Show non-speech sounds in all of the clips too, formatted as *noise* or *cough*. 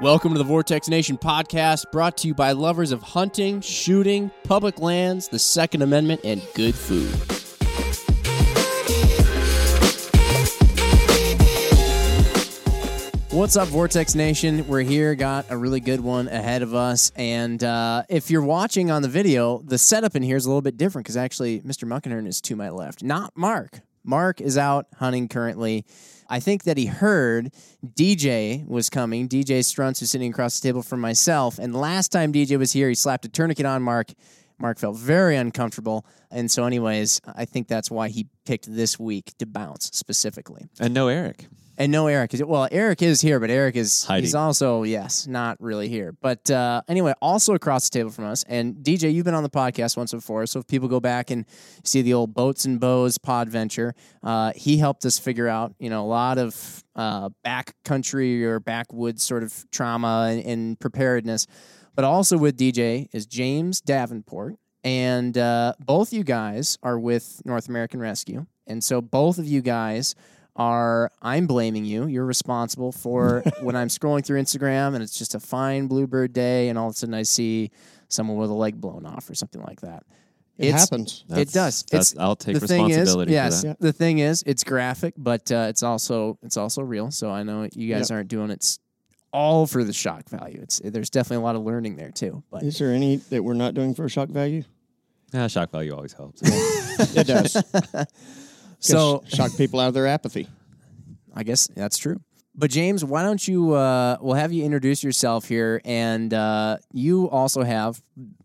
Welcome to the Vortex Nation podcast, brought to you by lovers of hunting, shooting, public lands, the Second Amendment, and good food. What's up, Vortex Nation? We're here, got a really good one ahead of us. And uh, if you're watching on the video, the setup in here is a little bit different because actually Mr. Muckenhern is to my left, not Mark. Mark is out hunting currently. I think that he heard DJ was coming. DJ Strunz was sitting across the table from myself. And last time DJ was here, he slapped a tourniquet on Mark. Mark felt very uncomfortable. And so, anyways, I think that's why he picked this week to bounce specifically. And no Eric. And no Eric. Well, Eric is here, but Eric is Hiding. he's also yes, not really here. But uh, anyway, also across the table from us, and DJ, you've been on the podcast once before. So if people go back and see the old boats and bows pod venture, uh, he helped us figure out you know a lot of uh, backcountry or backwoods sort of trauma and, and preparedness. But also with DJ is James Davenport, and uh, both you guys are with North American Rescue, and so both of you guys are I'm blaming you. You're responsible for *laughs* when I'm scrolling through Instagram and it's just a fine bluebird day, and all of a sudden I see someone with a leg blown off or something like that. It It's- happens. It does. That's, It's I'll take the thing is, responsibility yes. for that. The thing is, it's graphic, but uh, it's also it's also real. So I know you guys Yep. aren't doing it s- all for the shock value. It's there's definitely a lot of learning there too. But Is there any that we're not doing for shock value? Yeah, shock value always helps. It does. *laughs* so shock people out of their apathy. I guess that's true. But James, why don't you? Uh, we'll have you introduce yourself here, and uh, you also have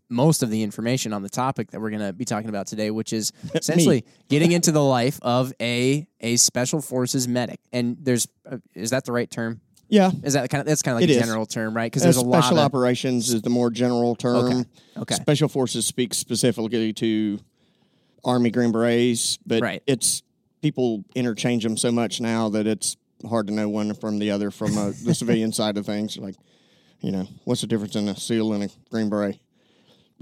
most of the information on the topic that we're going to be talking about today, which is *laughs* essentially getting into the life of a a special forces medic. And there's uh, is that the right term? Yeah. Is that kind of that's kind of like It a is. general term, right? Because Uh, there's a lot special of operations is the more general term. Okay. Okay. Special forces speaks specifically to Army Green Berets, but Right. it's people interchange them so much now that it's hard to know one from the other from uh, the *laughs* civilian side of things. Like, you know, what's the difference in a SEAL and a Green Beret?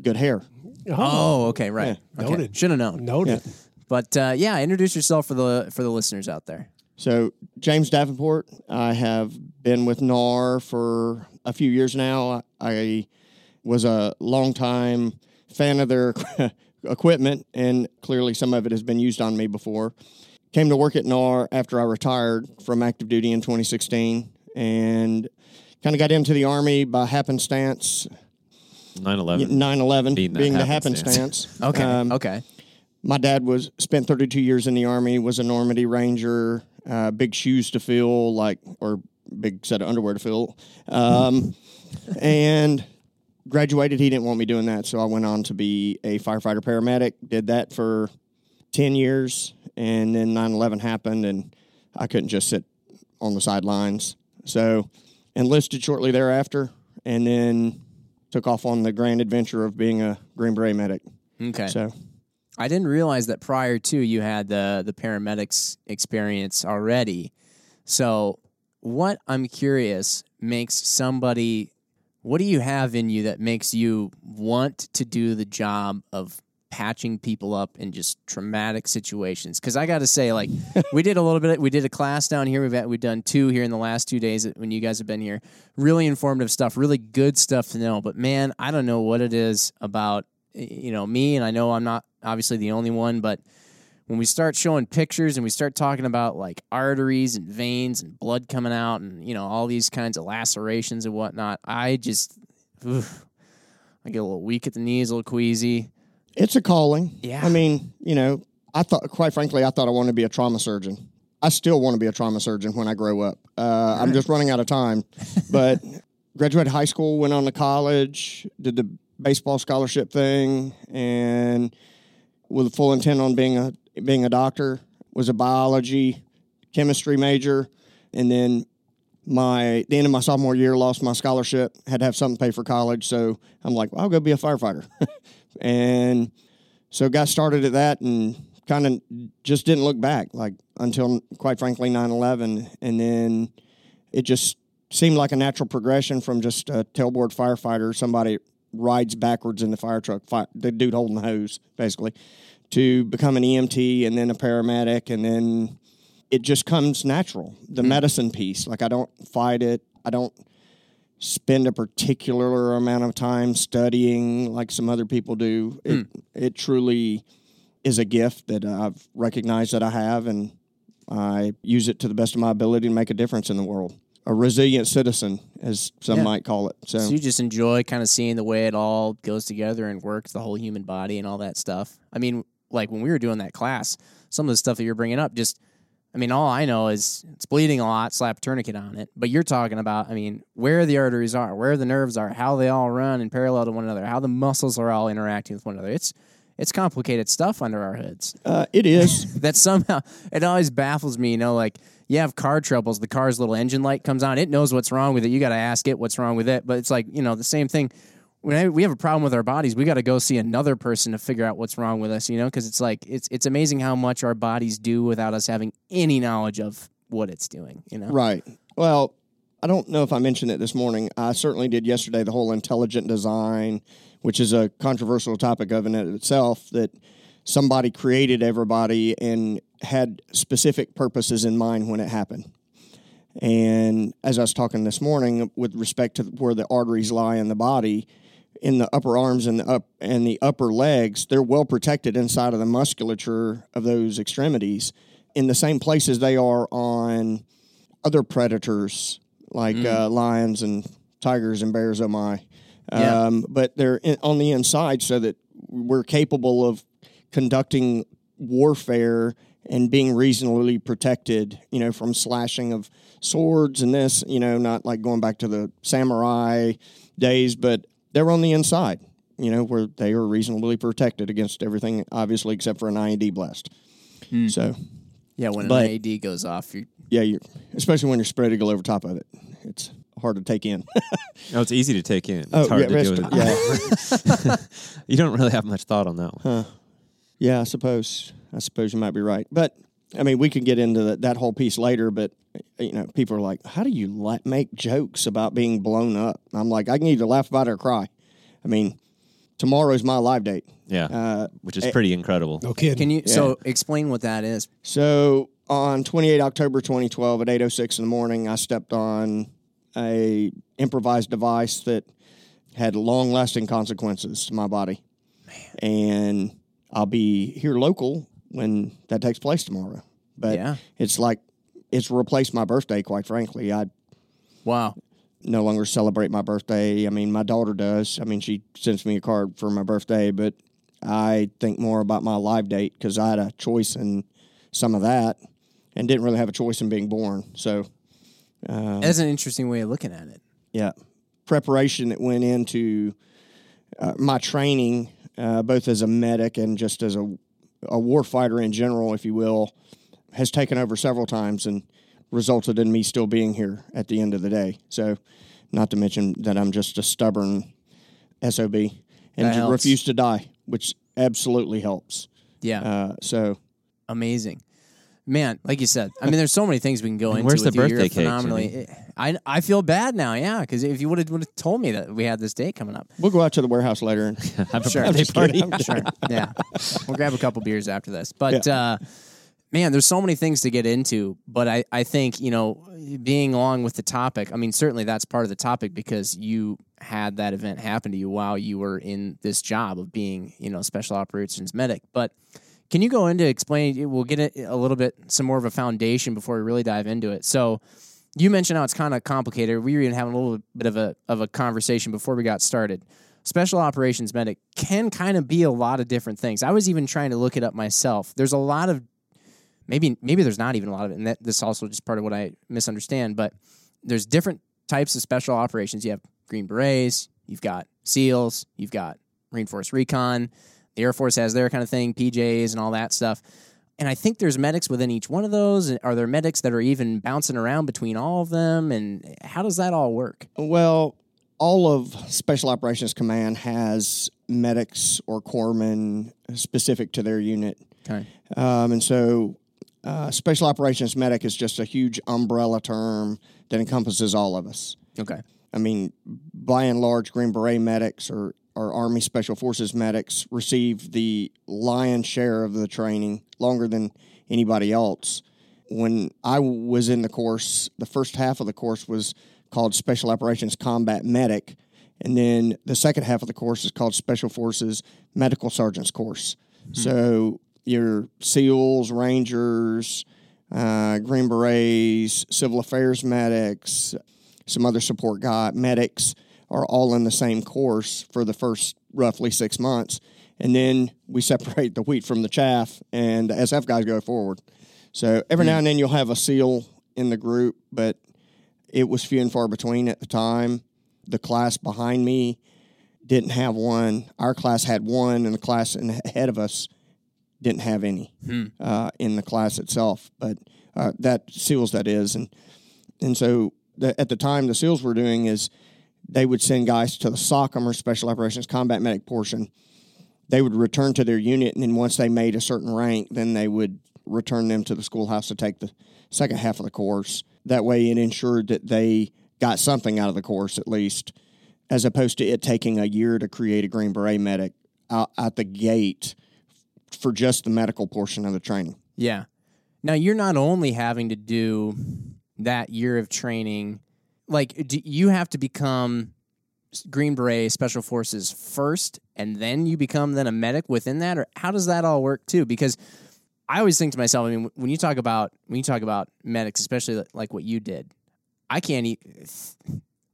Good hair. Oh, okay, right. Okay. Noted. Should have known. Noted. But uh, yeah, introduce yourself for the for the listeners out there. So, James Davenport, I have been with NAR for a few years now. I was a longtime fan of their *laughs* equipment, and clearly some of it has been used on me before. Came to work at NAR after I retired from active duty in 2016 and kind of got into the Army by happenstance, 9 11. 9 11 Being being, the happenstance. happenstance. *laughs* Okay. Um, okay. my dad was spent 32 years in the army was a normandy ranger uh, big shoes to fill like or big set of underwear to fill. Um, *laughs* and graduated he didn't want me doing that so i went on to be a firefighter paramedic did that for 10 years and then 9-11 happened and i couldn't just sit on the sidelines. So enlisted shortly thereafter and then took off on the grand adventure of being a green beret medic. Okay. so I didn't realize that prior to you had the the paramedics experience already. So, what I'm curious makes somebody what do you have in you that makes you want to do the job of patching people up in just traumatic situations? Because I got to say, like, *laughs* we did a little bit. We did a class down here. We've had, we've done two here in the last two days when you guys have been here. Really informative stuff. Really good stuff to know. But man, I don't know what it is about you know me, and I know I'm not obviously the only one, but when we start showing pictures and we start talking about like arteries and veins and blood coming out and you know all these kinds of lacerations and whatnot, I just oof, I get a little weak at the knees, a little queasy. It's a calling. Yeah. I mean, you know, I thought, quite frankly, I thought I wanted to be a trauma surgeon. I still want to be a trauma surgeon when I grow up. Uh, I'm just running out of time. But *laughs* graduated high school, went on to college, did the baseball scholarship thing, and with full intent on being a being a doctor. Was a biology, chemistry major, and then my the end of my sophomore year lost my scholarship. Had to have something to pay for college, so I'm like, well, I'll go be a firefighter. *laughs* and so got started at that and kind of just didn't look back like until quite frankly 9-11 and then it just seemed like a natural progression from just a tailboard firefighter somebody rides backwards in the fire truck fire, the dude holding the hose basically to become an emt and then a paramedic and then it just comes natural the mm. medicine piece like i don't fight it i don't spend a particular amount of time studying like some other people do. It mm. it truly is a gift that I've recognized that I have, and I use it to the best of my ability to make a difference in the world. A resilient citizen, as some Yeah. might call it. So, So you just enjoy kind of seeing the way it all goes together and works, the whole human body and all that stuff. I mean, like when we were doing that class, some of the stuff that you're bringing up, just, I mean, all I know is it's bleeding a lot, slap a tourniquet on it. But you're talking about, I mean, where the arteries are, where the nerves are, how they all run in parallel to one another, how the muscles are all interacting with one another. It's it's complicated stuff under our hoods. uh, it is. *laughs* that somehow it always baffles me. You know, like you have car troubles, the car's little engine light comes on, it knows what's wrong with it. You got to ask it what's wrong with it. But it's like you know the same thing. When we have a problem with our bodies, we got to go see another person to figure out what's wrong with us. You know, because it's like it's it's amazing how much our bodies do without us having any knowledge of what it's doing. You know, Right. Well, I don't know if I mentioned it this morning. I certainly did yesterday. The whole intelligent design, which is a controversial topic of in itself, that somebody created everybody and had specific purposes in mind when it happened. And as I was talking this morning, with respect to where the arteries lie in the body, in the upper arms and the up and the upper legs, they're well protected inside of the musculature of those extremities, in the same places they are on other predators like uh, lions and tigers and bears. Oh my! Yeah. Um, but they're in, on the inside so that we're capable of conducting warfare and being reasonably protected. You know, from slashing of swords and this. You know, not like going back to the samurai days, but they're on the inside. You know, where they are reasonably protected against everything, obviously, except for an IED blast. So, yeah. When But- an IED goes off, you yeah, you're, especially when you're spread eagle over top of it, it's hard to take in. No, it's easy to take in. It's Oh, hard yeah, to deal with. rest- it. yeah. *laughs* You don't really have much thought on that one. Yeah, I suppose. I suppose you might be right. But I mean, we could get into that, that whole piece later. But you know, people are like, "How do you la- make jokes about being blown up?" I'm like, I can either laugh about it or cry. I mean, tomorrow's my live date. Yeah, Uh, which is pretty incredible. No kidding. can you so explain what that is? So on 28 October 2012 at 8:06 in the morning, I stepped on a improvised device that had long-lasting consequences to my body, and I'll be here local when that takes place tomorrow. But Yeah. it's like it's replaced my birthday. Quite frankly, I Wow. no longer celebrate my birthday. I mean, my daughter does. I mean, she sends me a card for my birthday, but I think more about my live date because I had a choice in some of that and didn't really have a choice in being born. So, That's an interesting way of looking at it. yeah, preparation that went into uh, my training, uh, both as a medic and just as a, a war fighter in general, if you will, has taken over several times and resulted in me still being here at the end of the day. So, not to mention that I'm just a stubborn SOB and That just helps. refuse to die, which absolutely helps. Yeah. Uh, so, amazing. Man, like you said, I mean, there's so many things we can go *laughs* And into. where's with the you. You're birthday cake, phenomenally. I I feel bad now, yeah, because if you would have told me that we had this day coming up, we'll go out to the warehouse later and *laughs* Have a Sure. birthday party. *laughs* sure, yeah, we'll grab a couple beers after this. But uh, man, there's so many things to get into. But I I think you know, being along with the topic, I mean, certainly that's part of the topic because you had that event happen to you while you were in this job of being you know special operations medic, but. Can you go into explain? We'll get it a little bit, some more of a foundation before we really dive into it. So, you mentioned how it's kind of complicated. We were even having a little bit of a of a conversation before we got started. Special operations medic can kind of be a lot of different things. I was even trying to look it up myself. There's a lot of maybe maybe there's not even a lot of it, and that this is also just part of what I misunderstand. But there's different types of special operations. You have Green Berets, you've got SEALs, you've got Reinforced Recon. The Air Force has their kind of thing, PJs and all that stuff. And I think there's medics within each one of those. Are there medics that are even bouncing around between all of them? And how does that all work? Well, all of Special Operations Command has medics or corpsmen specific to their unit. Okay. Um, and so, uh, Special Operations Medic is just a huge umbrella term that encompasses all of us. Okay. I mean, by and large, Green Beret medics or, or Army Special Forces medics receive the lion's share of the training longer than anybody else. When I was in the course, the first half of the course was called Special Operations Combat Medic. And then the second half of the course is called Special Forces Medical Sergeant's Course. So your SEALs, Rangers, uh, Green Berets, Civil Affairs medics, some other support guy medics are all in the same course for the first roughly six months. And then we separate *laughs* the wheat from the chaff, and the SF guys go forward. So every now and then you'll have a SEAL in the group, but it was few and far between at the time. The class behind me didn't have one. Our class had one, and the class ahead of us didn't have any uh, in the class itself. But uh, that SEALs that is, and and so the, at the time the SEALs were doing is they would send guys to the SOCM or Special Operations Combat Medic portion. They would return to their unit, and then once they made a certain rank, then they would return them to the schoolhouse to take the second half of the course. That way, it ensured that they got something out of the course at least, as opposed to it taking a year to create a Green Beret medic out, the gate for just the medical portion of the training. Yeah. Now you're not only having to do that year of training, like do you have to become Green Beret Special Forces first, and then you become then a medic within that, or how does that all work too? Because I always think to myself, I mean, when you talk about when you talk about medics, especially like what you did, I can't. eat.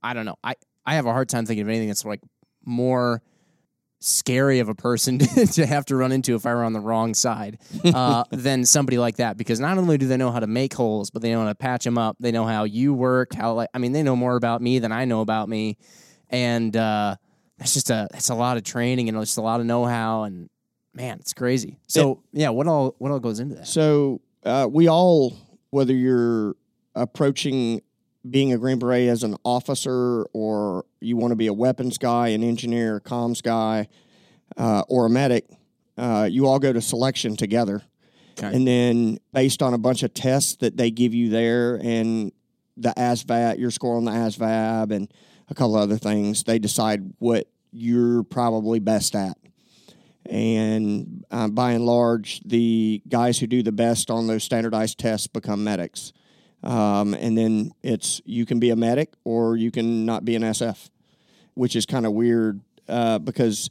I don't know. I I have a hard time thinking of anything that's like more scary of a person *laughs* to have to run into if I were on the wrong side uh, *laughs* than somebody like that. Because not only do they know how to make holes, but they know how to patch them up. They know how you work. How like I mean, they know more about me than I know about me, and uh, that's just a it's a lot of training and just a lot of know how. And man, it's crazy. So yeah, what all what all goes into that? So uh, we all, whether you're approaching being a Green Beret as an officer, or you want to be a weapons guy, an engineer, a comms guy, uh, or a medic, uh, you all go to selection together. Okay. And then, based on a bunch of tests that they give you there, and the ASVAB, your score on the ASVAB, and a couple other things, they decide what you're probably best at and uh, by and large, the guys who do the best on those standardized tests become medics. Um, and then it's you can be a medic or you can not be an SF, which is kind of weird uh, because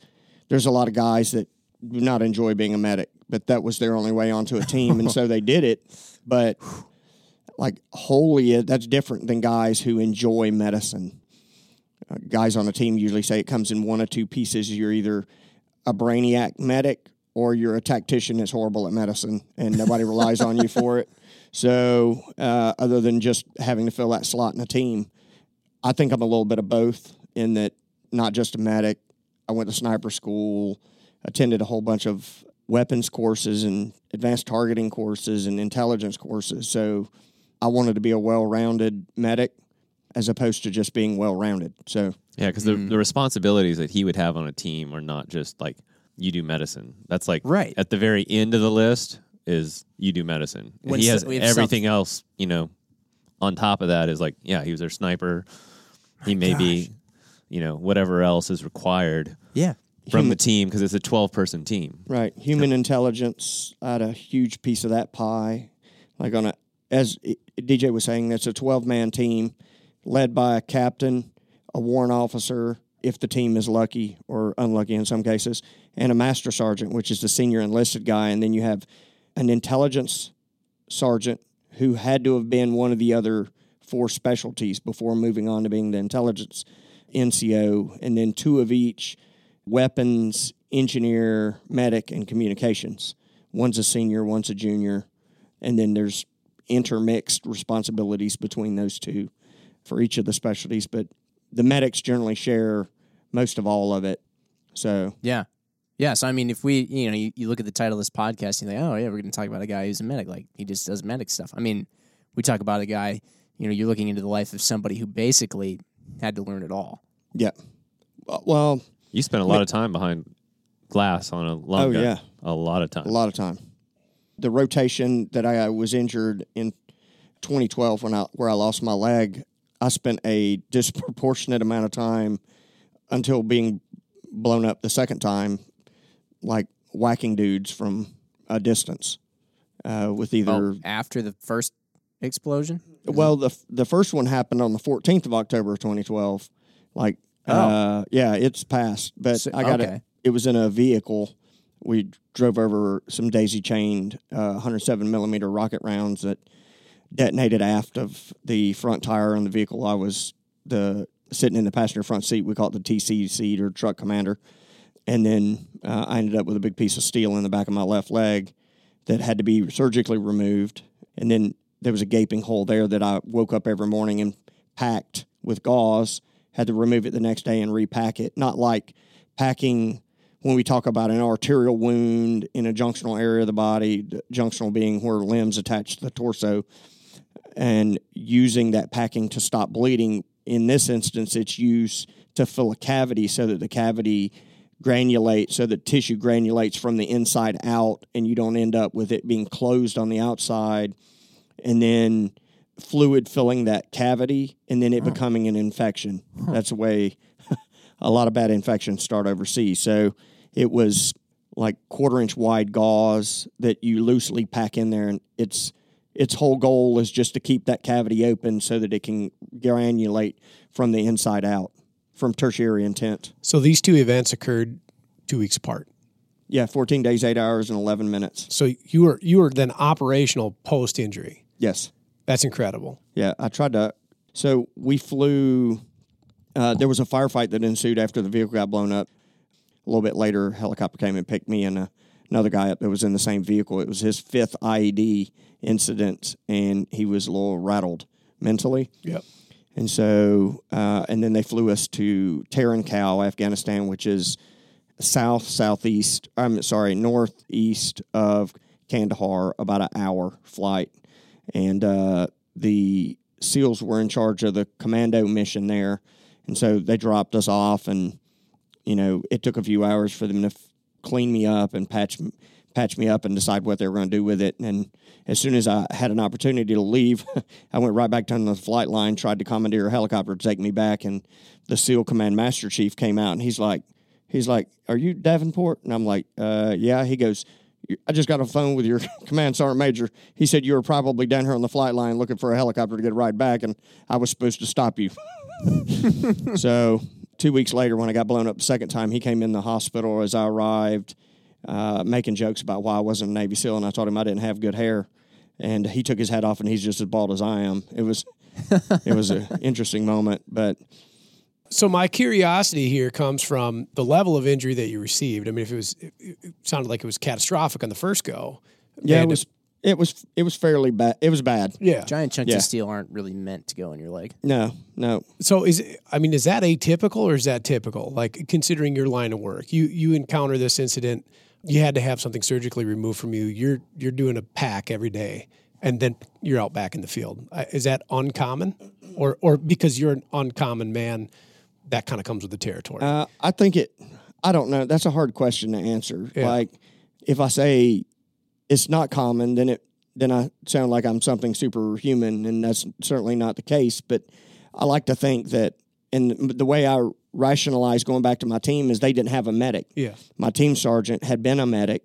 there's a lot of guys that do not enjoy being a medic, but that was their only way onto a team, and so they did it. But like holy, that's different than guys who enjoy medicine. Uh, guys on a team usually say it comes in one or two pieces. You're either a brainiac medic or you're a tactician that's horrible at medicine and nobody relies on you for it. So, uh, other than just having to fill that slot in a team, I think I'm a little bit of both in that not just a medic. I went to sniper school, attended a whole bunch of weapons courses and advanced targeting courses and intelligence courses. So, I wanted to be a well rounded medic as opposed to just being well rounded. So, Yeah, because the, the responsibilities that he would have on a team are not just like you do medicine. That's like Right. at the very end of the list is you do medicine. And When he so- has if everything else, you know, on top of that is like, yeah, he was their sniper. He may be, you know, whatever else is required Yeah. from the team because it's a 12 person team. Right. Human intelligence I had a huge piece of that pie. Like on a as DJ was saying, that's a twelve man team led by a captain, a warrant officer, if the team is lucky or unlucky in some cases, and a master sergeant, which is the senior enlisted guy, and then you have an intelligence sergeant who had to have been one of the other four specialties before moving on to being the intelligence NCO, and then two of each weapons, engineer, medic, and communications. One's a senior, one's a junior, and then there's intermixed responsibilities between those two for each of the specialties. But the medics generally share most of all of it. So Yeah. Yeah. So, I mean, if we, you know, you, you look at the title of this podcast, you're like, oh, yeah, we're going to talk about a guy who's a medic. Like, he just does medic stuff. I mean, we talk about a guy, you know, you're looking into the life of somebody who basically had to learn it all. yeah, well, You spent a lot of time behind glass on a long Oh, gun. yeah. A lot of time. a lot of time. The rotation that I was injured in 2012 when I where I lost my leg, I spent a disproportionate amount of time until being blown up the second time, like whacking dudes from a distance uh, with either Oh, after the first explosion? Well, the the first one happened on the 14th of October, 2012. Like, uh, yeah, it's past, but Oh. So- I got okay. it. It was in a vehicle. We drove over some daisy chained uh, 107 millimeter rocket rounds that detonated aft of the front tire on the vehicle. I was the sitting in the passenger front seat. We call it the TC seat or truck commander. And then uh, I ended up with a big piece of steel in the back of my left leg that had to be surgically removed. And then there was a gaping hole there that I woke up every morning and packed with gauze. Had to remove it the next day and repack it. Not like packing when we talk about an arterial wound in a junctional area of the body, junctional being where limbs attach to the torso, and using that packing to stop bleeding. In this instance, it's used to fill a cavity so that the cavity granulates, so the tissue granulates from the inside out, and you don't end up with it being closed on the outside, and then fluid filling that cavity, and then it hmm. becoming an infection. Hmm. That's the way *laughs* a lot of bad infections start overseas. So it was like quarter inch wide gauze that you loosely pack in there, and its its whole goal is just to keep that cavity open so that it can granulate from the inside out from tertiary intent. So these two events occurred two weeks apart. Yeah, 14 days, 8 hours, and 11 minutes. So you were you were then operational post injury. Yes. That's incredible. Yeah, I tried to. So we flew. Uh, there was a firefight that ensued after the vehicle got blown up. A little bit later, a helicopter came and picked me and uh, another guy up that was in the same vehicle. It was his fifth IED incident, and he was a little rattled mentally. Yep. And so, uh, and then they flew us to Taran Afghanistan, which is south southeast. I'm sorry, northeast of Kandahar, about an hour flight. And uh, the SEALs were in charge of the commando mission there, and so they dropped us off, and you know it took a few hours for them to f- clean me up and patch patch me up and decide what they were going to do with it. And as soon as I had an opportunity to leave, *laughs* I went right back down the flight line, tried to commandeer a helicopter to take me back, and the SEAL Command Master Chief came out, and he's like, he's like, "Are you Davenport?" And I'm like, uh, "Yeah." He goes. I just got a phone with your *laughs* command sergeant major. He said you were probably down here on the flight line looking for a helicopter to get a ride back, and I was supposed to stop you. *laughs* so two weeks later, when I got blown up the second time, he came in the hospital as I arrived, uh, making jokes about why I wasn't a Navy SEAL, and I told him I didn't have good hair, and he took his hat off, and he's just as bald as I am. It was, it was an *laughs* interesting moment, but So my curiosity here comes from the level of injury that you received. I mean, if it was, it, it sounded like it was catastrophic on the first go. yeah, it was, it was, it was fairly bad. It was bad. Yeah. Giant chunks Yeah. of steel aren't really meant to go in your leg. No, no, So is it, I mean, is that atypical or is that typical? Like considering your line of work, you you encounter this incident, you had to have something surgically removed from you. You're you're doing a pack every day, and then you're out back in the field. Is that uncommon, or or because you're an uncommon man, that kind of comes with the territory? Uh, I think it. I don't know. That's a hard question to answer. Yeah. Like, if I say it's not common, then it then I sound like I'm something superhuman, and that's certainly not the case. But I like to think that, and the way I rationalize going back to my team is they didn't have a medic. yeah. My team sergeant had been a medic,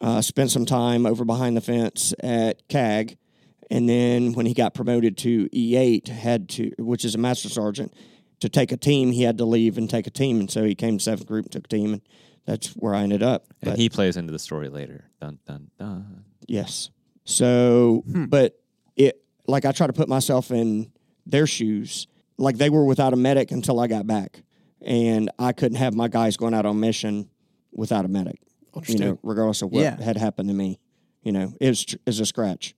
uh, spent some time over behind the fence at CAG, and then when he got promoted to E8, had to, which is a master sergeant, to take a team, he had to leave and take a team, and so he came to seventh group and took a team, and that's where I ended up. And But- he plays into the story later. Dun dun dun. Yes. So, but it like I try to put myself in their shoes. Like they were without a medic until I got back, and I couldn't have my guys going out on mission without a medic. You know, regardless of what Yeah. had happened to me. You know, it was tr- it's a scratch.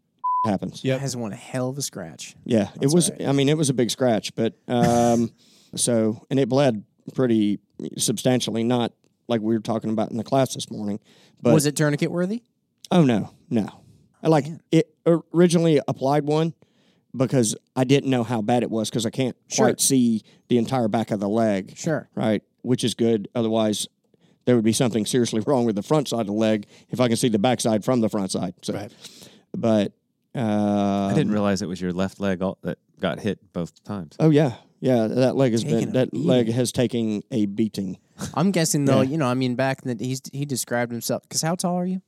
happens. Yep. Has one hell of a scratch. Yeah, it was. I mean, it was a big scratch, but um, *laughs* so and it bled pretty substantially. Not like we were talking about in the class this morning. But was it tourniquet worthy? Oh no, no. I like Man. it originally applied one because I didn't know how bad it was because I can't Sure. quite see the entire back of the leg. Sure. Right, which is good. Otherwise, there would be something seriously *laughs* wrong with the front side of the leg if I can see the back side from the front side. So, Right. but uh, I didn't realize it was your left leg all, that got hit both times. Oh yeah, yeah. That leg has Taking been that beating. leg has taken a beating. I'm guessing though, Yeah. you know, I mean, back in the he's he described himself because how tall are you?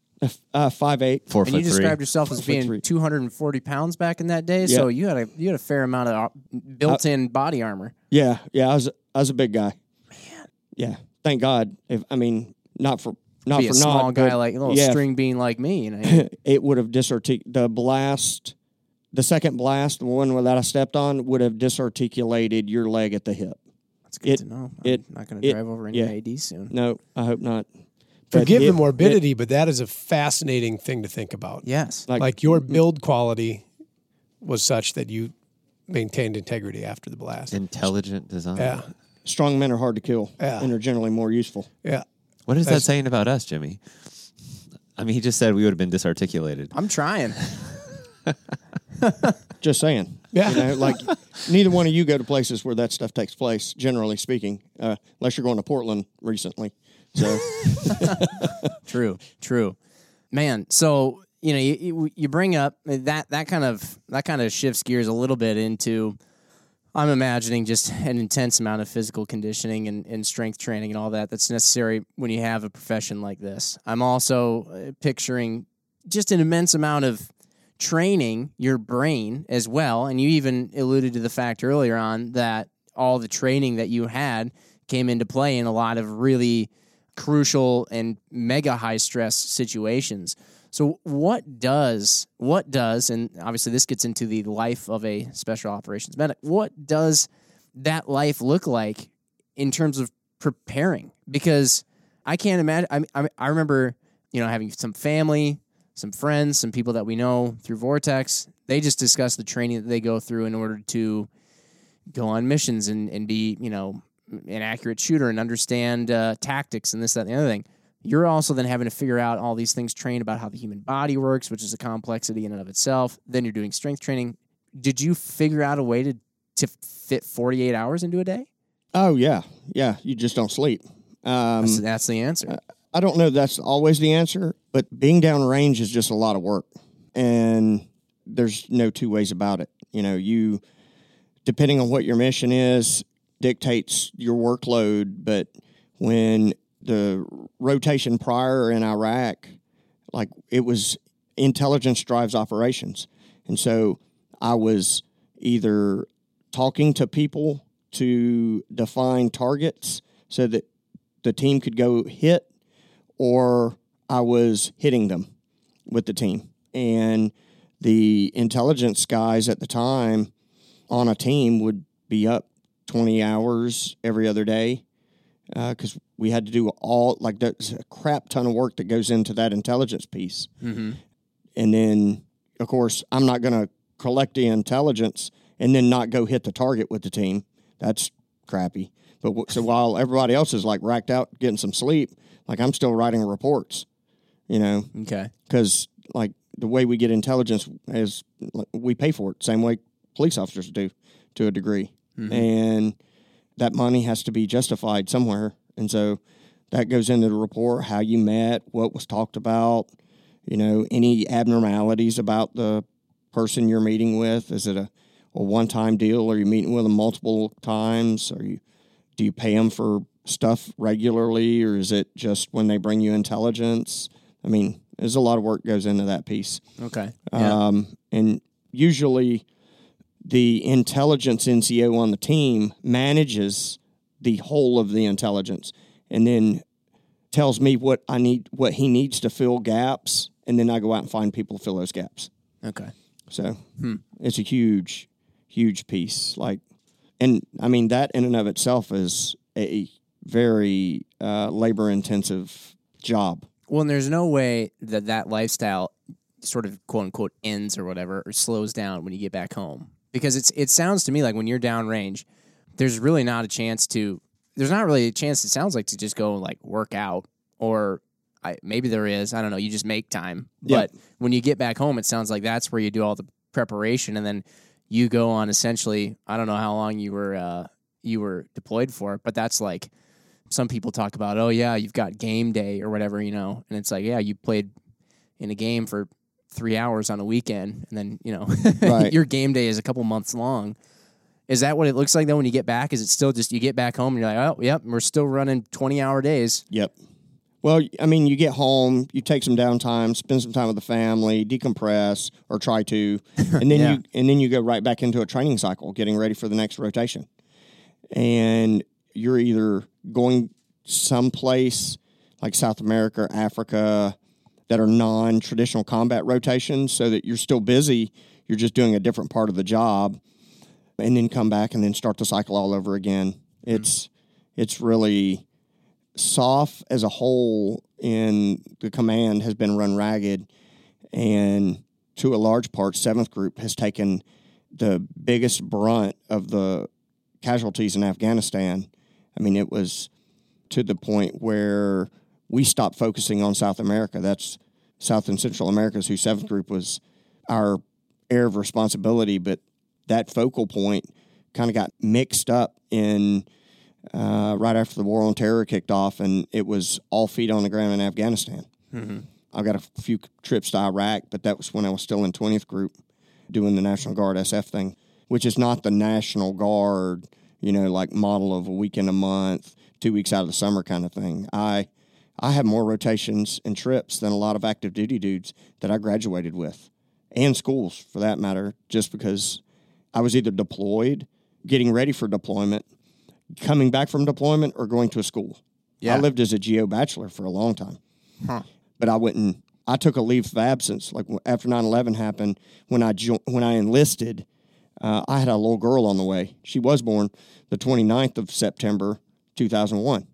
Uh, five eight. Four And foot you three. described yourself as Four foot being three. 240 pounds back in that day, so you had a you had a fair amount of uh, built-in body armor. Yeah, yeah. I was I was a big guy. Man. Yeah. Thank God. If I mean, not for not Be for a small not, guy but like a little yeah, string bean like me, you know. *laughs* it would have disartic the blast, the second blast, the one that I stepped on, would have disarticulated your leg at the hip. That's good It- to know. I'm it- not going to it- drive over any yeah. AD soon. No, I hope not. But Forgive it- the morbidity, but that is a fascinating thing to think about. Yes. Like- Like your build quality was such that you maintained integrity after the blast. Intelligent design. Yeah. strong men are hard to kill Yeah. and are generally more useful. Yeah. What is that saying about us, Jimmy? I mean, he just said we would have been disarticulated. I'm trying. *laughs* Just saying. Yeah. You know, like neither one of you go to places where that stuff takes place, generally speaking, uh, unless you're going to Portland recently. So *laughs* True, true, man. So you know, you, you bring up that that kind of that kind of shifts gears a little bit into. I'm imagining just an intense amount of physical conditioning and, and strength training and all that that's necessary when you have a profession like this. I'm also uh, picturing just an immense amount of training your brain as well. And you even alluded to the fact earlier on that all the training that you had came into play in a lot of really crucial and mega high stress situations. So what does what does and obviously this gets into the life of a special operations medic. What does that life look like in terms of preparing? Because I can't imagine. I I, I remember you know having some family, some friends, some people that we know through Vortex. They just discuss the training that they go through in order to go on missions and, and be you know an accurate shooter and understand uh, tactics and this that and the other thing. You're also then having to figure out all these things, train about how the human body works, which is a complexity in and of itself. Then you're doing strength training. Did you figure out a way to to fit 48 hours into a day? Oh yeah, yeah. You just don't sleep. Um, That's, that's the answer. I don't know that's always the answer, but being down range is just a lot of work, and there's no two ways about it. You know, you depending on what your mission is dictates your workload. But when the rotation prior in Iraq, like it was intelligence drives operations, and so I was either talking to people to define targets so that the team could go hit, or I was hitting them with the team. And the intelligence guys at the time on a team would be up 20 hours every other day because we had to do all like there's a crap ton of work that goes into that intelligence piece. Mm-hmm. And then, of course, I'm not going to collect the intelligence and then not go hit the target with the team. That's crappy. But w- so while everybody else is like racked out getting some sleep, like I'm still writing reports, you know, Okay. because like the way we get intelligence is like, we pay for it, same way police officers do to a degree, and that money has to be justified somewhere, and so that goes into the report how you met, what was talked about, you know, any abnormalities about the person you're meeting with. Is it a, a one time deal? Are you meeting with them multiple times? Are you do you pay them for stuff regularly, or is it just when they bring you intelligence? I mean, there's a lot of work goes into that piece. Okay. Yeah. Um, and usually the intelligence NCO on the team manages the whole of the intelligence and then tells me what I need, what he needs to fill gaps. And then I go out and find people to fill those gaps. okay. So it's a huge, huge piece. Like, and I mean, that in and of itself is a very uh, labor intensive job. Well, and there's no way that that lifestyle sort of quote unquote ends or whatever or slows down when you get back home because it's it sounds to me like when you're downrange, there's really not a chance to. There's not really a chance. It sounds like to just go like work out or. I, maybe there is. I don't know. You just make time. Yeah. But when you get back home, it sounds like that's where you do all the preparation, and then you go on. Essentially, I don't know how long you were uh, you were deployed for, but that's like some people talk about. Oh yeah, you've got game day or whatever, you know, and it's like yeah, you played in a game for three hours on a weekend, and then you know *laughs* Right. your game day is a couple months long. Is that what it looks like though when you get back? Is it still just you get back home and you're like, oh, yep, we're still running twenty hour days? Yep. Well, I mean, you get home, you take some downtime, spend some time with the family, decompress, or try to, *laughs* and then Yeah. you and then you go right back into a training cycle, getting ready for the next rotation. And you're either going someplace like South America, or Africa, that are non-traditional combat rotations, so that you're still busy. You're just doing a different part of the job, and then come back and then start the cycle all over again. Mm-hmm. It's it's really SOF as a whole in the command has been run ragged and to a large part seventh group has taken the biggest brunt of the casualties in afghanistan i mean it was to the point where we stopped focusing on south america that's south and central america's who seventh group was our area of responsibility but that focal point kind of got mixed up in uh, right after the war on terror kicked off, and it was all feet on the ground in Afghanistan. I've got a few trips to Iraq, but that was when I was still in 20th Group doing the National Guard SF thing, which is not the National Guard, you know, like model of a weekend a month, two weeks out of the summer kind of thing. I I have more rotations and trips than a lot of active duty dudes that I graduated with, and schools for that matter, just because I was either deployed, getting ready for deployment, coming back from deployment, or going to a school. Yeah. I lived as a geo bachelor for a long time, Huh. but I wouldn't. I took a leave of absence, like after 9-11 happened. When I jo- when I enlisted, uh, I had a little girl on the way. She was born the 29th of September, two thousand one,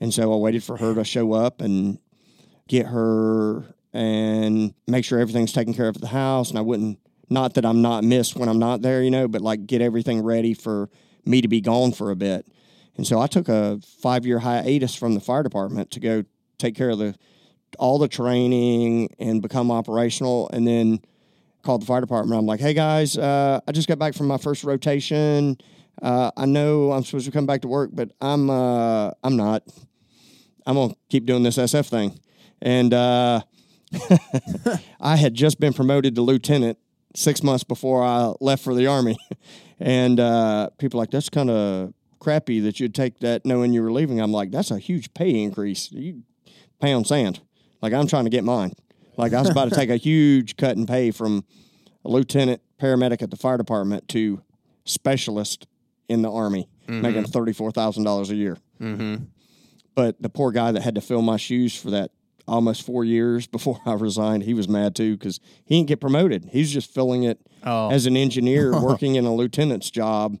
and so I waited for her to show up and get her and make sure everything's taken care of at the house. And I wouldn't, not that I'm not missed when I'm not there, you know, but like get everything ready for me to be gone for a bit. And so I took a five year hiatus from the fire department to go take care of the all the training and become operational. And then called the fire department. I'm like, hey guys, uh, I just got back from my first rotation. Uh, I know I'm supposed to come back to work, but I'm uh, I'm not. I'm gonna keep doing this SF thing. And uh, *laughs* I had just been promoted to lieutenant six months before I left for the army, *laughs* and uh, people are like that's kind of crappy that you'd take that knowing you were leaving. I'm like, that's a huge pay increase. You pay on sand. Like I'm trying to get mine. Like I was about to take a *laughs* huge cut in pay from a lieutenant paramedic at the fire department to specialist in the army, making thirty four thousand dollars a year. Mm-hmm. But the poor guy that had to fill my shoes for that almost four years *laughs* before I resigned, he was mad too because he didn't get promoted. He's just filling it Oh. as an engineer *laughs* working in a lieutenant's job,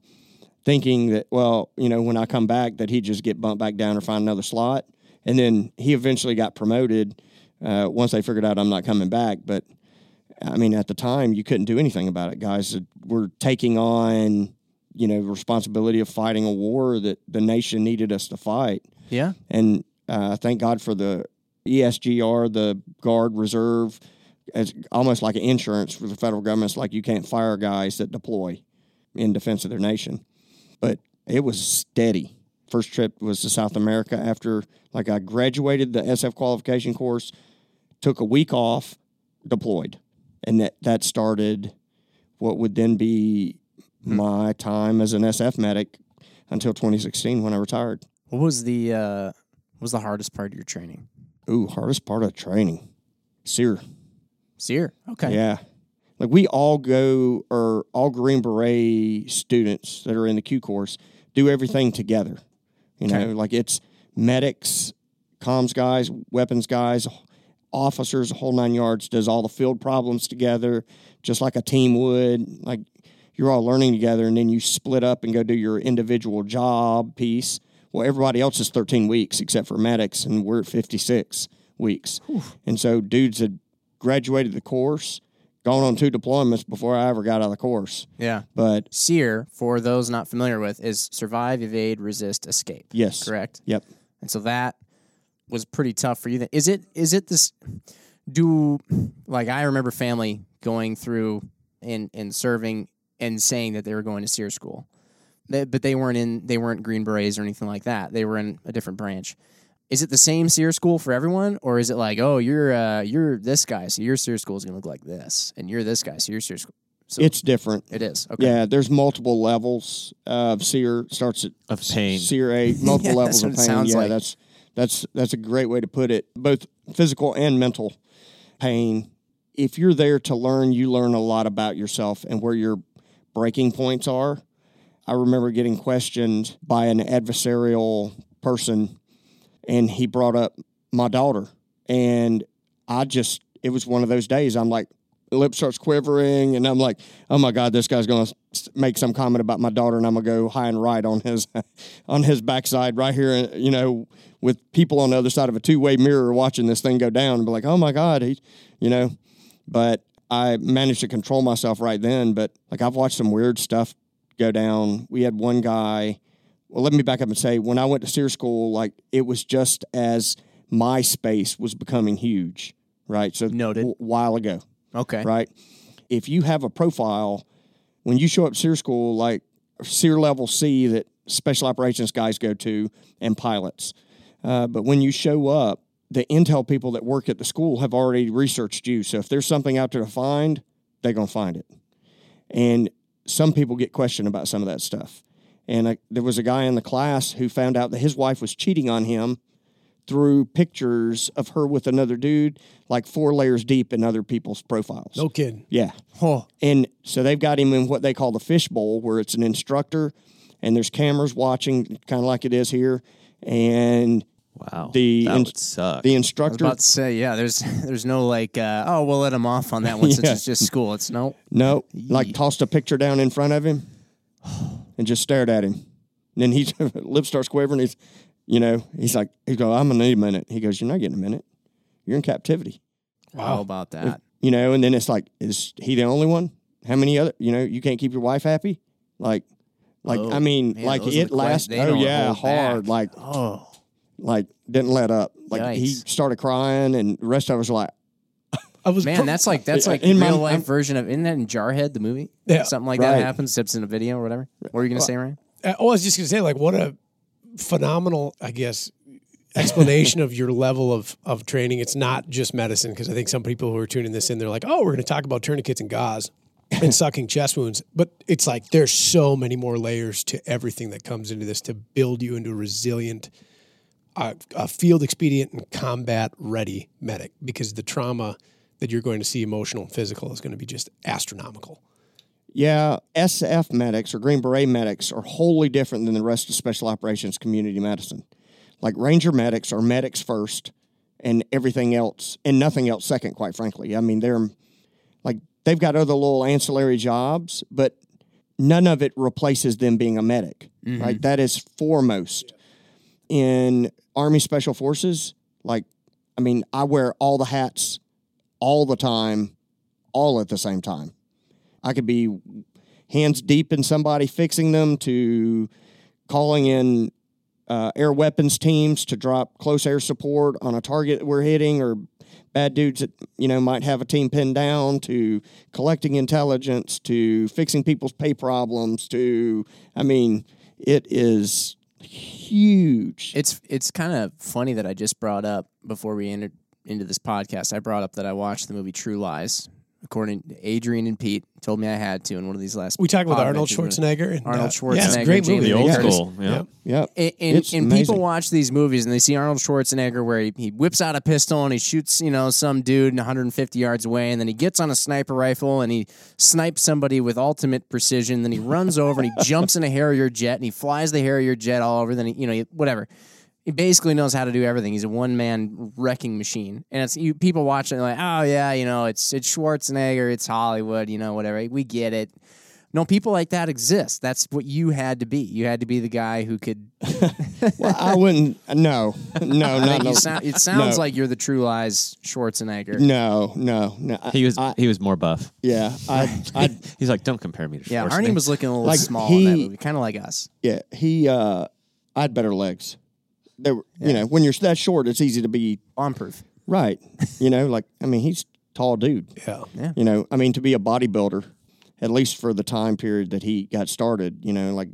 thinking that well, you know, when I come back, that he'd just get bumped back down or find another slot. And then he eventually got promoted uh, once they figured out I'm not coming back. But I mean, at the time, you couldn't do anything about it. Guys were taking on, you know, responsibility of fighting a war that the nation needed us to fight. Yeah. And uh, thank God for the ESGR, the Guard Reserve, as almost like an insurance for the federal government. It's like you can't fire guys that deploy in defense of their nation. But it was steady. First trip was to South America after, like, I graduated the SF qualification course, took a week off, deployed, and that that started what would then be my time as an SF medic until 2016 when I retired. What was the uh, what was the hardest part of your training? Ooh, hardest part of training. SERE. SERE. Okay. Yeah. Like we all go, or all Green Beret students that are in the Q course do everything together. You know, like it's medics, comms guys, weapons guys, officers, a whole nine yards, does all the field problems together, just like a team would. Like you're all learning together, and then you split up and go do your individual job piece. Well, everybody else is 13 weeks except for medics, and we're at 56 weeks. And so dudes had graduated the course, gone on two deployments before I ever got out of the course. Yeah. But SERE, for those not familiar with, is survive, evade, resist, escape. yes, Correct. Yep. And so that was pretty tough for you. Then is it? Is it this? Do like I remember family going through and and serving and saying that they were going to SERE school, They- but they weren't in. They weren't Green Berets or anything like that. They were in a different branch. Is it the same SERE school for everyone, or is it like, oh, you're uh, you're this guy, so your SERE school is going to look like this, and you're this guy, so your SERE school. So It's different. it is okay. Yeah, there's multiple levels of SERE. Starts at Of pain. SERE eight, *laughs* multiple Yeah, levels that's of what it pain. sounds yeah, like. that's That's that's a great way to put it. Both physical and mental pain. If you're there to learn, you learn a lot about yourself and where your breaking points are. I remember getting questioned by an adversarial person, and he brought up my daughter, and I just it was one of those days. I'm like, lip starts quivering, and I'm like, oh my god, this guy's going to make some comment about my daughter, and I'm gonna go high and right on his *laughs* on his backside right here, you know, with people on the other side of a two way mirror watching this thing go down, and be like, oh my god, he, you know, but I managed to control myself right then. But like I've watched some weird stuff go down. We had one guy. Well, let me back up and say when I went to SERE school, like it was just as MySpace was becoming huge, right? So Noted. a while ago, Okay. right? If you have a profile, when you show up SERE school, like SERE level C that special operations guys go to and pilots, uh, but when you show up, the intel people that work at the school have already researched you. So if there's something out there to find, they're going to find it. And some people get questioned about some of that stuff. And I, there was a guy in the class who found out that his wife was cheating on him through pictures of her with another dude, like four layers deep in other people's profiles. No kidding. Yeah. Oh, And so they've got him in what they call the fishbowl, where it's an instructor and there's cameras watching, kind of like it is here. And Wow. The that ins- would suck. the I was instructor, about to say, yeah. There's *laughs* there's no like, uh, oh, we'll let him off on that *laughs* one since Yeah. it's just school. It's no. no, like tossed a picture down in front of him *sighs* and just stared at him. And then he *laughs* lip starts quivering. He's, you know, he's like, he goes, I'm gonna need a minute. He goes, you're not getting a minute. You're in captivity. How about that? You know, and then it's like, is he the only one? How many other? You know, you can't keep your wife happy. Like, like Oh, I mean, man, like those are it the lasts. They Oh don't yeah, hold hard. back. Like, Oh, like didn't let up. Like he started crying, and the rest of us were like, I was man, pro- that's like that's like In my- life I'm- version of isn't that in Jarhead the movie? Yeah. something like Right. that happens, except in a video or whatever. What were you gonna say, Ryan? I was just going to say, like, what a phenomenal, I guess, explanation of your level of of training. It's not just medicine, because I think some people who are tuning this in, they're like, "Oh, we're going to talk about tourniquets and gauze and *laughs* sucking chest wounds," but it's like there's so many more layers to everything that comes into this to build you into a resilient, uh, a field expedient and combat ready medic. Because the trauma that you're going to see, emotional and physical, is going to be just astronomical. yeah, SF medics or Green Beret medics are wholly different than the rest of special operations community medicine. Like Ranger medics are medics first, and everything else and nothing else second. Quite frankly, I mean they're like they've got other little ancillary jobs, but none of it replaces them being a medic. Right, that is foremost. In Army Special Forces, like, I mean, I wear all the hats all the time, all at the same time. I could be hands deep in somebody fixing them to calling in uh, air weapons teams to drop close air support on a target we're hitting or bad dudes that you know might have a team pinned down to collecting intelligence to fixing people's pay problems to i mean it is huge It's it's kind of funny that I just brought up before we entered into this podcast. I brought up that I watched the movie True Lies. According to Adrian and Pete, told me I had to in one of these last. We talked with Arnold. Schwarzenegger. And, uh, Arnold Schwarzenegger, Yeah, it's a great Jamie movie. the old Lee Curtis. school. Yeah. Yep. And, and, It's and people watch these movies and they see Arnold Schwarzenegger where he, he whips out a pistol and he shoots, you know, some dude 150 yards away, and then he gets on a sniper rifle and he snipes somebody with ultimate precision. Then he runs over and he jumps in a Harrier jet and he flies the Harrier jet all over. Then he, you know, he- whatever. He basically knows how to do everything. He's a one man wrecking machine, and it's you, people watch it and they're like, oh yeah, you know, it's it's Schwarzenegger, it's Hollywood, you know, whatever. We get it. No, people like that exist. That's what you had to be. You had to be the guy who could *laughs* *laughs* well, I wouldn't. No, no, I no, no. sound, it sounds No. like you're the True Lies Schwarzenegger. no, no, no. I- He was I, he was more buff. yeah, I, *laughs* I, He's like, don't compare me to Yeah, Arnie was looking a little Like, small in that he- movie, kind of like us. yeah. He, uh, I had better legs. They were, you know, when you're that short, it's easy to be Bomb proof. right. You know, like I mean, he's tall dude. Yeah. yeah. You know, I mean, to be a bodybuilder, at least for the time period that he got started, you know, like,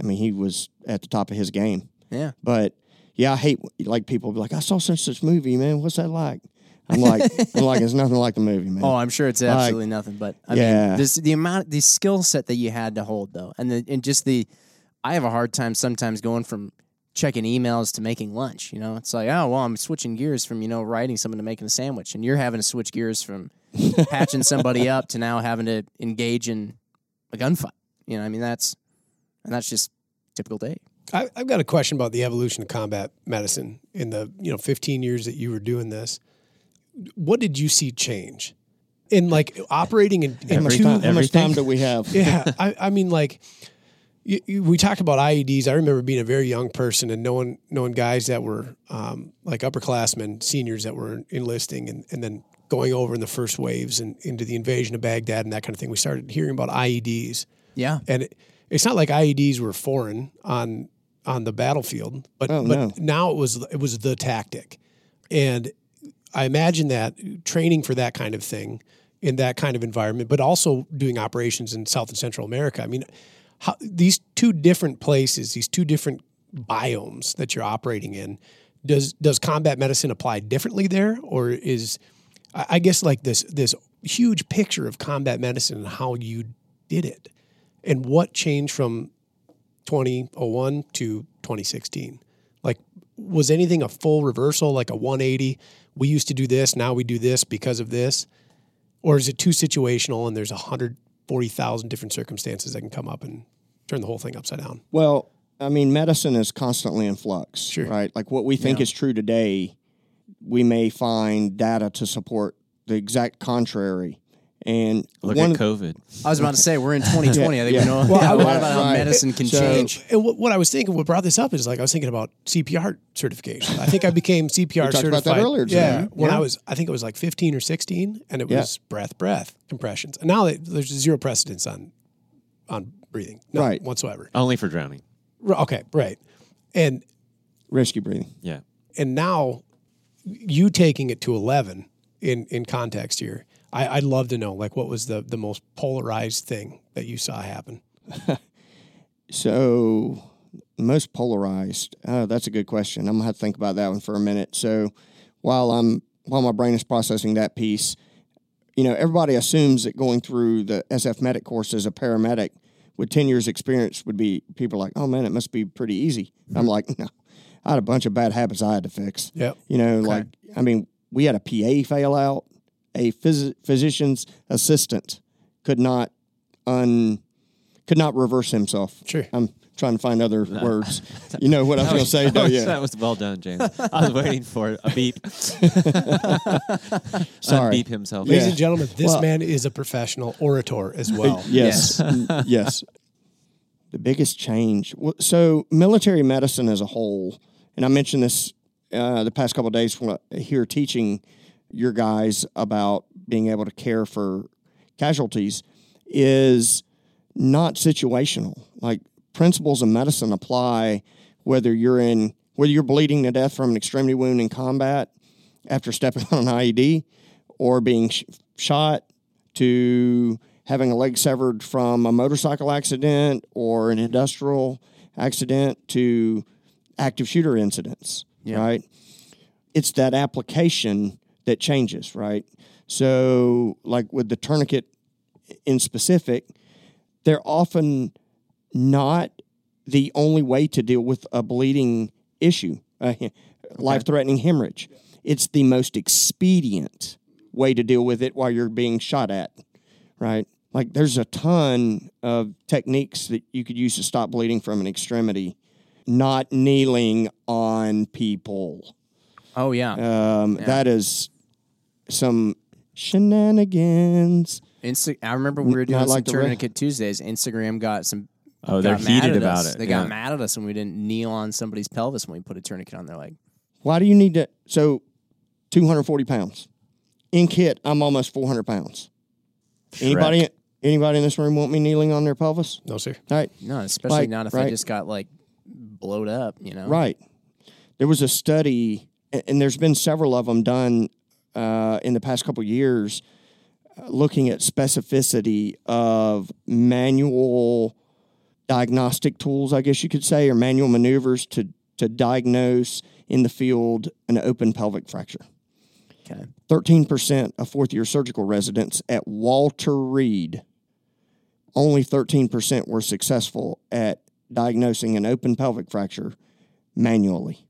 I mean, he was at the top of his game. Yeah. But yeah, I hate like people be like, I saw such such movie, man. What's that like? I'm like, *laughs* I'm like, it's nothing like the movie, man. Oh, I'm sure it's absolutely nothing. But I Yeah. mean, this the amount, the skill set that you had to hold, though, and the and just the, I have a hard time sometimes going from checking emails to making lunch. You know, it's like, oh well, I'm switching gears from you know writing something to making a sandwich, and you're having to switch gears from *laughs* patching somebody up to now having to engage in a gunfight. You know, I mean that's and that's just typical day. I, I've got a question about the evolution of combat medicine in the you know 15 years that you were doing this. What did you see change in like operating in, in How much, two? time, how much everything. time do we have? *laughs* yeah, I, I mean, like you, you, we talk about IEDs. I remember being a very young person and knowing knowing guys that were um, like upperclassmen, seniors that were enlisting, and, and then going over in the first waves and into the invasion of Baghdad and that kind of thing. We started hearing about IEDs, Yeah, and it, it's not like IEDs were foreign on on the battlefield, but Oh, but no. now it was it was the tactic, and I imagine that training for that kind of thing in that kind of environment, but also doing operations in South and Central America. I mean, how, these two different places, these two different biomes that you're operating in, does does combat medicine apply differently there, or is I guess like this this huge picture of combat medicine and how you did it, and what changed from 2001 to 2016? Like, was anything a full reversal, like a 180? We used to do this, now we do this because of this? Or is it too situational and there's 140,000 different circumstances that can come up and turn the whole thing upside down? Well, I mean, medicine is constantly in flux, Sure. right? Like what we think Yeah. is true today, we may find data to support the exact contrary. And Look one at COVID. I was about to say we're in 2020. I think Yeah. we know Well, a I- *laughs* lot about how right. medicine can So- change. And what, what I was thinking, what brought this up is like I was thinking about CPR certification. I think I became CPR *laughs* We talked about certified. that earlier today. Yeah, when Yeah. I was, I think it was like 15 or 16, and it Yeah. was breath, breath compressions. And now that there's zero precedence on on breathing, none Right. whatsoever. Only for drowning. R- Okay, right, and rescue breathing. Yeah. and now you taking it to 11 in in context here. I, I'd love to know like what was the the most polarized thing that you saw happen. *laughs* So, most polarized. Oh, that's a good question. I'm gonna have to think about that one for a minute. So, while I'm while my brain is processing that piece, you know, everybody assumes that going through the SF medic course as a paramedic with 10 years experience would be people are like, oh man, it must be pretty easy. Mm-hmm. I'm like, no, I had a bunch of bad habits I had to fix. Yep. You know, like I mean, we had a PA fail out, a phys- physician's assistant could not un could not reverse himself. Sure. I'm trying to find other *laughs* words. You know what I was going to say, though. That was, Yeah. that was well done, James. I was waiting for a beep. *laughs* Sorry. Beep himself. Ladies Yeah. and gentlemen, this Well- man is a professional orator as well. Yes. Mm, yes. The biggest change. So, military medicine as a whole, and I mentioned this uh, the past couple of days when I here teaching your guys about being able to care for casualties, is not situational. Like principles of medicine apply whether you're in whether you're bleeding to death from an extremity wound in combat after stepping *laughs* on an IED or being sh- shot to having a leg severed from a motorcycle accident or an industrial accident to active shooter incidents, Yeah. right? It's that application that changes, right? So, like with the tourniquet in specific, they're often not the only way to deal with a bleeding issue, a life threatening hemorrhage. It's the most expedient way to deal with it while you're being shot at, right? Like there's a ton of techniques that you could use to stop bleeding from an extremity, not kneeling on people. Oh yeah. Um, That is some shenanigans. Insta- I remember we were Not doing some like the re- tourniquet Tuesdays. Instagram got some. Oh, they're got mad heated at about us. it. They yeah. got mad at us when we didn't kneel on somebody's pelvis when we put a tourniquet on their leg. Why do you need to? So, 240 pounds. In kit, I'm almost 400 pounds. Anybody, anybody in this room want me kneeling on their pelvis? No, sir. All right, No, especially Like, not if I right. just got like blowed up. You know. right. There was a study, a- and there's been several of them done uh, in the past couple years, looking at specificity of manual diagnostic tools, I guess you could say, or manual maneuvers to to diagnose in the field an open pelvic fracture. Okay. 13% of fourth year surgical residents at Walter Reed, only 13% were successful at diagnosing an open pelvic fracture manually,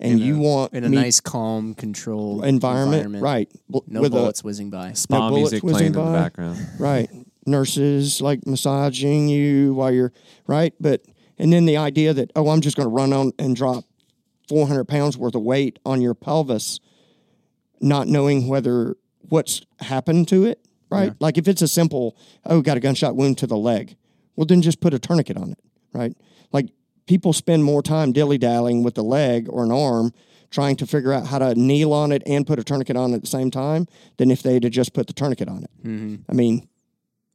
and In you a- want in a me- nice, calm, controlled environment, right? b- No with a- bullets whizzing by. Spa bullets music whizzing playing in the background. *laughs* right. Nurses like massaging you while you're right? But and then the idea that oh i'm just going to run on and drop 400 pounds worth of weight on your pelvis not knowing whether what's happened to it right? Like if it's a simple oh got a gunshot wound to the leg well then just put a tourniquet on it right? like people spend more time dilly-dallying with a leg or an arm trying to figure out how to kneel on it and put a tourniquet on at the same time than if they'd have just put the tourniquet on it mm-hmm. i mean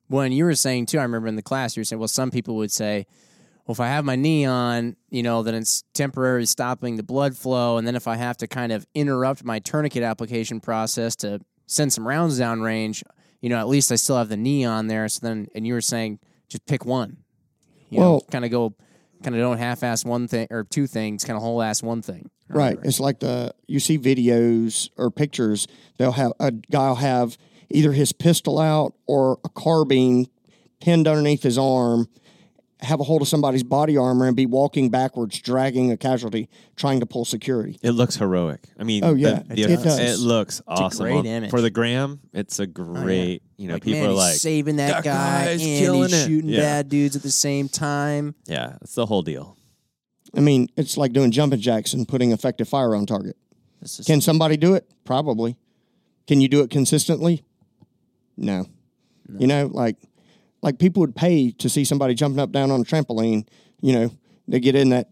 Well, and you were saying too, I remember in the class, you were saying, well, some people would say, well, if I have my knee on, you know, then it's temporarily stopping the blood flow. And then if I have to kind of interrupt my tourniquet application process to send some rounds down range, you know, at least I still have the knee on there. So then, and you were saying, just pick one. You know, Well- kind of go, kind of don't half ass one thing or two things, kind of whole ass one thing. Right. It's like the you see videos or pictures. They'll have a guy will have either his pistol out or a carbine pinned underneath his arm, have a hold of somebody's body armor, and be walking backwards, dragging a casualty, trying to pull security. It looks heroic. I mean, Oh, yeah, the- it the- does. It looks awesome great image. for the gram. It's a oh, great. You know, Like, people man, are like, saving that, "That guy guy's and killing he's it." shooting Yeah. bad dudes at the same time. yeah, it's the whole deal. I mean, it's like doing jumping jacks and putting effective fire on target. Can somebody do it? Probably. Can you do it consistently? No. You know, like like people would pay to see somebody jumping up down on a trampoline, you know, they get in that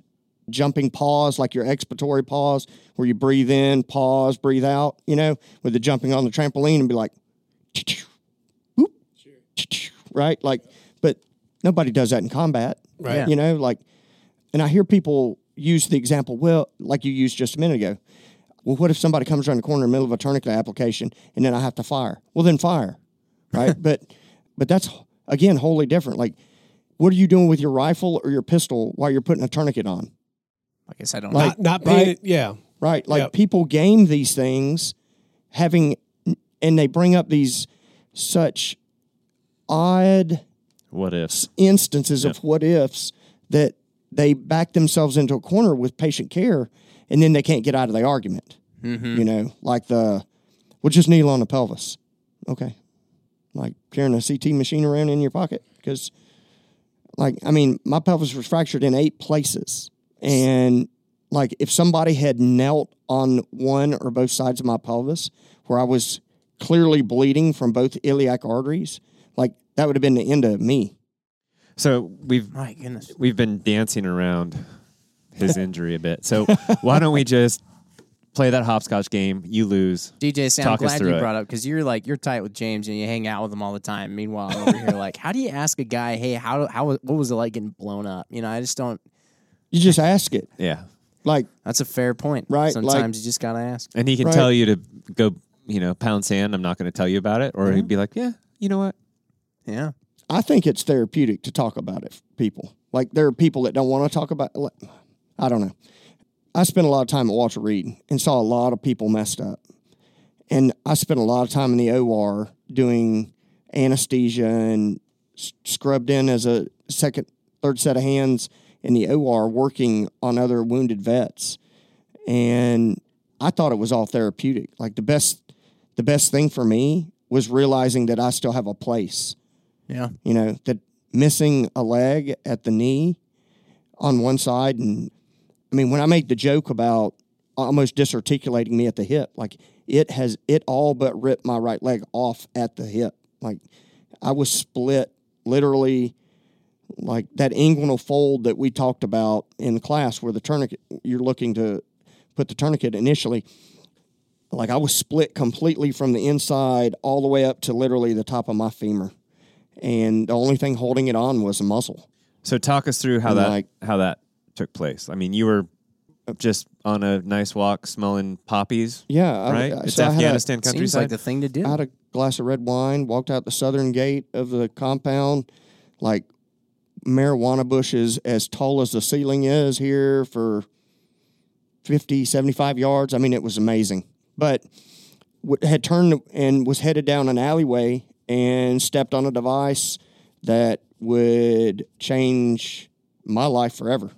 jumping pause, like your expiratory pause, where you breathe in, pause, breathe out, you know, with the jumping on the trampoline and be like, whoop, right? Like, but nobody does that in combat, Right. You know, like, and I hear people use the example, well, like you used just a minute ago. Well, what if somebody comes around the corner in the middle of a tourniquet application and then I have to fire? Well, then fire, right? *laughs* but but that's again wholly different. Like, what are you doing with your rifle or your pistol while you're putting a tourniquet on? I guess I don't Like- know. Not not paying right. it. Yeah. Right? Like Yep. people game these things, having and they bring up these such odd What if? instances of what ifs that they back themselves into a corner with patient care and then they can't get out of the argument. Mm-hmm. You know, like the, well, just kneel on the pelvis. Okay. Like carrying a CT machine around in your pocket. Because, like, I mean, my pelvis was fractured in eight places. And, like, if somebody had knelt on one or both sides of my pelvis where I was clearly bleeding from both iliac arteries, like, that would have been the end of me. So we've My goodness. we've been dancing around his *laughs* injury a bit. So why don't we just play that hopscotch game? You lose. DJ, Sam, I'm glad you it. brought up because you're like you're tight with James and you hang out with him all the time. Meanwhile, I'm over here like, how do you ask a guy, hey, how how what was it like getting blown up? You know, I just don't. You just ask it. Yeah, Like, That's a fair point. Right, Sometimes like- you just gotta ask. and he can Right. tell you to go. You know, pound sand. I'm not going to tell you about it, or he'd mm-hmm. be like, "Yeah, you know what? Yeah. I think it's therapeutic to talk about it, people. Like, there are people that don't want to talk about like, I don't know. I spent a lot of time at Walter Reed and saw a lot of people messed up. And I spent a lot of time in the OR doing anesthesia and s- scrubbed in as a second, third set of hands in the OR working on other wounded vets. And I thought it was all therapeutic. Like the best the best thing for me was realizing that I still have a place. Yeah. You know, that missing a leg at the knee on one side and I mean when I make the joke about almost disarticulating me at the hip, like it has it all but ripped my right leg off at the hip. Like I was split literally like that inguinal fold that we talked about in the class where the tourniquet you're looking to put the tourniquet initially like I was split completely from the inside all the way up to literally the top of my femur. And the only thing holding it on was a muscle. So talk us through how And that like- how that took place. I mean, you were just on a nice walk, smelling poppies, Yeah, right? I, it's so I had a- Afghanistan Seems countryside. like the thing to do. I had a glass of red wine, walked out the southern gate of the compound, like marijuana bushes as tall as the ceiling is here for 50, 75 yards. I mean, it was amazing. But w- had turned and was headed down an alleyway and stepped on a device that would change my life forever.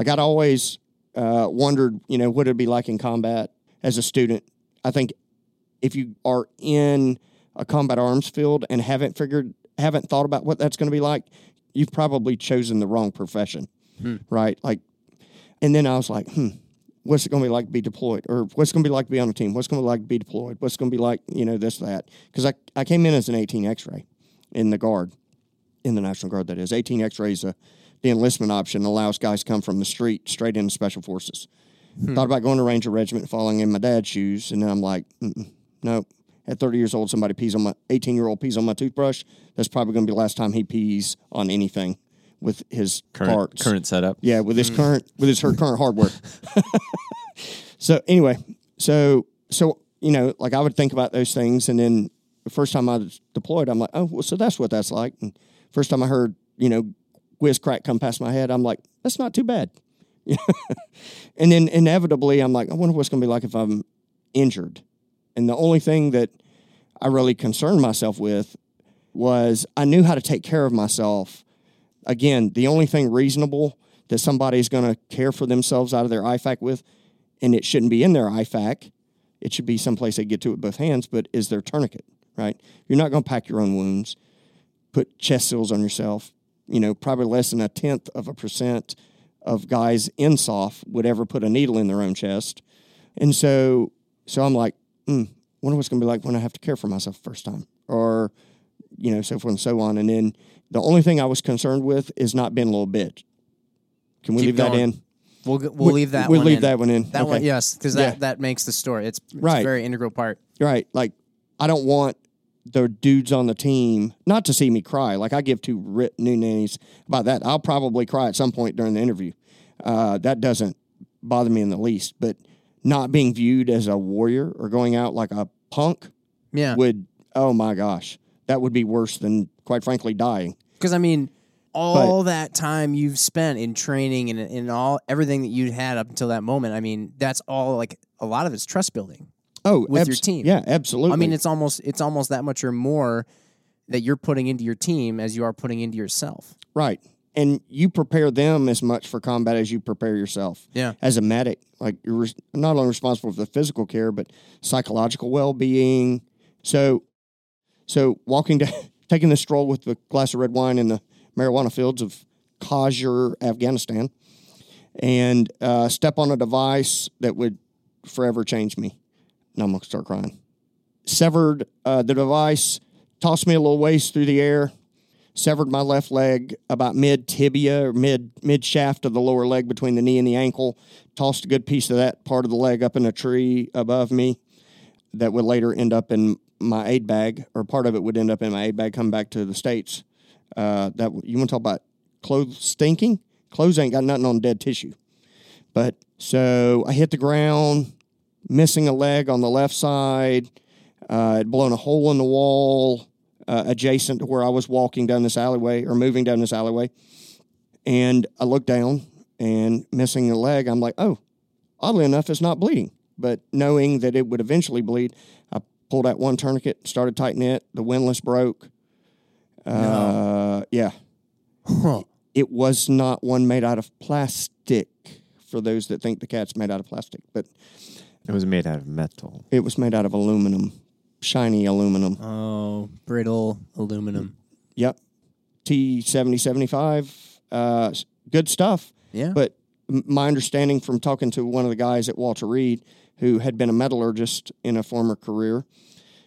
Like I'd always uh, wondered, you know, what it'd be like in combat as a student. I think if you are in a combat arms field and haven't figured, haven't thought about what that's going to be like, you've probably chosen the wrong profession, right? Like, and then I was like, hmm, what's it going to be like to be deployed, or what's it going to be like to be on a team? What's going to be like to be deployed? What's going to be like, you know, this that? Because I I came in as an 18 X-ray in the guard, in the National Guard. That is 18 X-rays. Uh, the enlistment option allows guys to come from the street straight into special forces. Hmm. Thought about going to Ranger Regiment, falling in my dad's shoes, and then I'm like, nope. At 30 years old, somebody pees on my 18 year old pees on my toothbrush. That's probably going to be the last time he pees on anything with his Current parts. current setup. Yeah, with his hmm. current with his her current hardware. *laughs* so anyway, so so you know, like I would think about those things, and then the first time I was deployed, I'm like, oh, well, so that's what that's like. And first time I heard, you know, whiz crack come past my head, I'm like, that's not too bad. *laughs* and then inevitably, I'm like, I wonder what's going to be like if I'm injured. And the only thing that I really concerned myself with was I knew how to take care of myself. Again, the only thing reasonable that somebody's going to care for themselves out of their IFAK with, and it shouldn't be in their IFAK, it should be someplace they get to with both hands, but is their tourniquet, right? You're not going to pack your own wounds, put chest seals on yourself. You know, probably less than a tenth of a percent of guys in SOF would ever put a needle in their own chest. And so, so I'm like, hmm, wonder what's going to be like when I have to care for myself first time, or you know, so forth and so on. And then the only thing I was concerned with is not being a little bitch. Can we Keep leave that in? We'll g- we'll leave that. We'll one leave in. that one in. That one, yes, because Yeah. that that makes the story. It's, it's Right. a very integral part. Right. Like, I don't want the dudes on the team not to see me cry. Like, I give two rip new nannies about that. I'll probably cry at some point during the interview. Uh, that doesn't bother me in the least. But not being viewed as a warrior or going out like a punk Yeah, would, oh my gosh, that would be worse than, quite frankly, dying. because I mean, all that time you've spent in training and in all everything that you had up until that moment. I mean, that's all like a lot of it's trust building. Oh, With your team. Yeah, absolutely. I mean, it's almost it's almost that much or more that you're putting into your team as you are putting into yourself. Right. And you prepare them as much for combat as you prepare yourself. Yeah. As a medic, like you're res- not only responsible for the physical care, but psychological well being. So, so walking to *laughs* taking the stroll with the glass of red wine in the marijuana fields of Kashur, Afghanistan, and uh, step on a device that would forever change me. Now I'm gonna start crying. Severed uh, the device, tossed me a little ways through the air, severed my left leg about mid tibia or mid mid shaft of the lower leg between the knee and the ankle. Tossed a good piece of that part of the leg up in a tree above me. That would later end up in my aid bag, or part of it would end up in my aid bag. Come back to the states. Uh, that you want to talk about clothes stinking? Clothes ain't got nothing on dead tissue. But so I hit the ground, missing a leg on the left side. Uh, had blown a hole in the wall uh, adjacent to where I was walking down this alleyway or moving down this alleyway. And I looked down and missing a leg, I'm like, oh, oddly enough, it's not bleeding. But knowing that it would eventually bleed, I pulled out one tourniquet, started tightening it. The windlass broke. Uh, yeah. Huh. It was not one made out of plastic for those that think the cat's made out of plastic, but It was made out of metal. it was made out of aluminum, shiny aluminum. Oh, brittle aluminum. Yep. T seventy seventy five. Uh, good stuff. Yeah. But m- my understanding from talking to one of the guys at Walter Reed, who had been a metallurgist in a former career,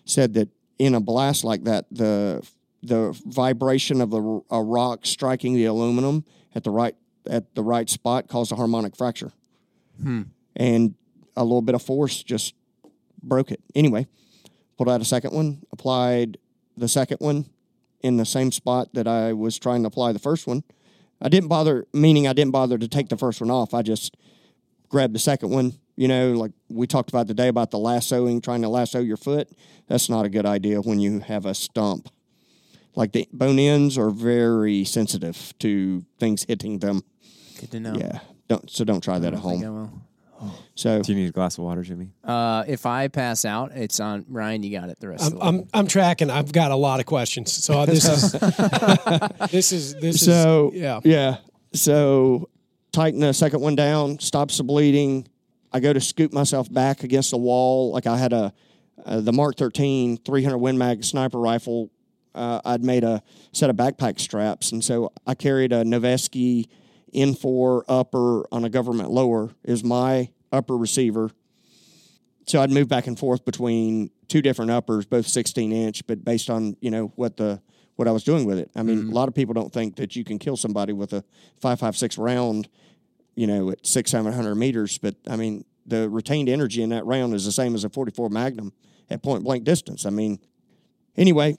said that in a blast like that, the the vibration of the r- a rock striking the aluminum at the right at the right spot caused a harmonic fracture, Hmm. and a little bit of force just broke it. Anyway, pulled out a second one, applied the second one in the same spot that I was trying to apply the first one. I didn't bother, meaning I didn't bother to take the first one off. I just grabbed the second one. You know, like we talked about today about the lassoing, trying to lasso your foot. That's not a good idea when you have a stump. Like the bone ends are very sensitive to things hitting them. Good to know. Yeah. Don't so don't try that at home. Will. So Do you need a glass of water, Jimmy? Uh, if I pass out, it's on Ryan. You got it. The rest I'm, of the I'm I'm tracking. I've got a lot of questions. So *laughs* *laughs* this is this is this so is yeah. yeah. So tighten the second one down, stops the bleeding. I go to scoop myself back against the wall. Like I had a uh, the Mark 13 300 Win Mag sniper rifle. Uh, I'd made a set of backpack straps, and so I carried a Noveske N4 upper on a government lower. is my upper receiver. So I'd move back and forth between two different uppers, both 16 inch, but based on you know what the what I was doing with it. I mean, mm-hmm. a lot of people don't think that you can kill somebody with a 5.56 round, you know, at six, 700 meters. But I mean, the retained energy in that round is the same as a 44 Magnum at point blank distance. I mean, anyway,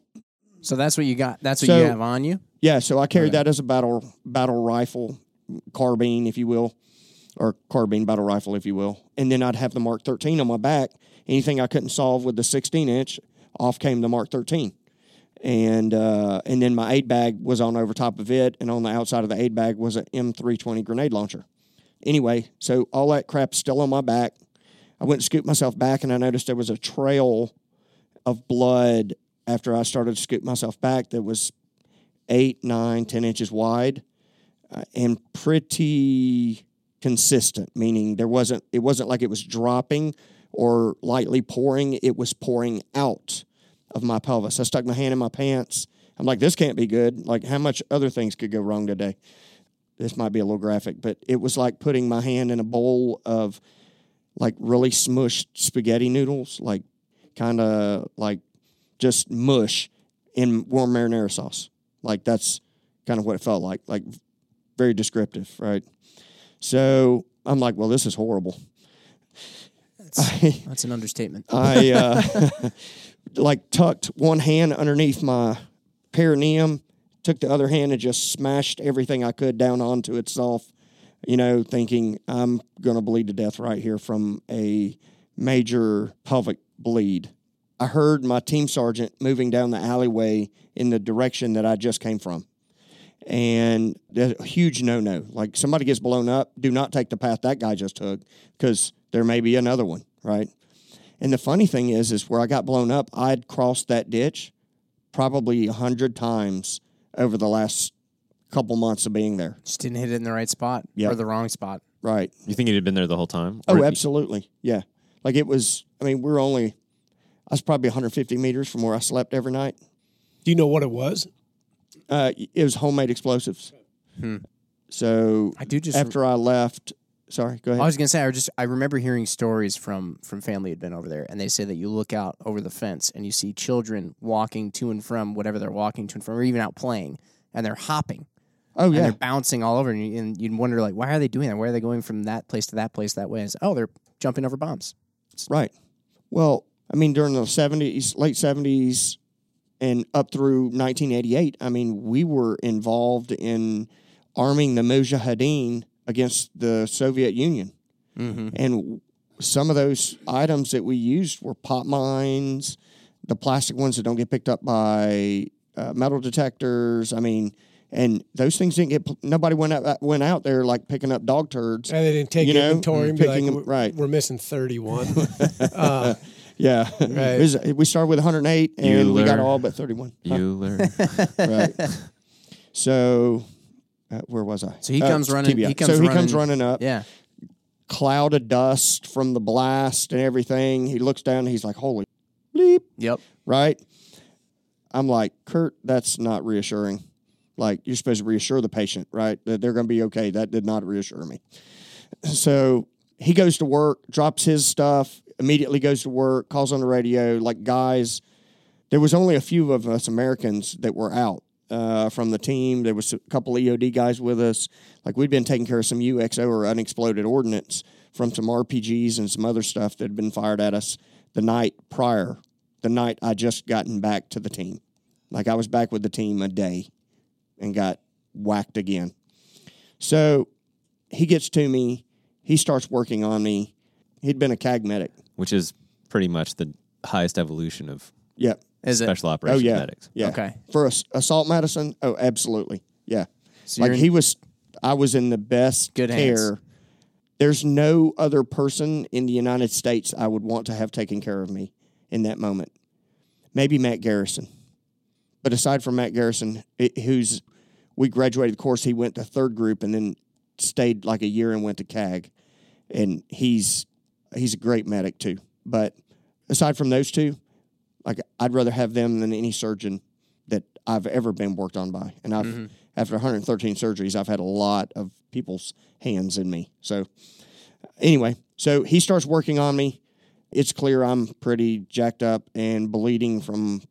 So that's what you got. That's what So- you have on you. yeah. So I carried that as a battle battle rifle, carbine, if you will, or carbine battle rifle, if you will. And then I'd have the Mark 13 on my back. Anything I couldn't solve with the 16 inch, off came the Mark 13 and uh, and then my aid bag was on over top of it, and on the outside of the aid bag was an M320 grenade launcher. Anyway, so all that crap's still on my back. I went and scooped myself back, and I noticed there was a trail of blood after I started to scoop myself back that was eight, nine, ten inches wide, Uh, and pretty consistent. Meaning there wasn't it wasn't like it was dropping or lightly pouring; it was pouring out of my pelvis. I stuck my hand in my pants. I'm like, this can't be good. Like, how much other things could go wrong today? This might be a little graphic, but it was like putting my hand in a bowl of like really smushed spaghetti noodles, like kind of like just mush in warm marinara sauce. Like, that's kind of what it felt like. Like, very descriptive, right? So I'm like, well, this is horrible. *laughs* I, That's an understatement. I uh, *laughs* *laughs* like tucked one hand underneath my perineum, took the other hand and just smashed everything I could down onto itself, you know, thinking I'm going to bleed to death right here from a major pelvic bleed. I heard my team sergeant moving down the alleyway in the direction that I just came from. And there's a huge no no. Like somebody gets blown up, do not take the path that guy just took because there may be another one, right? And the funny thing is, is where I got blown up, I'd crossed that ditch probably a hundred times over the last couple months of being there. Just didn't hit it in the right spot Yeah. or the wrong spot. Right. You think you'd have been there the whole time? Oh, Or- absolutely. Yeah. Like it was. I mean, we're only. I was probably 150 meters from where I slept every night. Do you know what it was? Uh, it was homemade explosives. Hmm. So I do just. after I left, sorry, go ahead. I was gonna say I just I remember hearing stories from from family who'd been over there, and they say that you look out over the fence and you see children walking to and from whatever they're walking to and from, or even out playing, and they're hopping oh and yeah, they're bouncing all over, and, you, and you'd wonder like, why are they doing that? Why are they going from that place to that place that way? And it's, oh, they're jumping over bombs. right. Well, I mean, during the 70s, late 70s, and up through 1988, I mean, we were involved in arming the Mujahideen against the Soviet Union. Mm-hmm. And some of those items that we used were pot mines, the plastic ones that don't get picked up by uh, metal detectors. I mean, and those things didn't get. Nobody went out went out there like picking up dog turds. And they didn't take You know, inventory and be like, them- "We're- right. we're missing 31. *laughs* uh, Yeah, Right. Was- we started with 108, and we got all but 31. Huh, *laughs* You *laughs* learn. right. So, uh, where was I? So he Uh, comes running- TBI. he comes so he comes running- running up. Yeah, cloud of dust from the blast and everything. He looks down and he's like, holy bleep, yep. right? I'm like, Kurt, that's not reassuring. Like, you're supposed to reassure the patient, right? That they're going to be okay. That did not reassure me. So he goes to work, drops his stuff, immediately goes to work, calls on the radio, like, guys, there was only a few of us Americans that were out uh, from the team. There was a couple EOD guys with us. Like we'd been taking care of some UXO or unexploded ordnance from some RPGs and some other stuff that had been fired at us the night prior. The night I just gotten back to the team. Like I was back with the team a day and got whacked again. So he gets to me. He starts working on me. He'd been a CAG medic. Which is pretty much the highest evolution of Yep. Is it special oh, operations yeah. medics. Yeah. okay? For ass- assault medicine, oh, absolutely. Yeah. So like he was, I was in the best Good care. hands. There's no other person in the United States I would want to have taken care of me in that moment. Maybe Matt Garrison, but aside from Matt Garrison, it, who's we graduated the course, he went to third group and then stayed like a year and went to CAG, and he's he's a great medic too. But aside from those two, like I'd rather have them than any surgeon that I've ever been worked on by. And I've mm-hmm. after 113 surgeries, I've had a lot of people's hands in me. So anyway, so he starts working on me. It's clear I'm pretty jacked up and bleeding from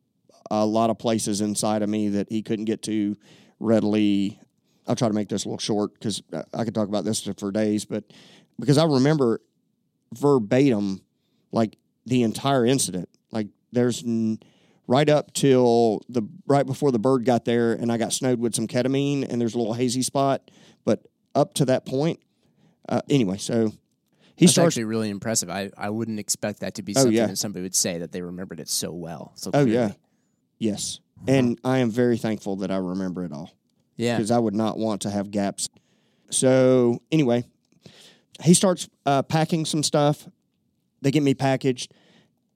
a lot of places inside of me that he couldn't get to readily. I'll try to make this a little short because I could talk about this for days, but because I remember verbatim, like the entire incident. Like there's n- right up till the right before the bird got there, and I got snowed with some ketamine, and there's a little hazy spot. But up to that point, uh, anyway, so he That's starts. actually really impressive. I, I wouldn't expect that to be Oh, something yeah. that somebody would say that they remembered it so well. So oh clearly. yeah, yes, and I am very thankful that I remember it all. yeah. because I would not want to have gaps. So anyway, he starts uh, packing some stuff. They get me packaged,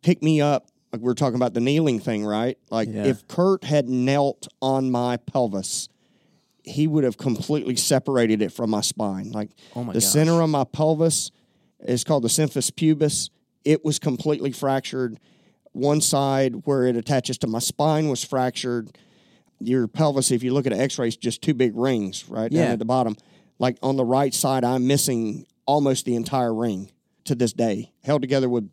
pick me up. Like we are talking about the kneeling thing, right? Like Yeah. if Kurt had knelt on my pelvis, he would have completely separated it from my spine. Like Oh my the gosh. center of my pelvis is called the symphysis pubis. It was completely fractured. One side where it attaches to my spine was fractured your pelvis, if you look at an x-ray, is just two big rings right down Yeah. at the bottom. Like on the right side, I'm missing almost the entire ring to this day, held together with,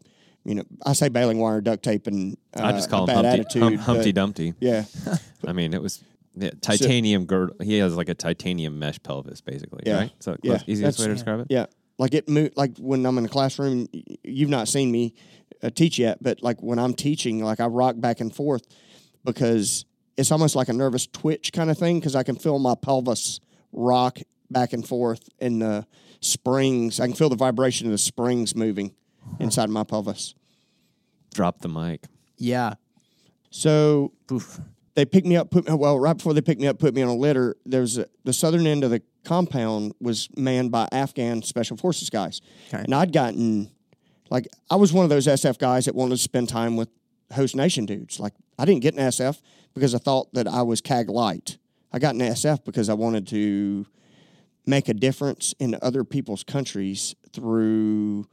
you know, I say baling wire, duct tape, and uh, I just call a him Humpty, attitude. hum, but- Humpty Dumpty. yeah, *laughs* I mean, it was yeah, titanium girdle. He has like a titanium mesh pelvis, basically, Yeah. right? So Yeah. easiest way to describe it. yeah. Like it moved. Like when I'm in the classroom, you've not seen me uh, teach yet, but like when I'm teaching, like I rock back and forth because it's almost like a nervous twitch kind of thing because I can feel my pelvis rock back and forth in the springs. I can feel the vibration of the springs moving inside my pelvis. Drop the mic. Yeah. So Oof. they picked me up, put me, well, right before they picked me up, put me on a litter. There's a, the southern end of the compound was manned by Afghan special forces guys. Okay. And I'd gotten, like, I was one of those SF guys that wanted to spend time with host nation dudes. Like, I didn't get an SF because I thought that I was CAG light. I got an SF because I wanted to make a difference in other people's countries through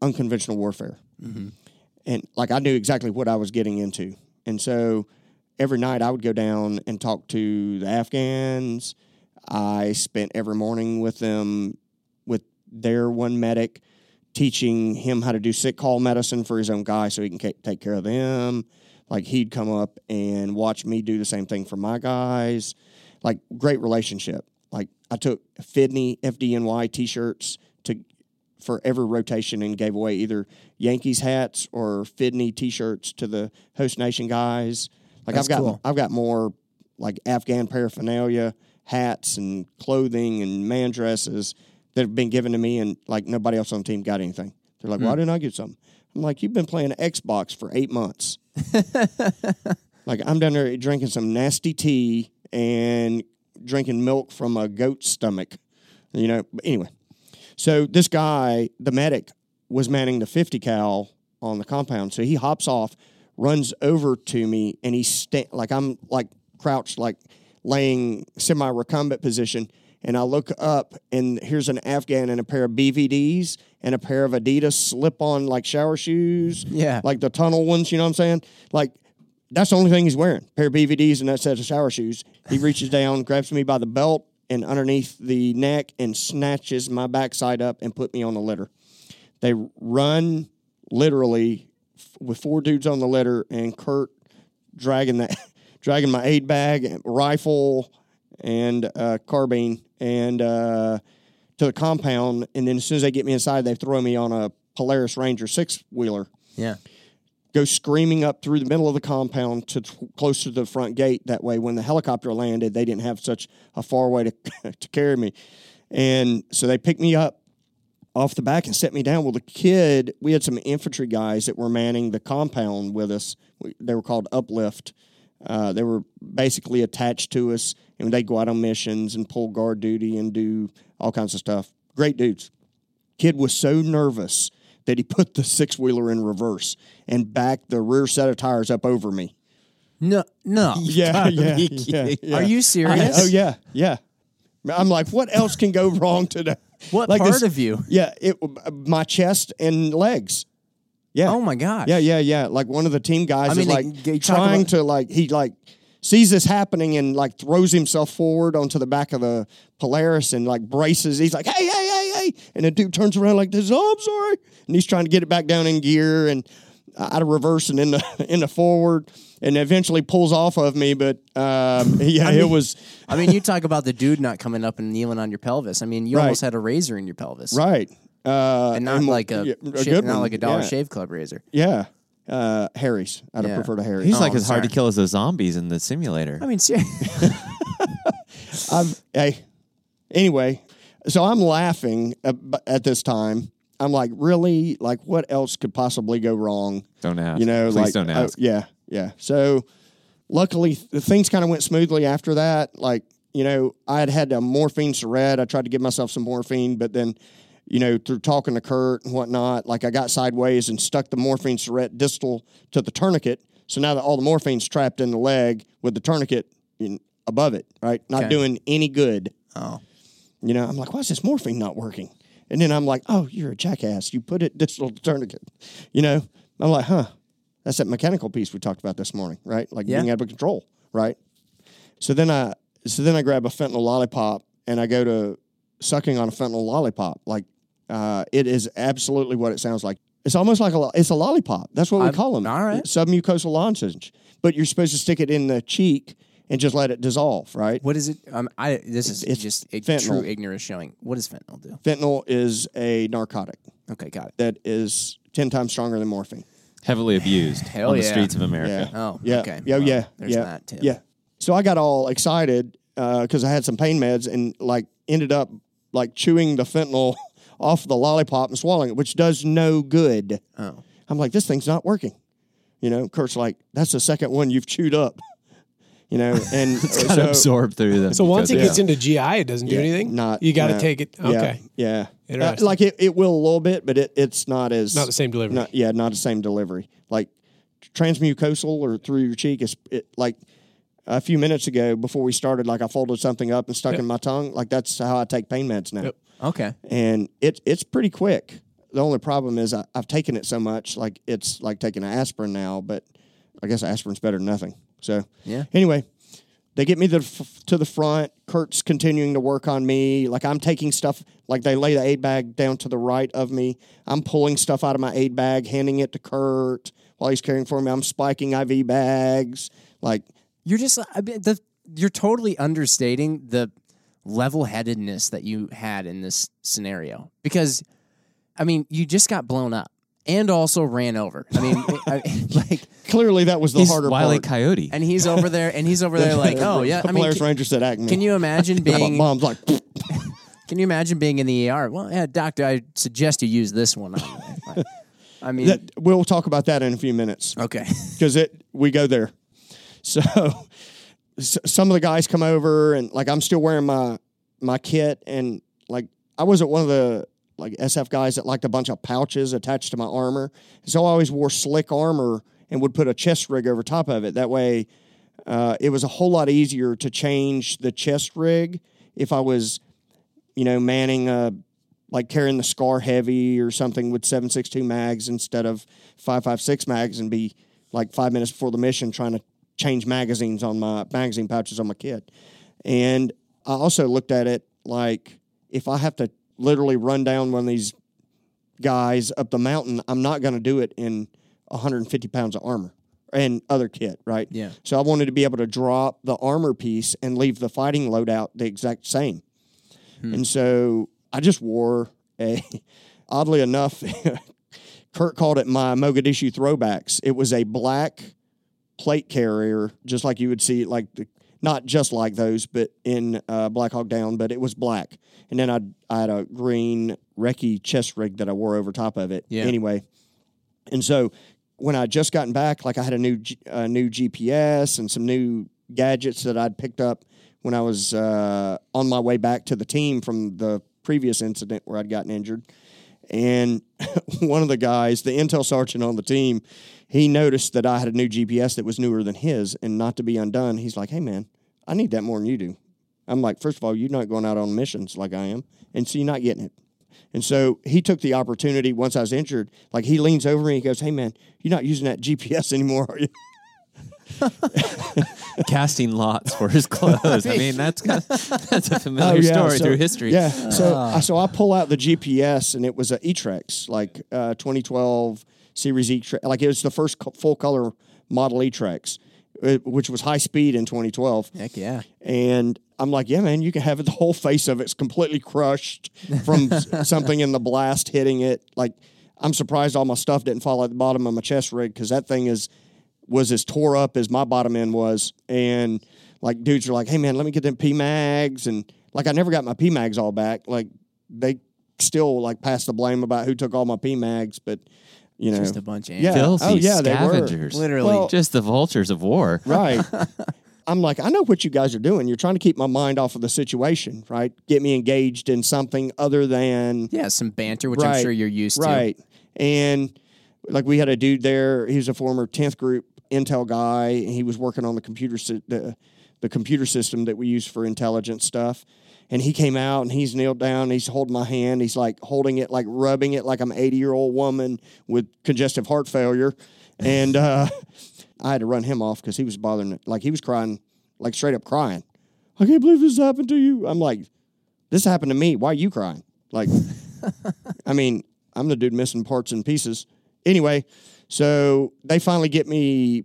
unconventional warfare mm-hmm. and like I knew exactly what I was getting into. And so every night I would go down and talk to the Afghans. I spent every morning with them with their one medic teaching him how to do sick call medicine for his own guy so he can take care of them. Like he'd come up and watch me do the same thing for my guys. Like great relationship. I took Fidney FDNY t-shirts to for every rotation and gave away either Yankees hats or Fidney T-shirts to the host nation guys. Like That's I've got cool. I've got more like Afghan paraphernalia, hats and clothing and man dresses that have been given to me, and like nobody else on the team got anything. They're like, "Why hmm. didn't I get something?" I'm like, "You've been playing Xbox for eight months." *laughs* like I'm down there drinking some nasty tea and drinking milk from a goat's stomach. You know. But anyway, so this guy, the medic, was manning the 50 cal on the compound. So he hops off, runs over to me, and he's sta- like I'm like crouched, like laying semi recumbent position. And I look up, and here's an Afghan in a pair of BVDs and a pair of Adidas slip on like shower shoes. Yeah. Like the tunnel ones, you know what I'm saying? Like that's the only thing he's wearing. pair of BVDs and that set of shower shoes. He reaches down, grabs me by the belt and underneath the neck and snatches my backside up and put me on the litter. They run literally f- with four dudes on the litter and Kurt dragging that *laughs* dragging my aid bag, and rifle, and uh, carbine and uh, to the compound. And then as soon as they get me inside, they throw me on a Polaris Ranger six wheeler Yeah. Go screaming up through the middle of the compound to close to the front gate. That way, when the helicopter landed, they didn't have such a far way to, *laughs* to carry me. And so they picked me up off the back and set me down. Well, the kid, we had some infantry guys that were manning the compound with us. We, they were called Uplift. Uh, they were basically attached to us, and they'd go out on missions and pull guard duty and do all kinds of stuff. Great dudes kid was so nervous that he put the six wheeler in reverse and backed the rear set of tires up over me. No, no. *laughs* Yeah, *laughs* yeah, yeah, yeah. Are you serious? oh yeah, yeah. I'm like, what else can go wrong today? What Like part this- of you? Yeah, it my chest and legs. Yeah. Oh my god. Yeah, yeah, yeah. Like one of the team guys I mean, is like you talk trying about- to like he like sees this happening and like throws himself forward onto the back of the Polaris and like braces. He's like, hey, hey, hey, hey, and the dude turns around like this. Oh, I'm sorry, and he's trying to get it back down in gear and out of reverse and in the *laughs* in the forward, and eventually pulls off of me. But um, *laughs* yeah, it was I mean, you talk about the dude not coming up and kneeling on your pelvis. I mean, you Right. almost had a razor in your pelvis, right. Uh, and not mo- like a, yeah, sha- good not like a Dollar yeah. Shave Club razor. Yeah, uh, Harry's. I'd Yeah. have preferred a Harry's. He's Oh, like I'm as hard to kill as those zombies in the simulator. I mean, ser- *laughs* I've, hey, anyway, so I'm laughing at, at this time. I'm like, really? Like, what else could possibly go wrong? Don't ask. You know, Please like, don't oh, ask. yeah, yeah. So, luckily, th- things kind of went smoothly after that. Like, you know, I had had a morphine syringe. I tried to give myself some morphine, but then, you know, through talking to Kurt and whatnot, like I got sideways and stuck the morphine syringe distal to the tourniquet. So now that all the morphine's trapped in the leg with the tourniquet in, above it, right? Not Okay. doing any good. oh, You know, I'm like, why is this morphine not working? And then I'm like, oh, you're a jackass. You put it distal to tourniquet. You know, I'm like, huh, that's that mechanical piece we talked about this morning, right? Like Yeah. being out of control, right? So then I, so then I grab a fentanyl lollipop and I go to sucking on a fentanyl lollipop. Like, uh, it is absolutely what it sounds like. It's almost like a, lo- it's a lollipop. That's what we I'm- call them. all right. Submucosal lozenge. But you're supposed to stick it in the cheek and just let it dissolve, right? what is it? Um, I this is It's just a fentanyl. true ignorance showing. What does fentanyl do? Fentanyl is a narcotic Okay, got it. that is 10 times stronger than morphine. Heavily abused *sighs* Hell on the streets of America. Yeah. Oh, Yeah. okay. Yeah. Well, yeah. There's yeah. that too. Yeah. So I got all excited because I had some pain meds and like ended up like chewing the fentanyl *laughs* off the lollipop and swallowing it, which does no good. Oh, I'm like, this thing's not working. You know, Kurt's like, that's the second one you've chewed up. *laughs* You know, *laughs* and It's got to so absorb through them. So once it because- gets into GI, it doesn't do Yeah, anything. not you got to no. take it. Yeah, Okay, Yeah. Uh, like it, it will a little bit, but it, it's not as not the same delivery. Not, yeah, not the same delivery. Like transmucosal or through your cheek is it, like a few minutes ago before we started. Like I folded something up and stuck Yep. in my tongue. Like that's how I take pain meds now, Yep. okay. and it it's pretty quick. The only problem is I, I've taken it so much, like it's like taking an aspirin now. But I guess aspirin's better than nothing. So Yeah. Anyway, they get me the, f- to the front. Kurt's continuing to work on me. Like I'm taking stuff, like they lay the aid bag down to the right of me. I'm pulling stuff out of my aid bag, handing it to Kurt while he's caring for me. I'm spiking IV bags. Like, You're just I mean, the you're totally understating the level-headedness that you had in this scenario because I mean, you just got blown up and also ran over. I mean, I, *laughs* *laughs* like clearly that was the He's harder Wile E. part. Coyote. and he's over there and he's over *laughs* there like, "Oh, yeah." I mean, Polaris can, Ranger said, "Act me." can you imagine being Mom's like, Can you imagine being in the ER? Well, yeah, doctor, I suggest you use this one. on I mean, that, we'll talk about that in a few minutes. okay. because it we go there. So s- some of the guys come over and like I'm still wearing my my kit and like I wasn't one of the like SF guys that liked a bunch of pouches attached to my armor. So I always wore slick armor and would put a chest rig over top of it. That way, uh, it was a whole lot easier to change the chest rig if I was, you know, manning a like carrying the SCAR Heavy or something with 762 mags instead of 556 mags and be like five minutes before the mission trying to change magazines on my magazine pouches on my kit. And I also looked at it like if I have to literally run down one of these guys up the mountain, I'm not going to do it in 150 pounds of armor and other kit, right? Yeah. So I wanted to be able to drop the armor piece and leave the fighting loadout the exact same. Hmm. And so I just wore a, *laughs* oddly enough, *laughs* Kurt called it my Mogadishu throwbacks. It was a black plate carrier, just like you would see, like the, not just like those, but in uh, Black Hawk Down, but it was black. And then I I had a green recce chest rig that I wore over top of it. Yeah. Anyway, and so when I just gotten back, like I had a new G- a new GPS and some new gadgets that I'd picked up when I was uh, on my way back to the team from the previous incident where I'd gotten injured. And *laughs* one of the guys, the intel sergeant on the team, he noticed that I had a new GPS that was newer than his, and not to be undone, he's like, "Hey man, I need that more than you do." I'm like, first of all, you're not going out on missions like I am, and so you're not getting it. And so he took the opportunity once I was injured. Like he leans over me, he goes, "Hey man, you're not using that GPS *laughs* anymore, are you?" *laughs* Casting lots for his clothes. I mean, that's *laughs* that's a familiar story Oh, so- through history. Yeah. So I so I pull out the GPS and it was a eTrex, like uh, 2012 Series eTrex. Like it was the first co- full color model eTrex, uh, which was high speed in 2012. Heck yeah. And I'm like, yeah, man, you can have it. The whole face of it's completely crushed from *laughs* something in the blast hitting it. Like, I'm surprised all my stuff didn't fall at the bottom of my chest rig because that thing is was as tore up as my bottom end was. And like, dudes are like, hey, man, let me get them PMAGs. And like, I never got my PMAGs all back. Like, they still like pass the blame about who took all my PMAGs, but you know, Just a bunch of Yeah. Filthy Oh, yeah, scavengers. Literally. Well- Just the vultures of war. Right. *laughs* I'm like, I know what you guys are doing. You're trying to keep my mind off of the situation, right? Get me engaged in something other than Yeah, some banter, which I'm sure you're used to. right. And like we had a dude there. He was a former 10th group Intel guy. He was working on the computer sy- the the computer system that we use for intelligence stuff. And he came out and he's kneeled down. He's holding my hand. He's like holding it, like rubbing it, like I'm an 80 year old woman with congestive heart failure. And uh, *laughs* I had to run him off because he was bothering. Like he was crying, like straight up crying. I can't believe this happened to you. I'm like, this happened to me. Why are you crying? Like, *laughs* I mean, I'm the dude missing parts and pieces. Anyway, so they finally get me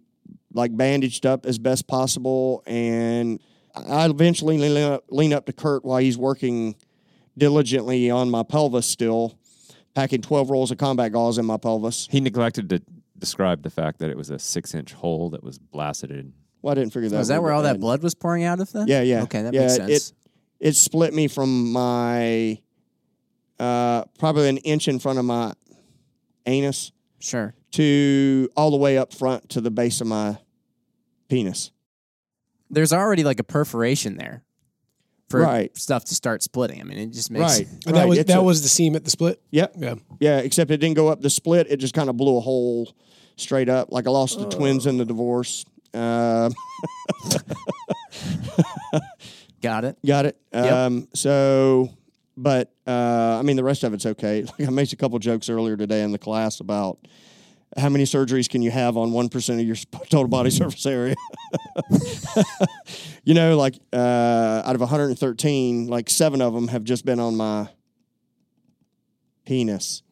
like bandaged up as best possible, and I eventually lean up, lean up to Kurt while he's working diligently on my pelvis still, packing 12 rolls of combat gauze in my pelvis. He neglected to describe the fact that it was a six inch hole that was blasted. Well, I didn't figure that. too. Was that where all that blood was pouring out of then? Yeah, yeah. Okay, that Yeah, makes it- sense. It split me from my uh, probably an inch in front of my anus sure. to all the way up front to the base of my penis. There's already like a perforation there for Right. stuff to start splitting. I mean, it just makes Right. And right. that was It's that a- was the seam at the split. Yep. Yeah. Yeah, except it didn't go up the split. It just kind of blew a hole straight up. Like I lost the twins in the divorce. Uh, *laughs* got it. got it. Yep. Um, so, but uh, I mean, the rest of it's okay. *laughs* Like I made a couple jokes earlier today in the class about how many surgeries can you have on one percent of your *laughs* total body surface area. *laughs* you know, like uh, out of 113, like seven of them have just been on my penis.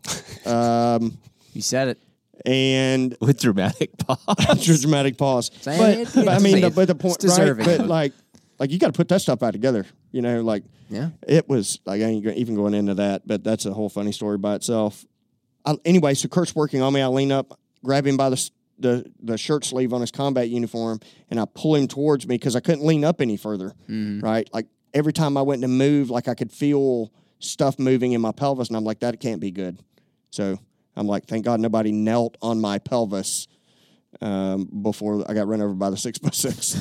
Um, You said it. and With dramatic pause. dramatic pause. Say But, it, but I mean, the, but the point, right? But like, like you got to put that stuff out together. You know, like Yeah. it was like I ain't even going into that, but that's a whole funny story by itself. I, anyway, so Kurt's working on me. I lean up, grab him by the the the shirt sleeve on his combat uniform, and I pull him towards me because I couldn't lean up any further. Right, like every time I went to move, like I could feel stuff moving in my pelvis, and I'm like, that can't be good. So I'm like, thank God nobody knelt on my pelvis um, before I got run over by the six by six.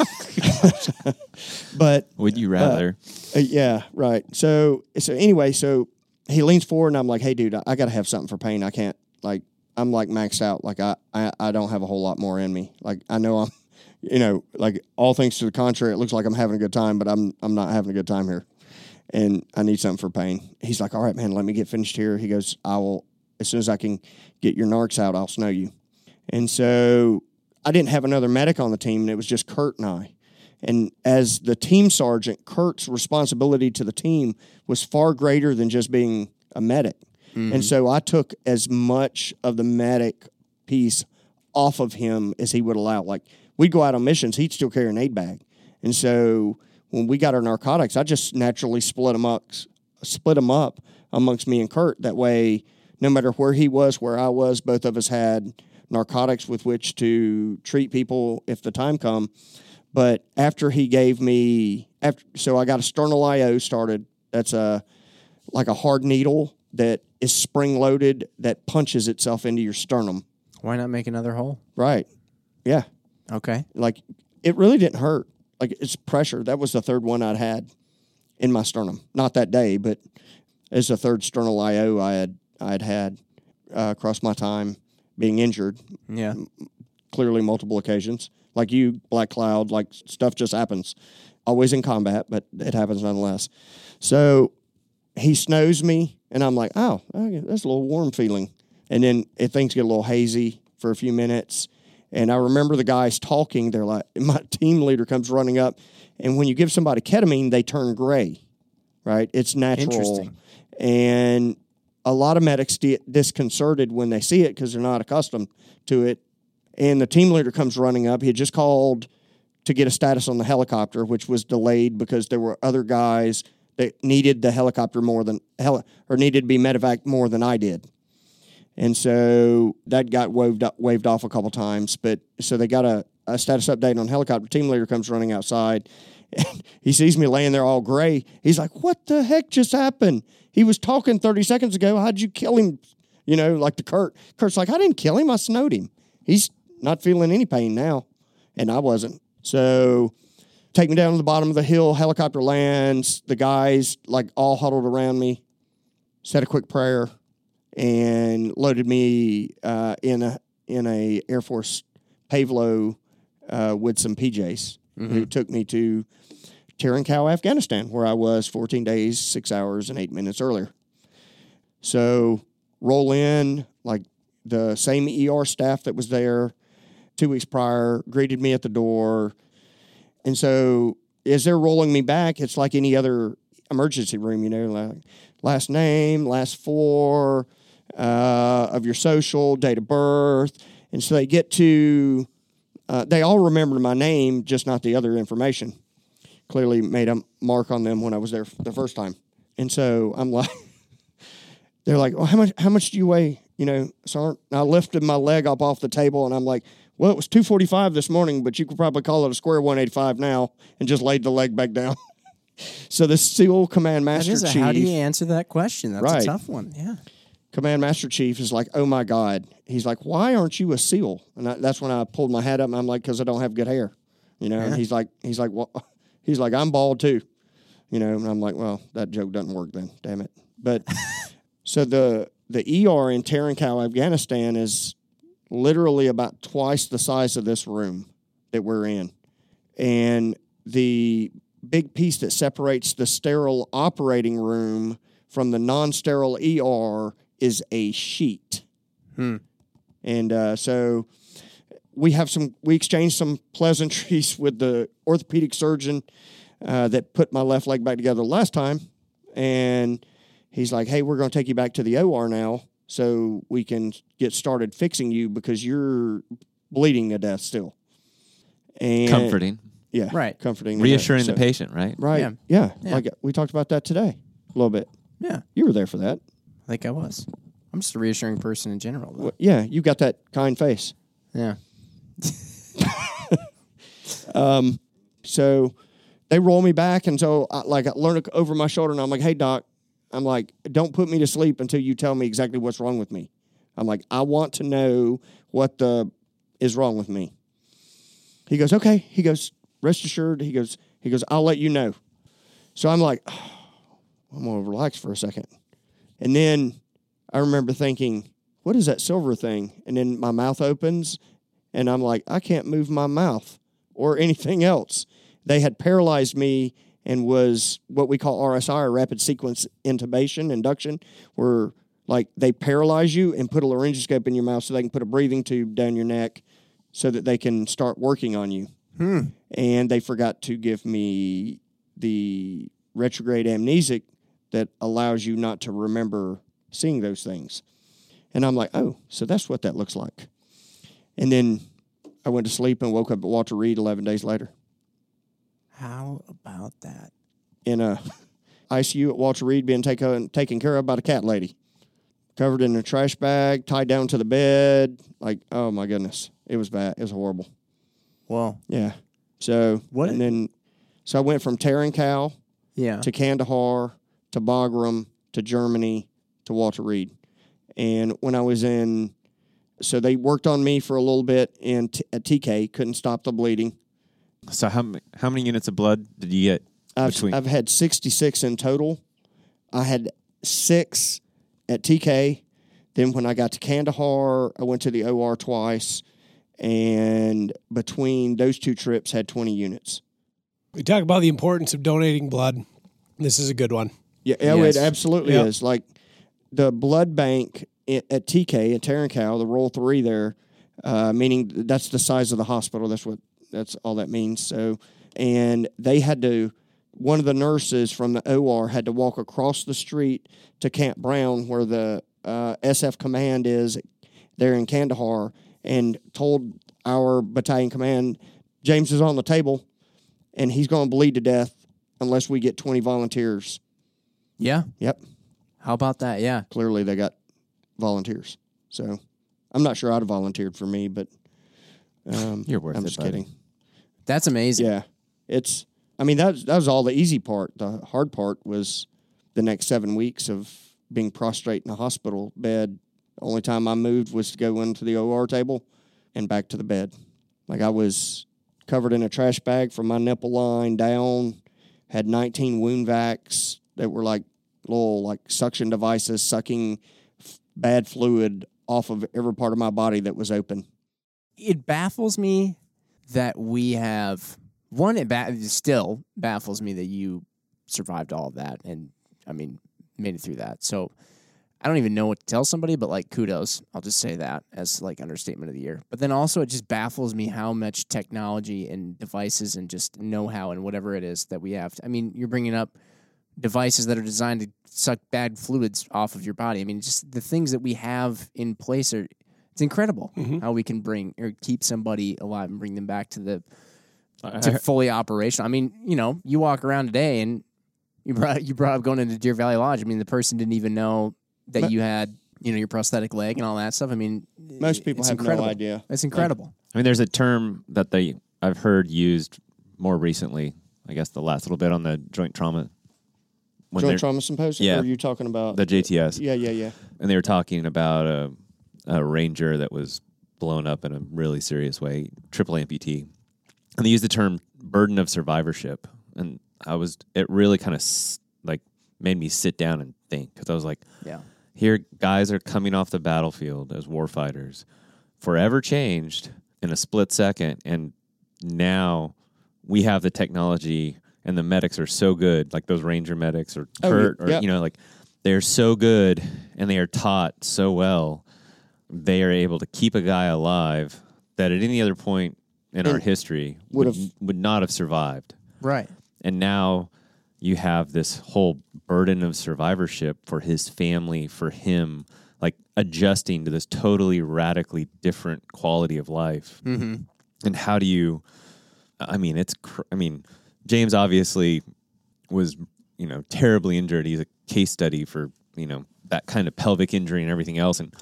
*laughs* *laughs* but Would you rather? uh, yeah, right. So so anyway, so he leans forward and I'm like, hey dude, I, I gotta have something for pain. I can't like I'm like maxed out. Like I, I I don't have a whole lot more in me. Like I know I'm *laughs* you know, like all things to the contrary, it looks like I'm having a good time, but I'm I'm not having a good time here. And I need something for pain. He's like, All right, man, let me get finished here. He goes, I will as soon as I can get your narcs out, I'll snow you. And so I didn't have another medic on the team, and it was just Kurt and I. And as the team sergeant, Kurt's responsibility to the team was far greater than just being a medic. Mm-hmm. And so I took as much of the medic piece off of him as he would allow. Like we'd go out on missions, he'd still carry an aid bag. And so when we got our narcotics, I just naturally split them up, split them up amongst me and Kurt. That way, no matter where he was, where I was, both of us had narcotics with which to treat people if the time come. But after he gave me after, so I got a sternal IO started. That's a like a hard needle that is spring loaded that punches itself into your sternum. Why not make another hole? Right. Yeah. Okay. Like it really didn't hurt. Like it's pressure. That was the third one I'd had in my sternum. Not that day, but as the third sternal IO I had I had had uh, across my time being injured. Yeah. Clearly, multiple occasions. Like you, Black Cloud. Like stuff just happens. always in combat, but it happens nonetheless. So he snows me, and I'm like, oh, okay, that's a little warm feeling. And then it, things get a little hazy for a few minutes. And I remember the guys talking. They're like, *laughs* my team leader comes running up, and when you give somebody ketamine, they turn gray, right? It's natural. Interesting. And a lot of medics get disconcerted when they see it because they're not accustomed to it. And the team leader comes running up. He had just called to get a status on the helicopter, which was delayed because there were other guys that needed the helicopter more than heli- or needed to be medevac more than I did. And so that got waved up, waved off a couple times. But so they got a, a status update on helicopter. Team leader comes running outside. And *laughs* he sees me laying there all gray. He's like, "What the heck just happened? He was talking 30 seconds ago. How'd you kill him?" You know, like the Kurt. Kurt's like, "I didn't kill him. I snowed him. He's not feeling any pain now." And I wasn't. So take me down to the bottom of the hill. Helicopter lands. The guys like all huddled around me. Said a quick prayer and loaded me uh, in a in a Air Force Pavlo uh, with some PJs who took me to Tarin Kowt, Afghanistan, where I was 14 days, six hours, and eight minutes earlier. So roll in like the same ER staff that was there two weeks prior greeted me at the door, and so as they're rolling me back, it's like any other emergency room, you know, like last name, last four uh, of your social, date of birth. And so they get to, uh, they all remember my name, just not the other information. Clearly made a mark on them when I was there the first time. And so I'm like, *laughs* they're like, well, how much, how much do you weigh? You know, Sergeant? I lifted my leg up off the table and I'm like, well, it was 245 this morning, but you could probably call it a square 185 now and just laid the leg back down. *laughs* so the SEAL Command Master is a, Chief. how do you answer that question? That's Right. a tough one. Yeah. Command Master Chief is like, "Oh my God!" He's like, "Why aren't you a SEAL?" And I, that's when I pulled my hat up, and I'm like, "Because I don't have good hair," you know. And he's like, "He's like, well, *laughs* he's like, I'm bald too," you know. And I'm like, "Well, that joke doesn't work then, damn it." But *laughs* so the the ER in Tarin Kowt, Afghanistan, is literally about twice the size of this room that we're in, and the big piece that separates the sterile operating room from the non-sterile ER is a sheet. Hmm. And uh, so we have some, we exchanged some pleasantries *laughs* with the orthopedic surgeon uh, that put my left leg back together last time. And he's like, hey, we're going to take you back to the OR now so we can get started fixing you because you're bleeding to death still. And Comforting, Yeah. Right. Comforting. reassuring So- the patient, right? Right. Yeah. Yeah. Yeah. Like we talked about that today a little bit. Yeah. You were there for that. I think I was. I'm just a reassuring person in general. Well, yeah, you got that kind face. Yeah. *laughs* um, So they roll me back, and so I, like I learn over my shoulder, and I'm like, "Hey, doc," I'm like, "Don't put me to sleep until you tell me exactly what's wrong with me." I'm like, "I want to know what the is wrong with me." He goes, "Okay." He goes, "Rest assured." He goes, "He goes, I'll let you know." So I'm like, *sighs* I'm gonna relax for a second, and then I remember thinking, "What is that silver thing?" And then my mouth opens, and I'm like, I can't move my mouth or anything else. They had paralyzed me and was what we call RSI or rapid sequence intubation induction, where like they paralyze you and put a laryngoscope in your mouth so they can put a breathing tube down your neck so that they can start working on you. Hmm. And they forgot to give me the retrograde amnesic that allows you not to remember seeing those things. And I'm like, oh, so that's what that looks like. And then I went to sleep and woke up at Walter Reed 11 days later How about that? in a *laughs* ICU at Walter Reed being taken uh, taken care of by the cat lady, covered in a trash bag, tied down to the bed. Like, oh my goodness, it was bad. It was horrible. Well, Yeah. So What- And then, so I went from Tarin Kowt yeah. to Kandahar to Bagram to Germany to Walter Reed, and when I was in, so they worked on me for a little bit in t- at TK, couldn't stop the bleeding. So how m- how many units of blood did you get I've, between? I've had 66 in total. I had six at TK. Then when I got to Kandahar, I went to the OR twice. And between those two trips, had 20 units. We talk about the importance of donating blood. This is a good one. Yeah, yeah, Yes. it absolutely Yep. is. Like the blood bank at TK at Tarin Kowt, the roll three there, uh, meaning that's the size of the hospital. That's what that's all that means. So, and they had to. One of the nurses from the OR had to walk across the street to Camp Brown, where the uh, SF command is there in Kandahar, and told our battalion command, James is on the table, and he's going to bleed to death unless we get twenty volunteers. Yeah. Yep. How about that? Yeah. clearly they got volunteers. So I'm not sure I'd have volunteered for me, but um, You're worth I'm it, just buddy. kidding. That's amazing. Yeah, it's. I mean that that was all the easy part. The hard part was the next seven weeks of being prostrate in a hospital bed. The only time I moved was to go into the OR table and back to the bed. Like I was covered in a trash bag from my nipple line down. Had 19 wound vacs that were like little like suction devices sucking f- bad fluid off of every part of my body that was open. It baffles me that we have one. It ba- still baffles me that you survived all of that, and I mean made it through that. So I don't even know what to tell somebody, but like kudos. I'll just say that as like understatement of the year. But then also it just baffles me how much technology and devices and just know how and whatever it is that we have. I mean, you're bringing up devices that are designed to suck bad fluids off of your body. I mean, just the things that we have in place are it's incredible mm-hmm. how we can bring or keep somebody alive and bring them back to the to fully operational. I mean, you know, you walk around today and you brought you brought up going into Deer Valley Lodge. I mean, the person didn't even know that Mo- you had you know your prosthetic leg and all that stuff. I mean, Most people have incredible. no idea. It's incredible. I mean, there's a term that they I've heard used more recently. I guess the last little bit on the joint trauma when Joint trauma symposium. Yeah. Or are you talking about the JTS, Yeah, yeah, yeah. and they were talking about a, a ranger that was blown up in a really serious way, triple amputee, and they used the term burden of survivorship, and I was it really kind of like made me sit down and think because I was like, Yeah. here guys are coming off the battlefield as warfighters, forever changed in a split second, and now we have the technology and the medics are so good, like those ranger medics or Oh, Kurt, yeah, or you know, like they're so good and they are taught so well. They are able to keep a guy alive that at any other point in our history would would've- would not have survived Right. and now you have this whole burden of survivorship for his family for him like adjusting to this totally radically different quality of life Mm-hmm. and how do you i mean it's cr- i mean james obviously was you know terribly injured he's a case study for you know that kind of pelvic injury and everything else and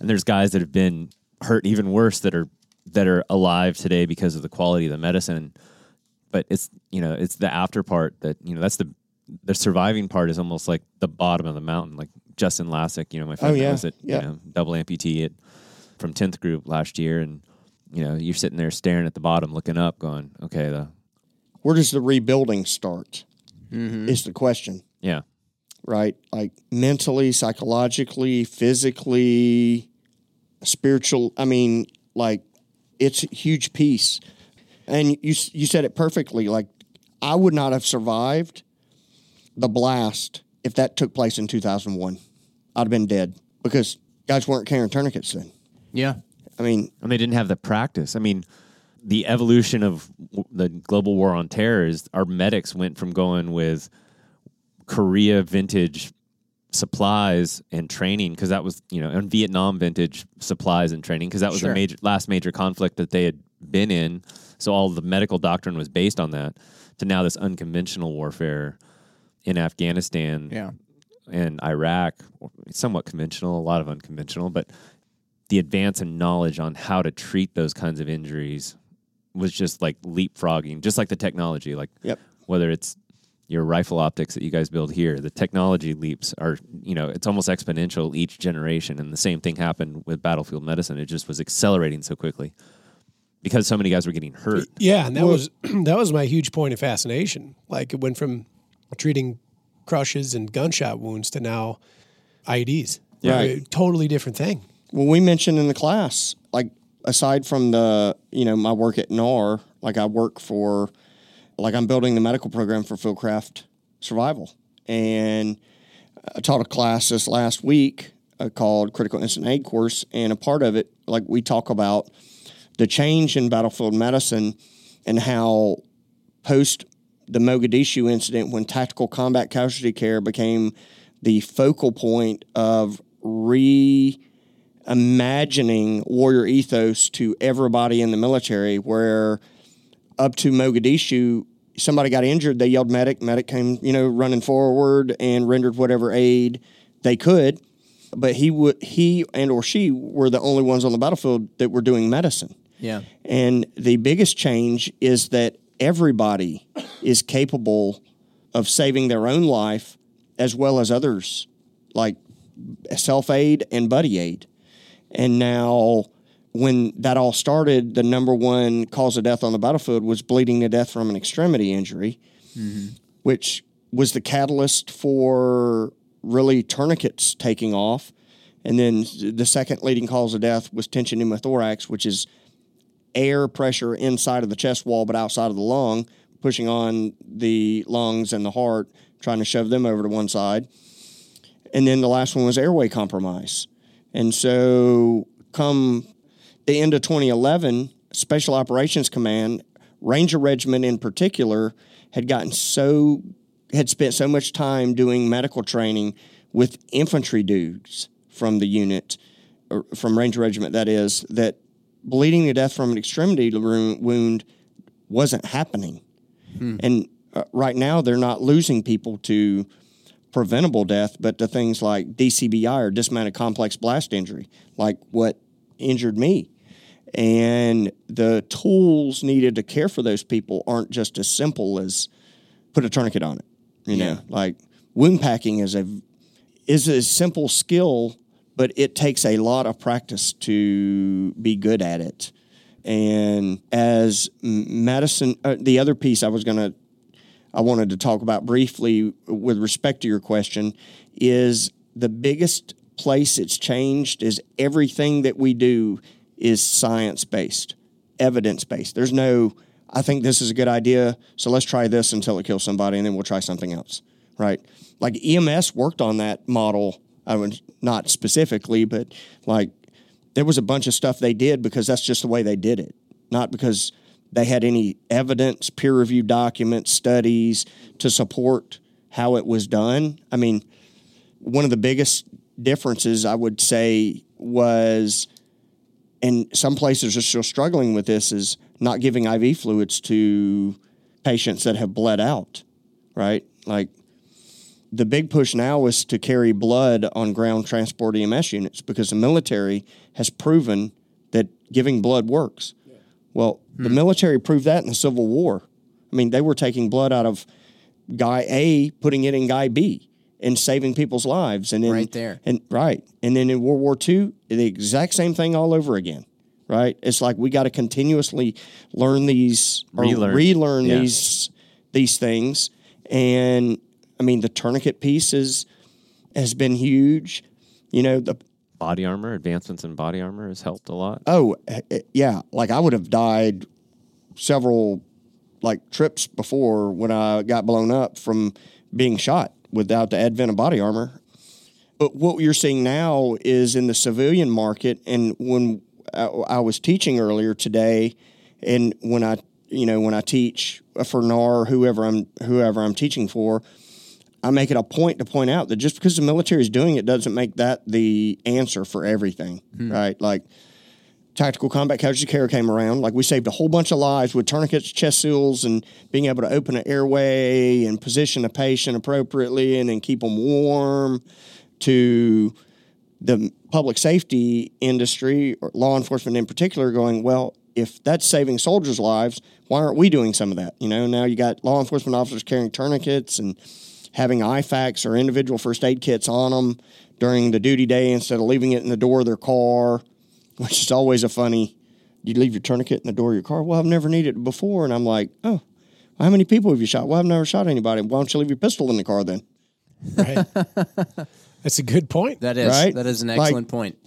and there's guys that have been hurt even worse that are that are alive today because of the quality of the medicine but it's you know it's the after part that you know that's the the surviving part is almost like the bottom of the mountain like justin lassick you know my friend Oh, yeah. was at Yeah. you know double amputee at from 10th group last year and you know you're sitting there staring at the bottom looking up going okay the Where does the rebuilding start? Mm-hmm. Is the question. yeah right? Like mentally, psychologically, physically, spiritual. I mean, like it's a huge piece. And you you said it perfectly. Like I would not have survived the blast if that took place in 2001. I'd have been dead because guys weren't carrying tourniquets then. Yeah. I mean, and they didn't have the practice i mean the evolution of the global war on terror is our medics went from going with korea vintage supplies and training because that was you know and vietnam vintage supplies and training because that was Sure. the major last major conflict that they had been in so all the medical doctrine was based on that to now this unconventional warfare in afghanistan Yeah. and Iraq, somewhat conventional, a lot of unconventional, but the advance in knowledge on how to treat those kinds of injuries was just like leapfrogging, just like the technology. Like Yep. whether it's your rifle optics that you guys build here, the technology leaps are, you know, it's almost exponential each generation. And the same thing happened with battlefield medicine. It just was accelerating so quickly because so many guys were getting hurt. Yeah, and that was *clears throat* that was my huge point of fascination. Like it went from treating crushes and gunshot wounds to now IEDs. Yeah. A totally different thing. Well, we mentioned in the class, like aside from the, you know, my work at NAR, like I work for like I'm building the medical program for Fieldcraft Survival, and I taught a class this last week uh, called Critical Incident Aid Course, and a part of it, like we talk about the change in battlefield medicine and how post the Mogadishu incident, when tactical combat casualty care became the focal point of reimagining warrior ethos to everybody in the military, where up to Mogadishu, somebody got injured, they yelled medic, medic came, you know, running forward and rendered whatever aid they could. But he would he and or she were the only ones on the battlefield that were doing medicine. Yeah. And the biggest change is that everybody is capable of saving their own life as well as others, like self aid and buddy aid. And now, when that all started, the number one cause of death on the battlefield was bleeding to death from an extremity injury, mm-hmm. which was the catalyst for really tourniquets taking off. And then the second leading cause of death was tension pneumothorax, which is air pressure inside of the chest wall but outside of the lung, pushing on the lungs and the heart, trying to shove them over to one side. And then the last one was airway compromise. And so, come the end of 2011, Special Operations Command, Ranger Regiment in particular, had gotten so, had spent so much time doing medical training with infantry dudes from the unit, from Ranger Regiment, that is, that bleeding to death from an extremity wound wasn't happening. And uh, right now, they're not losing people to preventable death, but to things like DCBI or dismounted complex blast injury, like what injured me. And the tools needed to care for those people aren't just as simple as put a tourniquet on it. You know, like wound packing is a is a simple skill, but it takes a lot of practice to be good at it. And as medicine, uh, the other piece I was going to I wanted to talk about briefly with respect to your question is the biggest place it's changed is everything that we do is science based, evidence based. There's no, I think this is a good idea, so let's try this until it kills somebody and then we'll try something else, right? Like EMS worked on that model, I mean, not specifically, but like there was a bunch of stuff they did because that's just the way they did it, not because they had any evidence, peer reviewed documents, studies to support how it was done. I mean, one of the biggest differences I would say was, and some places are still struggling with this, is not giving IV fluids to patients that have bled out, right? Like the big push now is to carry blood on ground transport EMS units because the military has proven that giving blood works. Well, the hmm. military proved that in the Civil War. I mean, they were taking blood out of guy A, putting it in guy B, and saving people's lives. And then, Right there. and right, and then in World War II, the exact same thing all over again. Right? It's like we got to continuously learn these, or Relearn. relearn Yeah. these these things. And I mean, the tourniquet piece is has been huge. You know, the Body armor, advancements in body armor has helped a lot. Oh, eh, eh, yeah. Like I would have died several like trips before when I got blown up from being shot without the advent of body armor. But what you're seeing now is in the civilian market, and when I, I was teaching earlier today, and when I, you know, when I teach for NAR, whoever I'm, whoever I'm teaching for, I make it a point to point out that just because the military is doing it doesn't make that the answer for everything, hmm. right? Like tactical combat casualty care came around. Like we saved a whole bunch of lives with tourniquets, chest seals, and being able to open an airway and position a patient appropriately and then keep them warm. To the public safety industry or law enforcement in particular going, well, if that's saving soldiers' lives, why aren't we doing some of that? You know, now you got law enforcement officers carrying tourniquets and having IFAKs or individual first aid kits on them during the duty day instead of leaving it in the door of their car, which is always a funny. You leave your tourniquet in the door of your car. Well, I've never needed it before, and I'm like, oh, how many people have you shot? Well, I've never shot anybody. Why don't you leave your pistol in the car then? Right. *laughs* That's a good point. That is Right? that is an Like- excellent point.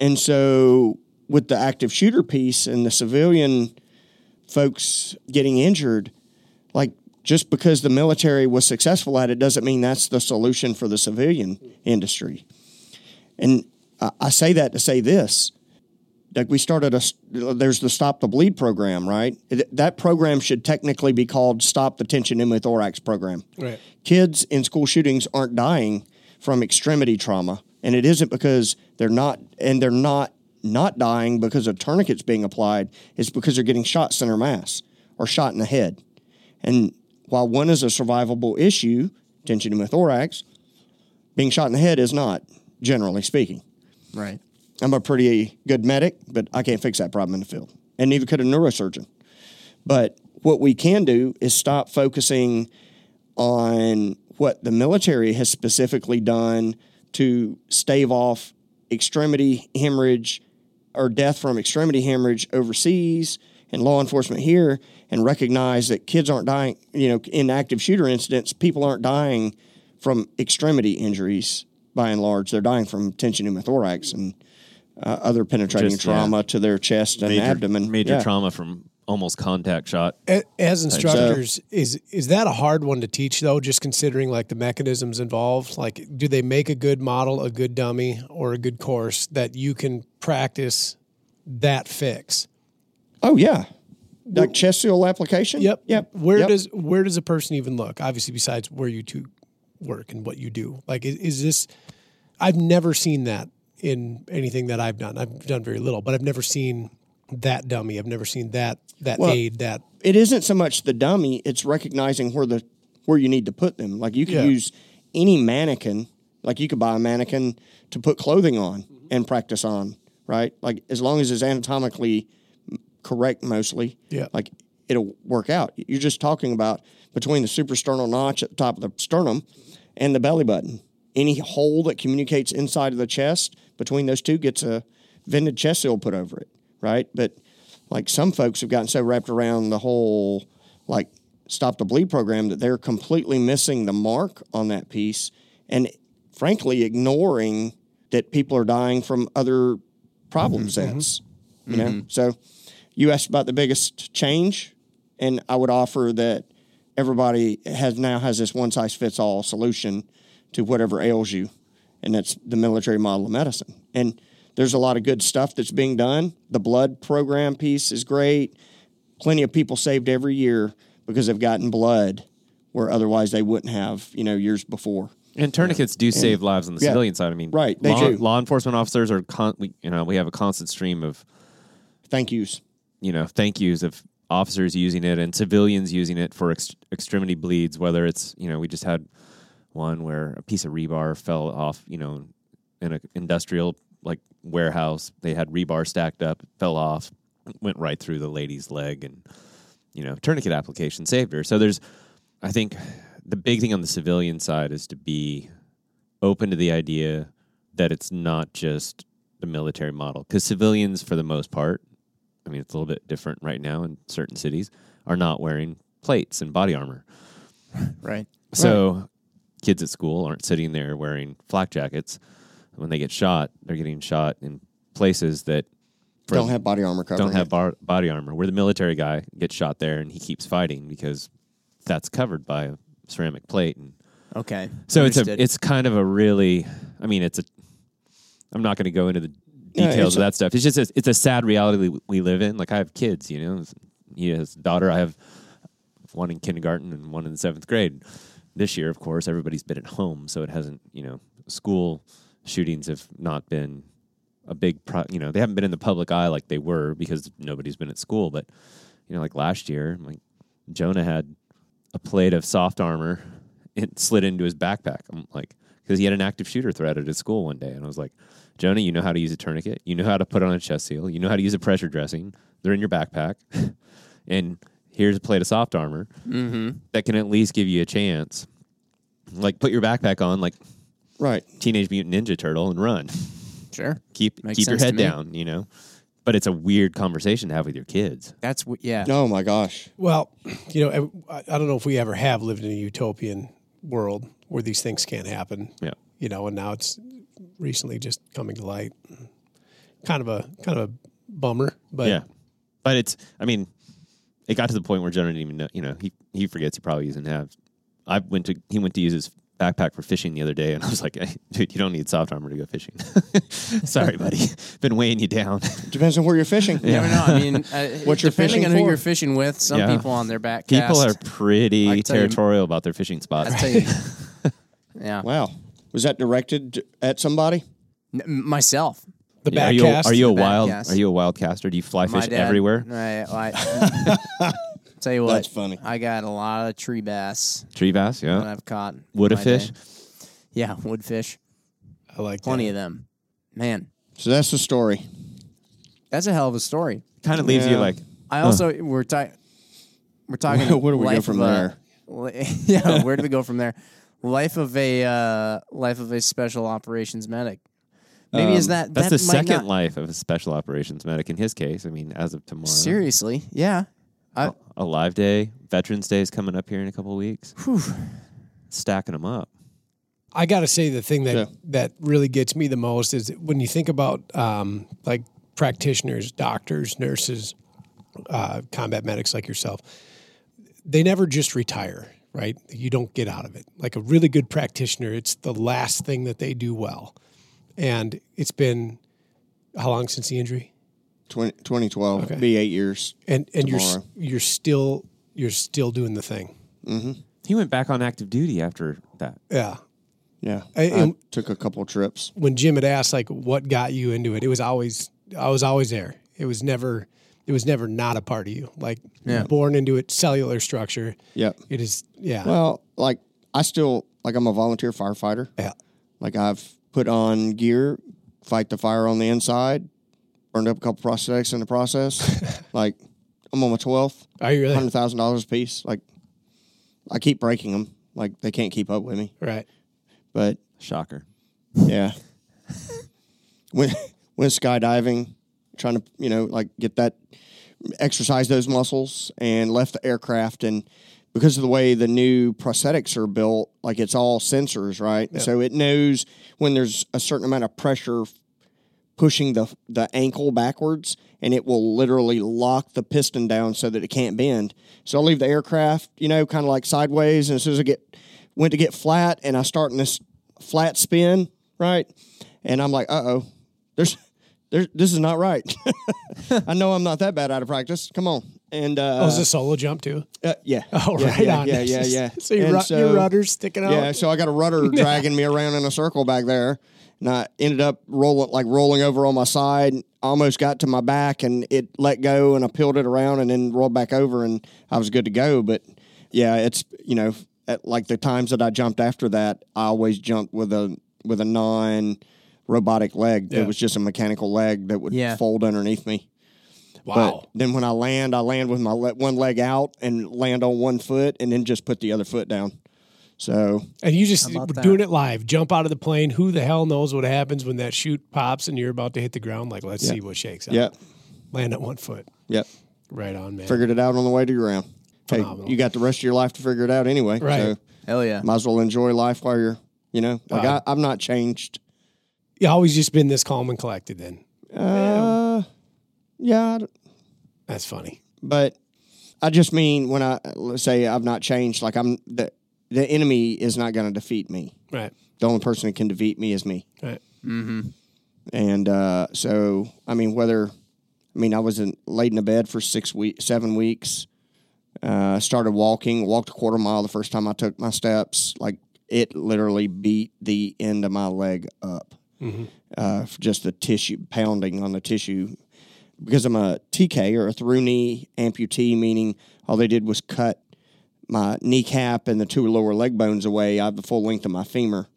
And so, with the active shooter piece and the civilian folks getting injured, like just because the military was successful at it doesn't mean that's the solution for the civilian industry. And I, I say that to say this. Like we started a, there's the Stop the Bleed program, right? It, that program should technically be called Stop the Tension Pneumothorax program. Right. Kids in school shootings aren't dying from extremity trauma, and it isn't because they're not, and they're not not dying because a tourniquet's being applied. It's because they're getting shot center mass or shot in the head. And while one is a survivable issue, tension pneumothorax, being shot in the head is not, generally speaking. Right. I'm a pretty good medic, but I can't fix that problem in the field. And neither could a neurosurgeon. But what we can do is stop focusing on what the military has specifically done to stave off extremity hemorrhage or death from extremity hemorrhage overseas and law enforcement here and recognize that kids aren't dying, you know, in active shooter incidents, people aren't dying from extremity injuries by and large. They're dying from tension pneumothorax and uh, other penetrating Just, trauma yeah. to their chest and major, abdomen. major Yeah. trauma from almost contact shot. As instructors, is is that a hard one to teach though? Just considering like the mechanisms involved, like do they make a good model, a good dummy, or a good course that you can practice that fix? Oh, yeah. Like chest seal application? Yep. Yep. Where Yep. does where does a person even look? Obviously, besides where you two work and what you do. Like, is, is this? I've never seen that in anything that I've done. I've done very little, but I've never seen that dummy. I've never seen that that Well, aid. That it isn't so much the dummy; it's recognizing where the where you need to put them. Like you can Yeah. use any mannequin. Like you could buy a mannequin to put clothing on and practice on, right? Like as long as it's anatomically correct, mostly. Yeah. Like it'll work out. You're just talking about between the suprasternal notch at the top of the sternum and the belly button. Any hole that communicates inside of the chest between those two gets a vented chest seal put over it, right? But like some folks have gotten so wrapped around the whole like stop the bleed program that they're completely missing the mark on that piece and frankly ignoring that people are dying from other problem mm-hmm, sets. Mm-hmm. You know? Mm-hmm. So you asked about the biggest change, and I would offer that everybody has now has this one size fits all solution to whatever ails you, and that's the military model of medicine. And there's a lot of good stuff that's being done. The blood program piece is great. Plenty of people saved every year because they've gotten blood where otherwise they wouldn't have, you know, years before. And tourniquets do save lives on the Yeah. civilian side. I mean, Right, they law, do. law enforcement officers are, con- we, you know, we have a constant stream of, Thank yous. you know, thank yous of officers using it and civilians using it for ex- extremity bleeds. Whether it's, you know, we just had one where a piece of rebar fell off, you know, in an industrial like warehouse. They had rebar stacked up, fell off, went right through the lady's leg, and you know, tourniquet application saved her. So there's, I think, the big thing on the civilian side is to be open to the idea that it's not just the military model because civilians, for the most part, I mean, it's a little bit different right now in certain cities, are not wearing plates and body armor. Right. So kids at school aren't sitting there wearing flak jackets. When they get shot, they're getting shot in places that for- Don't have body armor covering. don't have bar- body armor. Where the military guy gets shot there and he keeps fighting because that's covered by a ceramic plate. And Okay. so it's a it's kind of a really. I mean, it's a. I'm not going to go into the details it's of a- that stuff. It's just a, it's a sad reality we, we live in. Like I have kids, you know. He has a daughter. I have one in kindergarten and one in the seventh grade. This year, of course, everybody's been at home, so it hasn't. You know, school shootings have not been a big. Pro, you know, they haven't been in the public eye like they were because nobody's been at school. But you know, like last year, like Jonah had a plate of soft armor *laughs* it slid into his backpack. I'm like, because he had an active shooter threat at his school one day, and I was like, Jonah, you know how to use a tourniquet, you know how to put on a chest seal, you know how to use a pressure dressing. They're in your backpack, *laughs* and here's a plate of soft armor mm-hmm. that can at least give you a chance. Like, put your backpack on, like Right. Teenage Mutant Ninja Turtle, and run. sure. Keep Makes keep your head down, you know. But it's a weird conversation to have with your kids. That's w- yeah. Oh my gosh. Well, you know, I, I don't know if we ever have lived in a utopian world where these things can't happen. Yeah. You know, and now it's recently just coming to light. Kind of a kind of a bummer, but yeah, but it's. I mean, it got to the point where Jonah didn't even know. You know, he he forgets he probably doesn't have. I went to he went to use his backpack for fishing the other day, and I was like, hey, "Dude, you don't need soft armor to go fishing." *laughs* Sorry, buddy, *laughs* been weighing you down. *laughs* Depends on where you're fishing. You never know. I mean, uh, What you're depending fishing on who for. you're fishing with, some Yeah. people on their back People are pretty I tell you- territorial about their fishing spots. I tell you, yeah, Wow. Was that directed at somebody? N- myself, The Yeah, are you cast. are you a The back wild cast. are you a wild caster? Do you fly fish dad, everywhere? *laughs* I, I, *laughs* tell you what, That's funny. I got a lot of tree bass Tree bass, that yeah. I've caught. Wood in of my fish? day. Yeah, wood fish, I like plenty that. of them. Man, So that's the story. that's a hell of a story. Kind of leaves you Yeah. like I also we're talking we're *laughs* talking. Where do we go life from of a- there? li- yeah, where do we go from there? Life of a uh, life of a special operations medic. Maybe is that that's that the second not- life of a special operations medic in his case. I mean, as of tomorrow. Seriously, yeah. I, A live day, Veterans Day is coming up here in a couple of weeks. Stacking them up. I got to say the thing that Yeah. that really gets me the most is when you think about um, like practitioners, doctors, nurses, uh, combat medics like yourself. They never just retire, right? You don't get out of it. Like a really good practitioner, it's the last thing that they do well. And it's been how long since the injury? 20, 2012. Okay. Be eight years. And and you're you're still you're still doing the thing. Mm-hmm. He went back on active duty after that. Yeah. Yeah. I- I, and- took a couple trips. when Jim had asked like what got you into it, it was always I was always there. It was never it was never not a part of you. Like Yeah. born into it, cellular structure. Yep. It is yeah. Well, like I still like I'm a volunteer firefighter. yeah. Like I've put on gear, fight the fire on the inside, burned up a couple prosthetics in the process. *laughs* like I'm on my twelfth, Are you really hundred thousand dollars a piece. Like I keep breaking them. Like they can't keep up with me. right? But Shocker. yeah, *laughs* went went skydiving, trying to you know like get that exercise those muscles, and left the aircraft and. Because of the way the new prosthetics are built, like it's all sensors, right? So it knows when there's a certain amount of pressure pushing the the ankle backwards, and it will literally lock the piston down so that it can't bend. So I'll leave the aircraft, you know, kind of like sideways, and as soon as I get went to get flat, and I start in this flat spin, right, and I'm like, uh oh, there's. There's, this is not right. *laughs* I know I'm not that bad out of practice. Come on, and uh, Oh, was a solo jump too? uh, yeah, *laughs* Oh, yeah, right yeah, on. yeah, yeah, yeah. *laughs* so your, And ru- so- your rudder's sticking out. yeah, so I got a rudder *laughs* dragging me around in a circle back there, and I ended up rolling like rolling over on my side. Almost got to my back, and it let go, and I peeled it around, and then rolled back over, and I was good to go. But yeah, it's you know, at like the times that I jumped after that, I always jumped with a with a non robotic leg. Yeah. It was just a mechanical leg that would Yeah. fold underneath me. Wow. But then when I land, I land with my le- one leg out and land on one foot, and then just put the other foot down. So and you just How that? doing it live. Jump out of the plane. Who the hell knows what happens when that chute pops and you're about to hit the ground? Like, let's see what shakes out. yeah, Land at one foot. yep. Right on, man. Figured it out on the way to your ground. Hey, you got the rest of your life to figure it out anyway. Right. So hell yeah. might as well enjoy life while you're, you know, like Wow. I, I'm not changed. you always just been this calm and collected. Then Uh, yeah, I d- that's funny. but I just mean when I let's say I've not changed, like I'm the the enemy is not going to defeat me. Right. The only person that can defeat me is me. Right. Mm-hmm. And uh, so, I mean, whether, I mean, I was in, laid in a bed for six weeks, seven weeks. Uh, started walking, walked a quarter mile the first time I took my steps. Like it literally beat the end of my leg up. Uh, just the tissue pounding on the tissue because I'm a TK or a through knee amputee, meaning all they did was cut my kneecap and the two lower leg bones away. I have the full length of my femur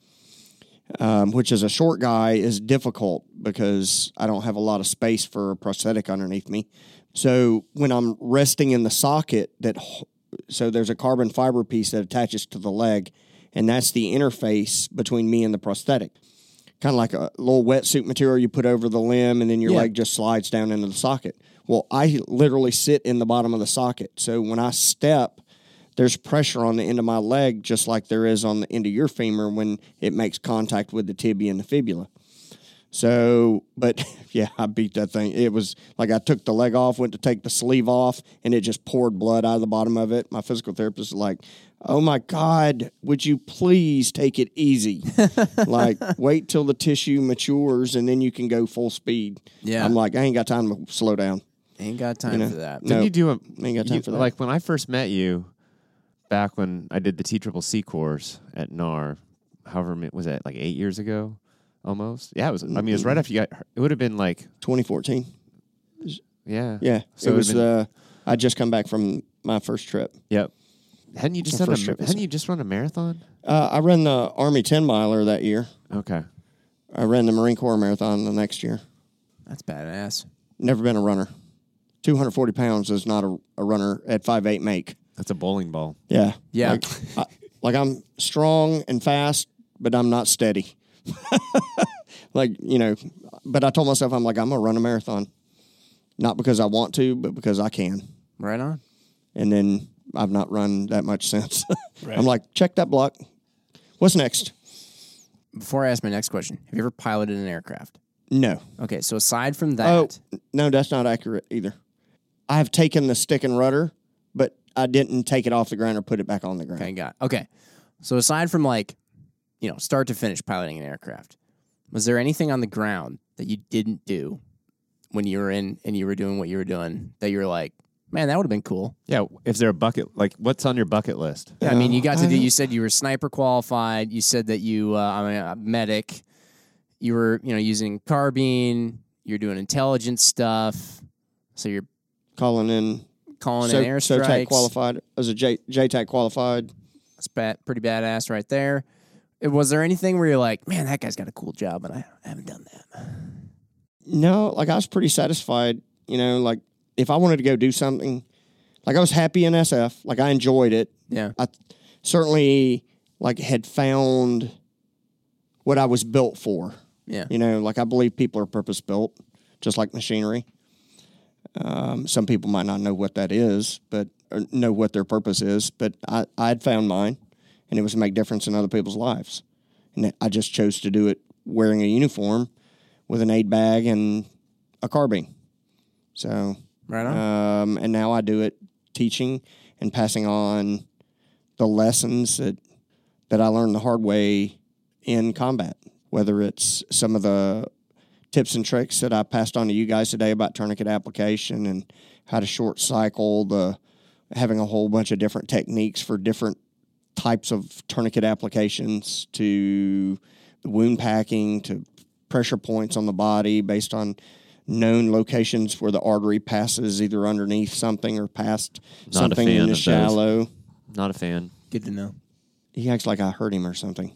um, which as a short guy is difficult because I don't have a lot of space for a prosthetic underneath me. So when I'm resting in the socket, that so there's a carbon fiber piece that attaches to the leg, and that's the interface between me and the prosthetic. Kind of like a little wetsuit material you put over the limb, and then your Yeah. leg just slides down into the socket. Well, I literally sit in the bottom of the socket. So when I step, there's pressure on the end of my leg just like there is on the end of your femur when it makes contact with the tibia and the fibula. So, but *laughs* yeah, I beat that thing. It was like I took the leg off, went to take the sleeve off, and it just poured blood out of the bottom of it. My physical therapist was like, "Oh my God, would you please take it easy? *laughs* like, wait till the tissue matures, and then you can go full speed." Yeah. I'm like, I ain't got time to slow down. Ain't got time know, for that. Didn't you do a Ain't got time you- for that. like when I first met you back when I did the T Triple C course at NAR, however many was that like eight years ago almost? Yeah, it was I mean it was right after you got it would have been like 2014. yeah. Yeah, So it it was. would've Uh, I just come back from my first trip. Yep. Hadn't you just done a, trip hadn't you just run a marathon? Uh, I ran the Army 10 miler that year. Okay. I ran the Marine Corps marathon the next year. That's badass. Never been a runner. 240 pounds is not a, a runner at 5'8 make. That's a bowling ball. Yeah. Yeah. Like, I, like I'm strong and fast, but I'm not steady. *laughs* like, you know, but I told myself, I'm like, I'm to run a marathon. Not because I want to, but because I can. Right on. And then I've not run that much since. *laughs* Right. I'm like, check that block. What's next? Before I ask my next question, have you ever piloted an aircraft? No. Okay, so aside from that, Oh, no, that's not accurate either. I have taken the stick and rudder, but I didn't take it off the ground or put it back on the ground. okay, got okay. So aside from like, you know, start to finish piloting an aircraft, was there anything on the ground that you didn't do when you were in and you were doing what you were doing that you were like, man, that would have been cool. Yeah. Is there a bucket like what's on your bucket list? Yeah, I mean, you got to do. You said you were sniper qualified. You said that you, uh, I mean, a medic. You were, you know, using carbine. You're doing intelligence stuff. So you're Calling in calling so, in airstrikes. SOTAC qualified as a J, JTAC qualified. That's ba- pretty badass right there. Was there anything where you're like, man, that guy's got a cool job, and I haven't done that? No, like I was pretty satisfied. You know, like if I wanted to go do something, like I was happy in SF. Like I enjoyed it. Yeah, I certainly like had found what I was built for. yeah, You know, like I believe people are purpose built, just like machinery. Um, some people might not know what that is, but or know what their purpose is. But I, I had found mine, and it was to make difference in other people's lives. And I just chose to do it wearing a uniform with an aid bag and a carbine. So, right on. um, and now I do it teaching and passing on the lessons that that I learned the hard way in combat. Whether it's some of the tips and tricks that I passed on to you guys today about tourniquet application and how to short cycle the having a whole bunch of different techniques for different types of tourniquet applications to the wound packing to pressure points on the body based on known locations where the artery passes either underneath something or past Not a something fan in of the those. shallow. Not a fan. Good to know. He acts like I hurt him or something.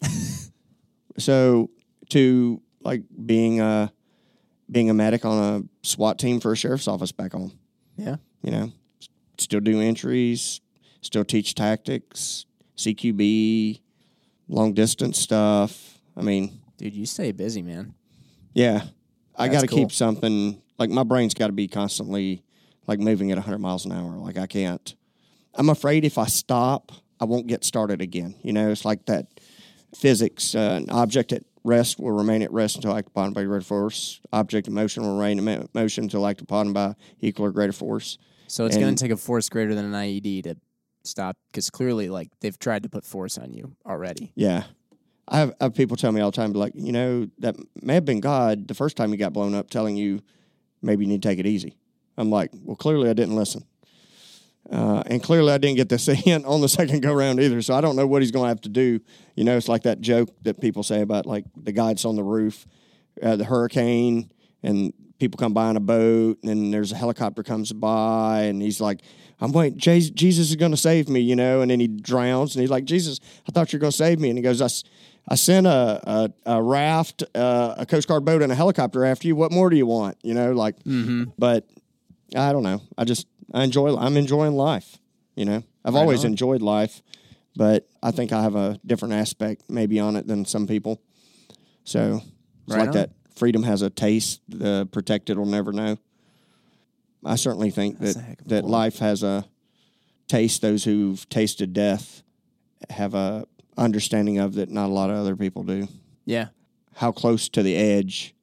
*laughs* so to like being a being a medic on a SWAT team for a sheriff's office back home. Yeah, You know, still do entries, still teach tactics, CQB, long distance stuff. I mean, dude, you stay busy, man. yeah, I got to cool. keep something like my brain's got to be constantly like moving at 100 miles an hour. Like I can't. I'm afraid if I stop, I won't get started again. You know, it's like that physics. Uh, an object at rest will remain at rest until acted upon by greater force. Object in motion will remain in motion until acted upon by equal or greater force. So it's going to take a force greater than an IED to stop, because clearly, like they've tried to put force on you already. Yeah. I have, I have people tell me all the time, like, you know, that may have been God the first time you got blown up telling you maybe you need to take it easy. I'm like, well, clearly I didn't listen. Uh, and clearly I didn't get this *laughs* hint on the second go round either. So I don't know what he's going to have to do. You know, it's like that joke that people say about like the guy that's on the roof, uh, the hurricane, and people come by in a boat, and then there's a helicopter comes by, and he's like, I'm waiting, Jesus is going to save me, you know, and then he drowns, and he's like, Jesus, I thought you were going to save me. And he goes, I, I sent a, a, a raft, uh, a Coast Guard boat, and a helicopter after you. What more do you want? You know, like, but I don't know. I just I enjoy. I'm enjoying life. You know, I've always on. enjoyed life, but I think I have a different aspect maybe on it than some people. So it's Right like on. that. Freedom has a taste. The protected will never know. I certainly think That's that a heck of a that point. life has a taste. Those who've tasted death have a understanding of that not a lot of other people do. Yeah, how close to the edge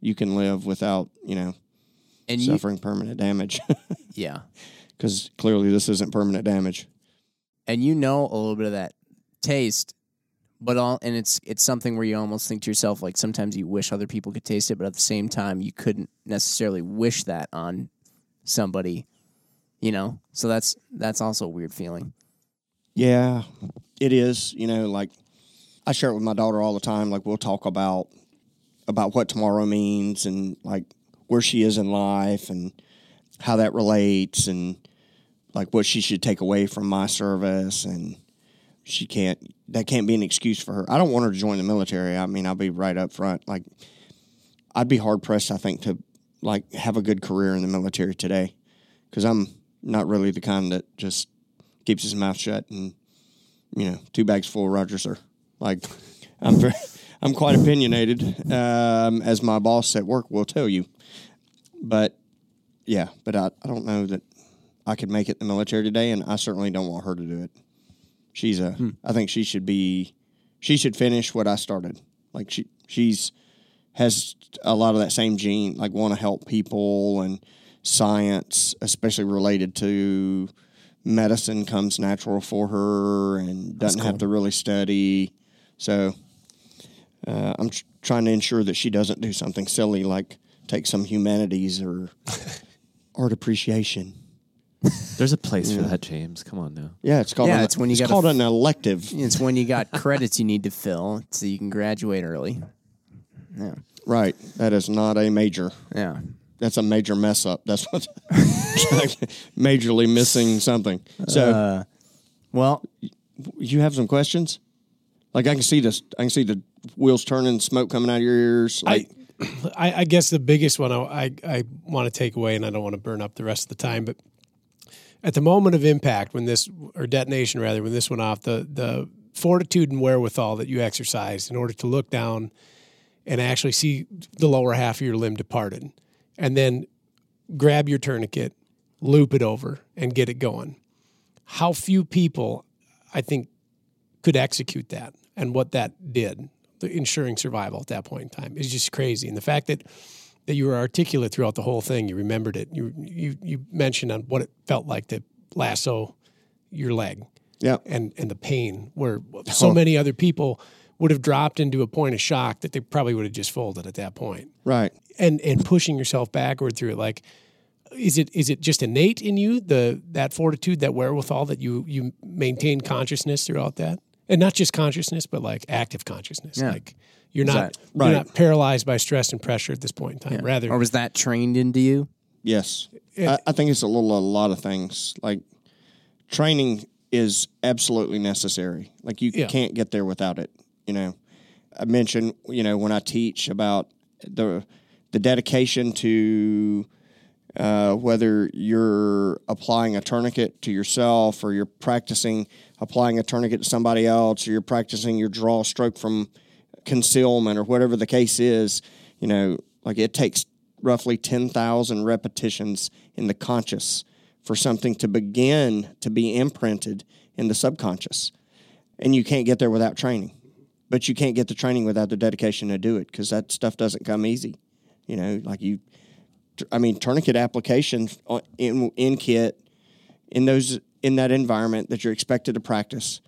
you can live without you know And you, suffering permanent damage. *laughs* yeah, Because clearly this isn't permanent damage. and you know a little bit of that taste, but all and it's it's something where you almost think to yourself like sometimes you wish other people could taste it, but at the same time you couldn't necessarily wish that on somebody, you know. So that's that's also a weird feeling. Yeah, it is. You know, like I share it with my daughter all the time. Like we'll talk about about what tomorrow means and like where she is in life and how that relates and like what she should take away from my service and she can't that can't be an excuse for her. I don't want her to join the military. I mean, I'll be right up front. Like I'd be hard pressed I think to like have a good career in the military today cuz I'm not really the kind that just keeps his mouth shut and you know two bags full of Rogers are like I'm very, *laughs* I'm quite opinionated um, as my boss at work will tell you. But yeah but I, I don't know that I could make it in the military today and I certainly don't want her to do it. She's a I think she should be she should finish what I started. Like she she's has a lot of that same gene like want to help people and science especially related to medicine comes natural for her and doesn't have to really study. So uh, I'm tr- trying to ensure that she doesn't do something silly like take some humanities or *laughs* art appreciation. There's a place for that, James. Come on now. Yeah, it's called. Yeah, an, it's when you it's gotta called f- an elective. It's when you got *laughs* credits you need to fill so you can graduate early. Yeah, Right. That is not a major. yeah. That's a major mess up. That's what *laughs* majorly missing something. So Uh, well, you have some questions? Like I can see this. I can see the wheels turning, smoke coming out of your ears. Like *clears throat* I, I guess the biggest one I, I, I want to take away, and I don't want to burn up the rest of the time, but at the moment of impact, when this or detonation rather, when this went off, the the fortitude and wherewithal that you exercised in order to look down and actually see the lower half of your limb departed, and then grab your tourniquet, loop it over, and get it going. How few people, I think, could execute that and what that did, the ensuring survival at that point in time is just crazy. And the fact that that you were articulate throughout the whole thing, you remembered it. You you you mentioned on what it felt like to lasso your leg yeah, and and the pain where *laughs* so many other people would have dropped into a point of shock that they probably would have just folded at that point. Right. And and pushing yourself backward through it like is it is it just innate in you the that fortitude that wherewithal that you you maintain consciousness throughout that and not just consciousness but like active consciousness Yeah. like you're not that- you're not paralyzed by stress and pressure at this point in time rather or was that trained into you? Yes, It- I, I think it's a little a lot of things. Like training is absolutely necessary. Like you Yeah. can't get there without it. You know, I mentioned you know when I teach about the the dedication to uh, whether you're applying a tourniquet to yourself or you're practicing applying a tourniquet to somebody else or you're practicing your draw stroke from concealment or whatever the case is, you know, like it takes roughly 10,000 repetitions in the conscious for something to begin to be imprinted in the subconscious. And you can't get there without training. But you can't get the training without the dedication to do it because that stuff doesn't come easy. You know, like you, I mean, tourniquet application in, in kit, in those in that environment that you're expected to practice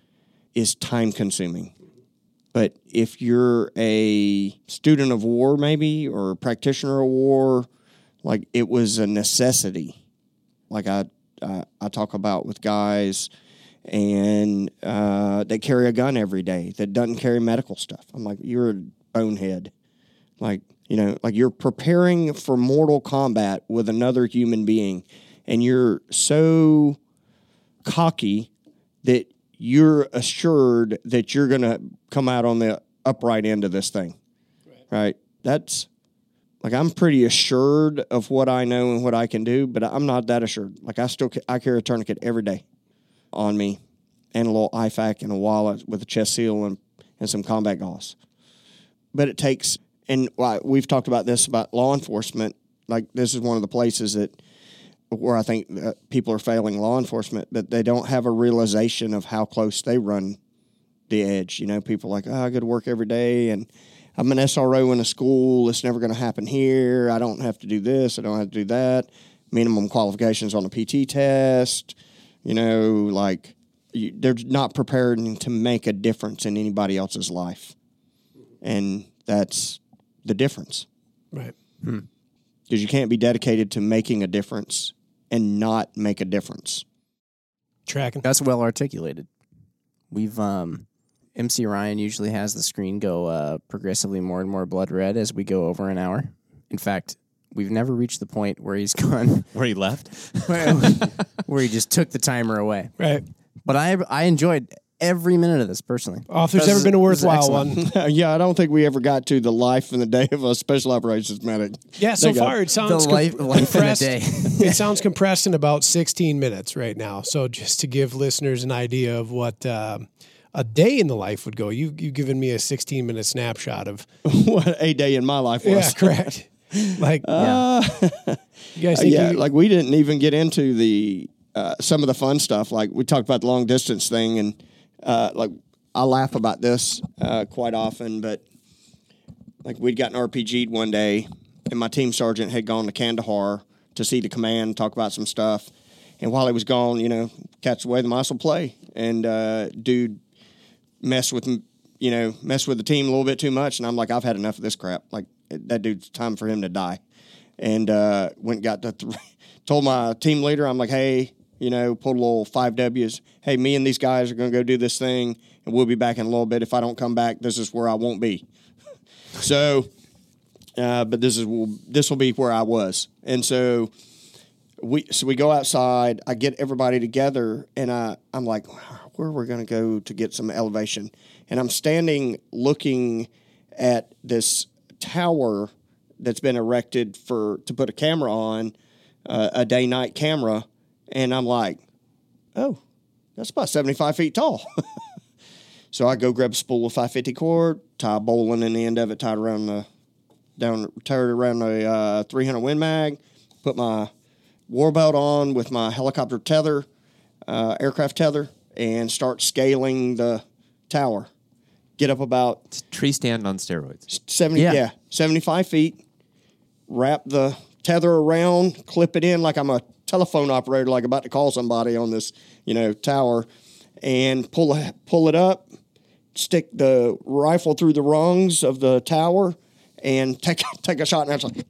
is time consuming. But if you're a student of war, maybe, or a practitioner of war, like it was a necessity. Like I, I, I talk about with guys, and uh, they carry a gun every day that doesn't carry medical stuff. I'm like, you're a bonehead. Like you know, like you're preparing for mortal combat with another human being, and you're so cocky that you're assured that you're going to come out on the upright end of this thing. Right. That's like I'm pretty assured of what I know and what I can do, but I'm not that assured. Like I still I carry a tourniquet every day on me and a little IFAK and a wallet with a chest seal and, and some combat gauze. But it takes and why we've talked about this about law enforcement. Like this is one of the places that where I think people are failing law enforcement that they don't have a realization of how close they run the edge. You know, people like, oh, I go to work every day and I'm an SRO in a school. It's never going to happen here. I don't have to do this. I don't have to do that. Minimum qualifications on a PT test. You know, like you, they're not prepared to make a difference in anybody else's life, and that's the difference. Right. Because you can't be dedicated to making a difference and not make a difference. Tracking. That's well articulated. We've um MC Ryan usually has the screen go uh, progressively more and more blood red as we go over an hour. In fact, we've never reached the point where he's *laughs* gone Where he left? *laughs* where he just took the timer away. Right. But I I enjoyed every minute of this personally. Oh, if there's ever been a worthwhile one. *laughs* yeah, I don't think we ever got to the life and the day of a special operations medic. Yeah, so far it sounds The life- com- life in a compressed. day. it sounds compressed in about 16 minutes right now. So just to give listeners an idea of what um, a day in the life would go, you you've given me a 16 minute snapshot of. what a day in my life was. Yeah, correct. *laughs* Like Uh, *laughs* you guys yeah, you, like we didn't even get into the uh, some of the fun stuff. Like we talked about the long distance thing, and uh, like I laugh about this uh, quite often. But like we'd gotten RPG'd one day, and my team sergeant had gone to Kandahar to see the command, talk about some stuff. And while he was gone, you know, catch away the mice will play, and uh, dude mess with you know mess with the team a little bit too much, and I'm like, I've had enough of this crap. Like that dude's time for him to die. And uh, went got the th- *laughs* told my team leader, I'm like, hey, you know, pulled a little five W's. Hey, me and these guys are going to go do this thing, and we'll be back in a little bit. If I don't come back, this is where I won't be. *laughs* so, uh, but this is this will be where I was, and so we so we go outside. I get everybody together, and I I'm like, where we're we going to go to get some elevation? And I'm standing looking at this tower that's been erected for to put a camera on, uh, a day night camera, and I'm like, oh, that's about 75 feet tall. *laughs* so I go grab a spool of 550 cord, tie a bowline in the end of it, tied around the down, tied around the uh, 300 Win Mag, put my war belt on with my helicopter tether, uh, aircraft tether, and start scaling the tower. Get up about Tree stand on steroids. 70 Yeah. yeah. 75 feet wrap the tether around clip it in like i'm a telephone operator like about to call somebody on this you know tower and pull a, pull it up stick the rifle through the rungs of the tower and *laughs* take take a shot and that's like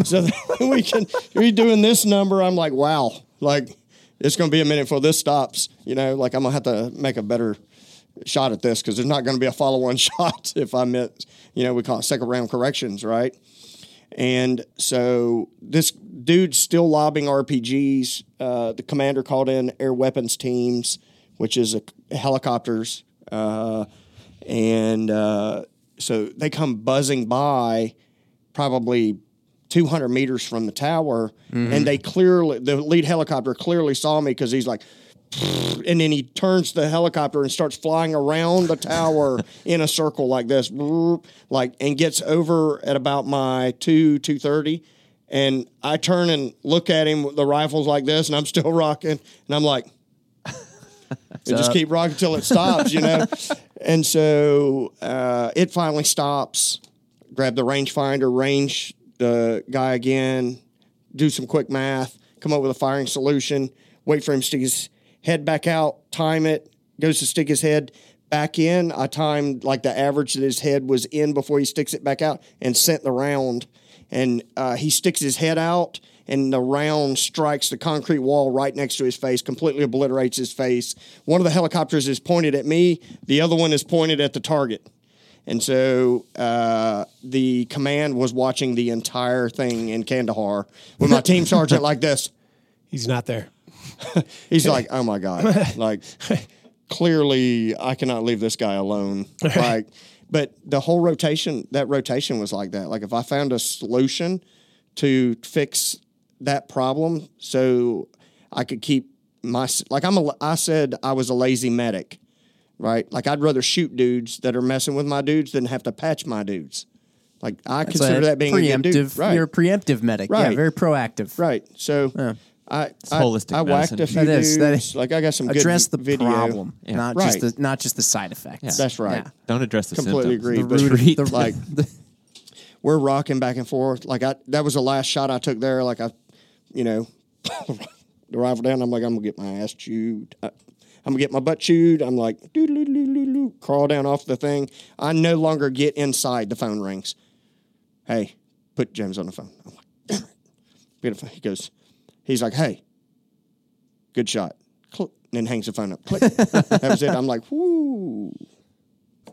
*laughs* so *laughs* we can we doing this number i'm like wow like it's going to be a minute before this stops you know like i'm going to have to make a better shot at this because there's not going to be a follow-on *laughs* shot if I miss. You know, we call it second round corrections, right? And so this dude's still lobbing RPGs. Uh, the commander called in air weapons teams, which is a, helicopters, uh, and uh, so they come buzzing by, probably 200 meters from the tower, and they clearly the lead helicopter clearly saw me because he's like and then he turns the helicopter and starts flying around the tower *laughs* in a circle like this, like and gets over at about my two two thirty, and I turn and look at him with the rifles like this, and I'm still *laughs* rocking, and I'm like, *laughs* and just keep rocking till it stops, you know, and so uh, it finally stops. Grab the rangefinder, range the guy again, do some quick math, come up with a firing solution, wait for him to stick his head back out, time it, goes to stick his head back in. I timed like the average that his head was in before he sticks it back out and sent the round. And uh, he sticks his head out, and the round strikes the concrete wall right next to his face, completely obliterates his face. One of the helicopters is pointed at me, the other one is pointed at the target. And so uh, the command was watching the entire thing in Kandahar with my team *laughs* sergeant like this. he's not there. *laughs* He's like, oh my God. Like, clearly I cannot leave this guy alone. *laughs* Like, but the whole rotation, that rotation was like that. Like, if I found a solution to fix that problem so I could keep my, like, I'm a, I said I was a lazy medic, right? Like, I'd rather shoot dudes that are messing with my dudes than have to patch my dudes. Like, I It's consider a that being a good dude. preemptive. Right. You're a preemptive medic. Yeah, very proactive. Right. So I It's I, holistic I whacked medicine. a few That is- that dudes. is- like I got some Address good the video. problem, not Right. just the not just the side effects. That's right. Yeah. Don't address the Completely symptoms. agree. The but root *laughs* the, like we're rocking back and forth. Like I, that was the last shot I took there. Like I, you know, *coughs* the rifle down. I'm like, I'm gonna get my ass chewed. I, I'm gonna get my butt chewed. I'm like, crawl down off the thing. I no longer get inside. The phone rings. Hey, put James on the phone. I'm like, damn it. Get. He goes, he's like, hey, good shot. Click. And then hangs the phone up. Click. *laughs* that was it. I'm like, whoo.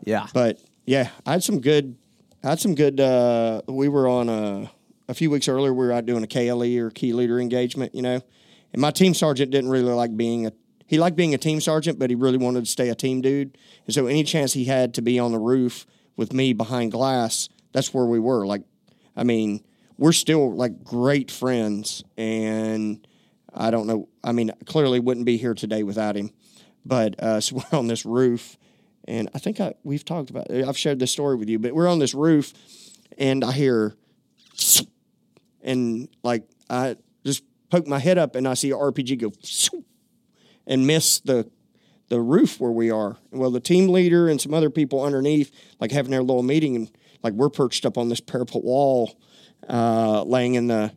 yeah. But yeah, I had some good. I had some good. Uh, we were on a a few weeks earlier. We were out doing a KLE or key leader engagement. You know, and my team sergeant didn't really like being a. He liked being a team sergeant, but he really wanted to stay a team dude. And so, any chance he had to be on the roof with me behind glass, that's where we were. Like, I mean, we're still like great friends, and I don't know. I mean, clearly wouldn't be here today without him. But uh, *laughs* so we're on this roof, and I think I we've talked about. I've shared this story with you, but we're on this roof, and I hear, and like I just poke my head up, and I see a RPG go, and miss the the roof where we are. Well, the team leader and some other people underneath, like having their little meeting, and like we're perched up on this parapet wall, uh, laying in the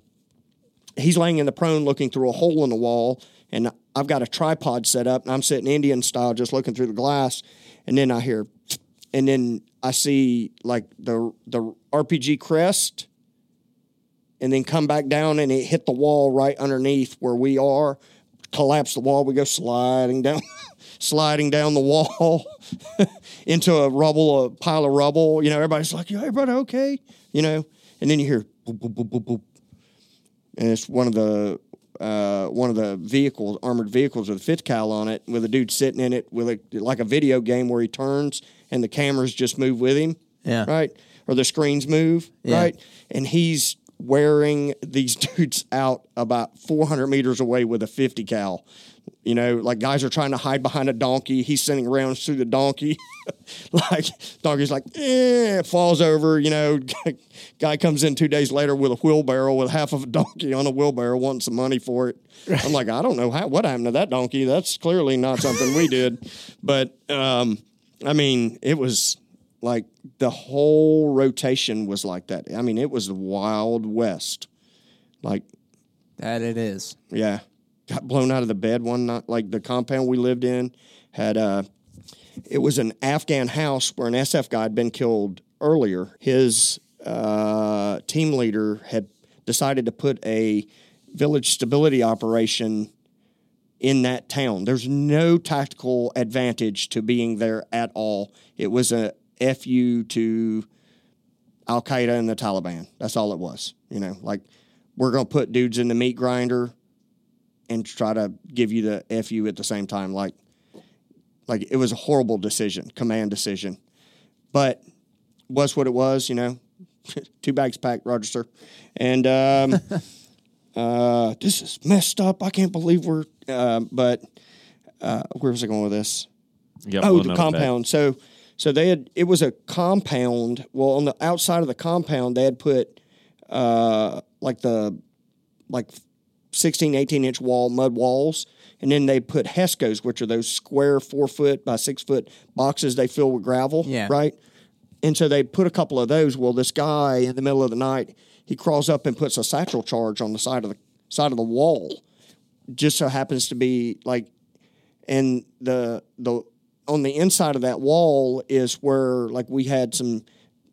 he's laying in the prone looking through a hole in the wall and I've got a tripod set up and I'm sitting Indian style just looking through the glass and then I hear and then I see like the the RPG crest and then come back down and it hit the wall right underneath where we are collapse the wall. We go sliding down *laughs* sliding down the wall *laughs* into a rubble a pile of rubble. You know everybody's like yeah everybody okay? You know? And then you hear boop boop boop boop boop. And it's one of the uh, one of the vehicles, armored vehicles with a fifth cal on it, with a dude sitting in it with a like a video game where he turns and the cameras just move with him, Yeah. right, or the screens move, Yeah. right, and he's wearing these *laughs* dudes out about 400 meters away with a 50 cal. You know, like guys are trying to hide behind a donkey. He's sending rounds through the donkey. *laughs* like donkey's like, eh, falls over. You know, *laughs* guy comes in two days later with a wheelbarrow with half of a donkey on a wheelbarrow, wanting some money for it. I'm like, I don't know how what happened to that donkey. That's clearly not something we did. But um, I mean, it was like the whole rotation was like that. I mean, it was the Wild West. Like That it is. yeah. Got blown out of the bed one night. Like the compound we lived in had uh it was an Afghan house where an SF guy had been killed earlier. His uh, team leader had decided to put a village stability operation in that town. There's no tactical advantage to being there at all. It was a FU to Al Qaeda and the Taliban. That's all it was. You know, like we're going to put dudes in the meat grinder and try to give you the fu at the same time. Like, like it was a horrible decision, command decision, but was what it was. You know, *laughs* two bags packed, Roger sir, and um, *laughs* uh, this is messed up. I can't believe we're. Uh, but uh, where was I going with this? You Oh, the out of bed. compound. So, so they had it was a compound. Well, on the outside of the compound, they had put uh, like the like 16, 18 inch wall mud walls, and then they put Hescos, which are those square four foot by six foot boxes they fill with gravel. Yeah. Right. And so they put a couple of those. Well, this guy in the middle of the night, he crawls up and puts a satchel charge on the side of the side of the wall. Just so happens to be like and the the on the inside of that wall is where like we had some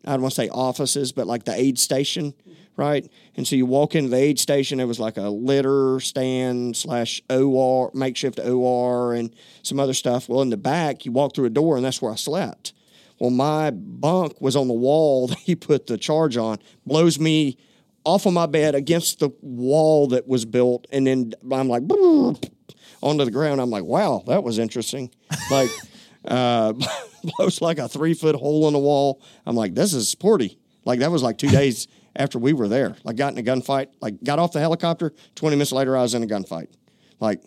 I don't want to say offices, but like the aid station, right? And so you walk into the aid station, it was like a litter stand slash OR makeshift OR and some other stuff. Well, in the back, you walk through a door, and that's where I slept. Well, my bunk was on the wall *laughs* that he put the charge on, blows me off of my bed against the wall that was built, and then I'm like *laughs* onto the ground. I'm like, wow, that was interesting. Like, uh, *laughs* blows like a three foot hole in the wall. I'm like, this is sporty. Like that was like two *laughs* days after we were there. Like got in a gunfight. Like got off the helicopter. Twenty minutes later, I was in a gunfight. Like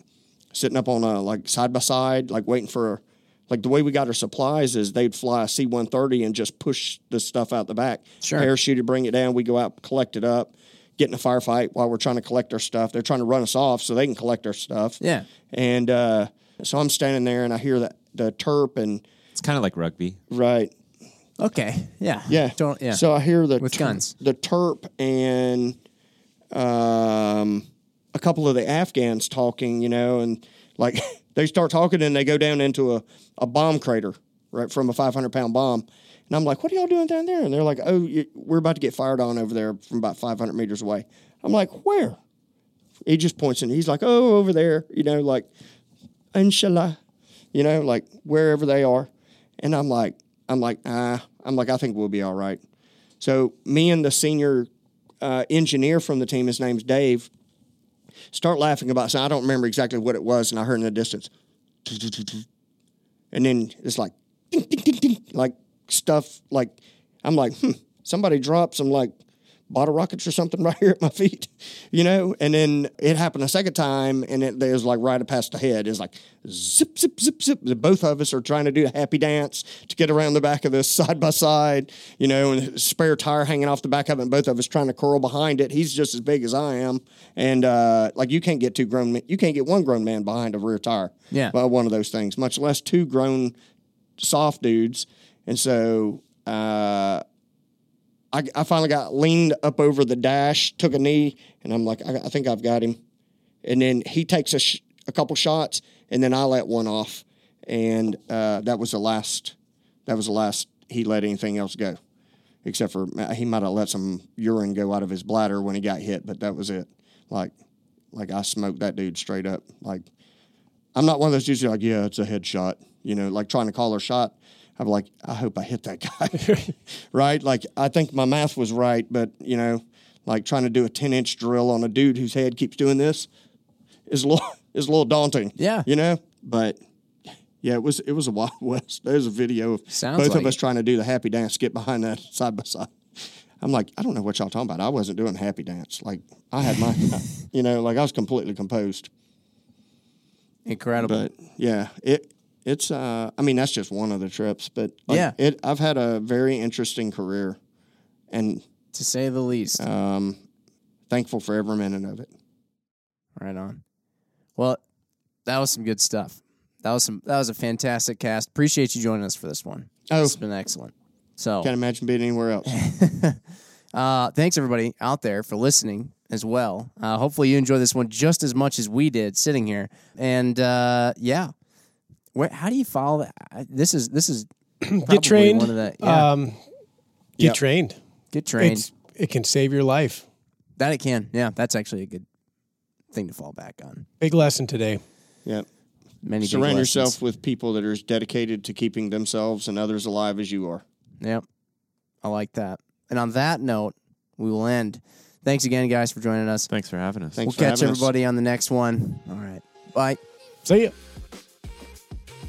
sitting up on a like side by side, like waiting for. Like the way we got our supplies is they'd fly a C one thirty and just push the stuff out the back. Sure. Parachute it, bring it down. We go out, collect it up, get in a firefight while we're trying to collect our stuff. They're trying to run us off so they can collect our stuff. Yeah. And uh, so I'm standing there and I hear that the terp and It's kind of like rugby. right, Okay. Yeah. yeah, Don't. Yeah. So I hear the With ter- guns. the terp and um, a couple of the Afghans talking, you know, and like *laughs* they start talking and they go down into a, a bomb crater right from a 500 pound bomb. And I'm like, what are y'all doing down there? And they're like, oh, you, we're about to get fired on over there from about 500 meters away. I'm like, where? He just points and he's like, oh, over there, you know, like, inshallah, you know, like wherever they are. And I'm like, I'm like, ah, I'm like, I think we'll be all right. So me and the senior uh, engineer from the team, his name's Dave, start laughing about something. I don't remember exactly what it was, and I heard in the distance, and then it's like, like stuff. Like I'm like, hmm, somebody dropped some like bottle rockets or something *laughs* right here at my feet, you know. And then it happened a second time, and it, it was like right past the head. It's like zip, zip, zip, zip. Both of us are trying to do a happy dance to get around the back of this *laughs* side by side, you know, and spare tire hanging off the back of it. And both of us trying to curl behind it. He's just as big as I am, and uh, like you can't get two grown, men, you can't get one grown man behind a rear tire. Yeah. well, one of those things, much less two grown soft dudes. And so uh, I, I finally got leaned up over the dash, took a knee, and I'm like, I, I think I've got him. And then he takes a, sh- a couple shots, and then I let one off, and uh, that was the last. That was the last he let anything else go, except for he might have let some urine go out of his bladder when he got hit, but that was it. Like, like I smoked that dude straight up. Like, I'm not one of those dudes who are like, yeah, it's a headshot. You know, like trying to call a shot. I'm like, I hope I hit that guy. *laughs* *laughs* right? Like, I think my math was right, but, you know, like trying to do a 10 inch drill on a dude whose head keeps doing this is a little, *laughs* is a little daunting. Yeah. You know? But yeah, it was, it was a Wild West. There's a video of Sounds both like of us it. trying to do the happy dance, get behind that side by side. I'm like, I don't know what y'all talking about. I wasn't doing happy dance. Like, I had my, you know, like I was completely composed. Incredible. But yeah, it it's uh I mean that's just one of the trips, but like, Yeah. it I've had a very interesting career and to say the least. um thankful for every minute of it. Right on. Well, that was some good stuff. That was some. That was a fantastic cast. Appreciate you joining us for this one. Oh. It's been excellent. So, Can't imagine being anywhere else. *laughs* uh, thanks everybody out there for listening as well. Uh, hopefully you enjoy this one just as much as we did sitting here. And uh, yeah, where? How do you follow that? This is this is *clears throat* Get trained. One of the yeah. Um, get Yep. trained. get trained. It's, it can save your life. that it can. Yeah, that's actually a good thing to fall back on. Big lesson today. yeah. Many Surround lessons. yourself with people that are as dedicated to keeping themselves and others alive as you are. Yep. I like that. And on that note, we will end. Thanks again, guys, for joining us. Thanks for having us. Thanks we'll for catch having us. everybody on the next one. All right. Bye. See ya.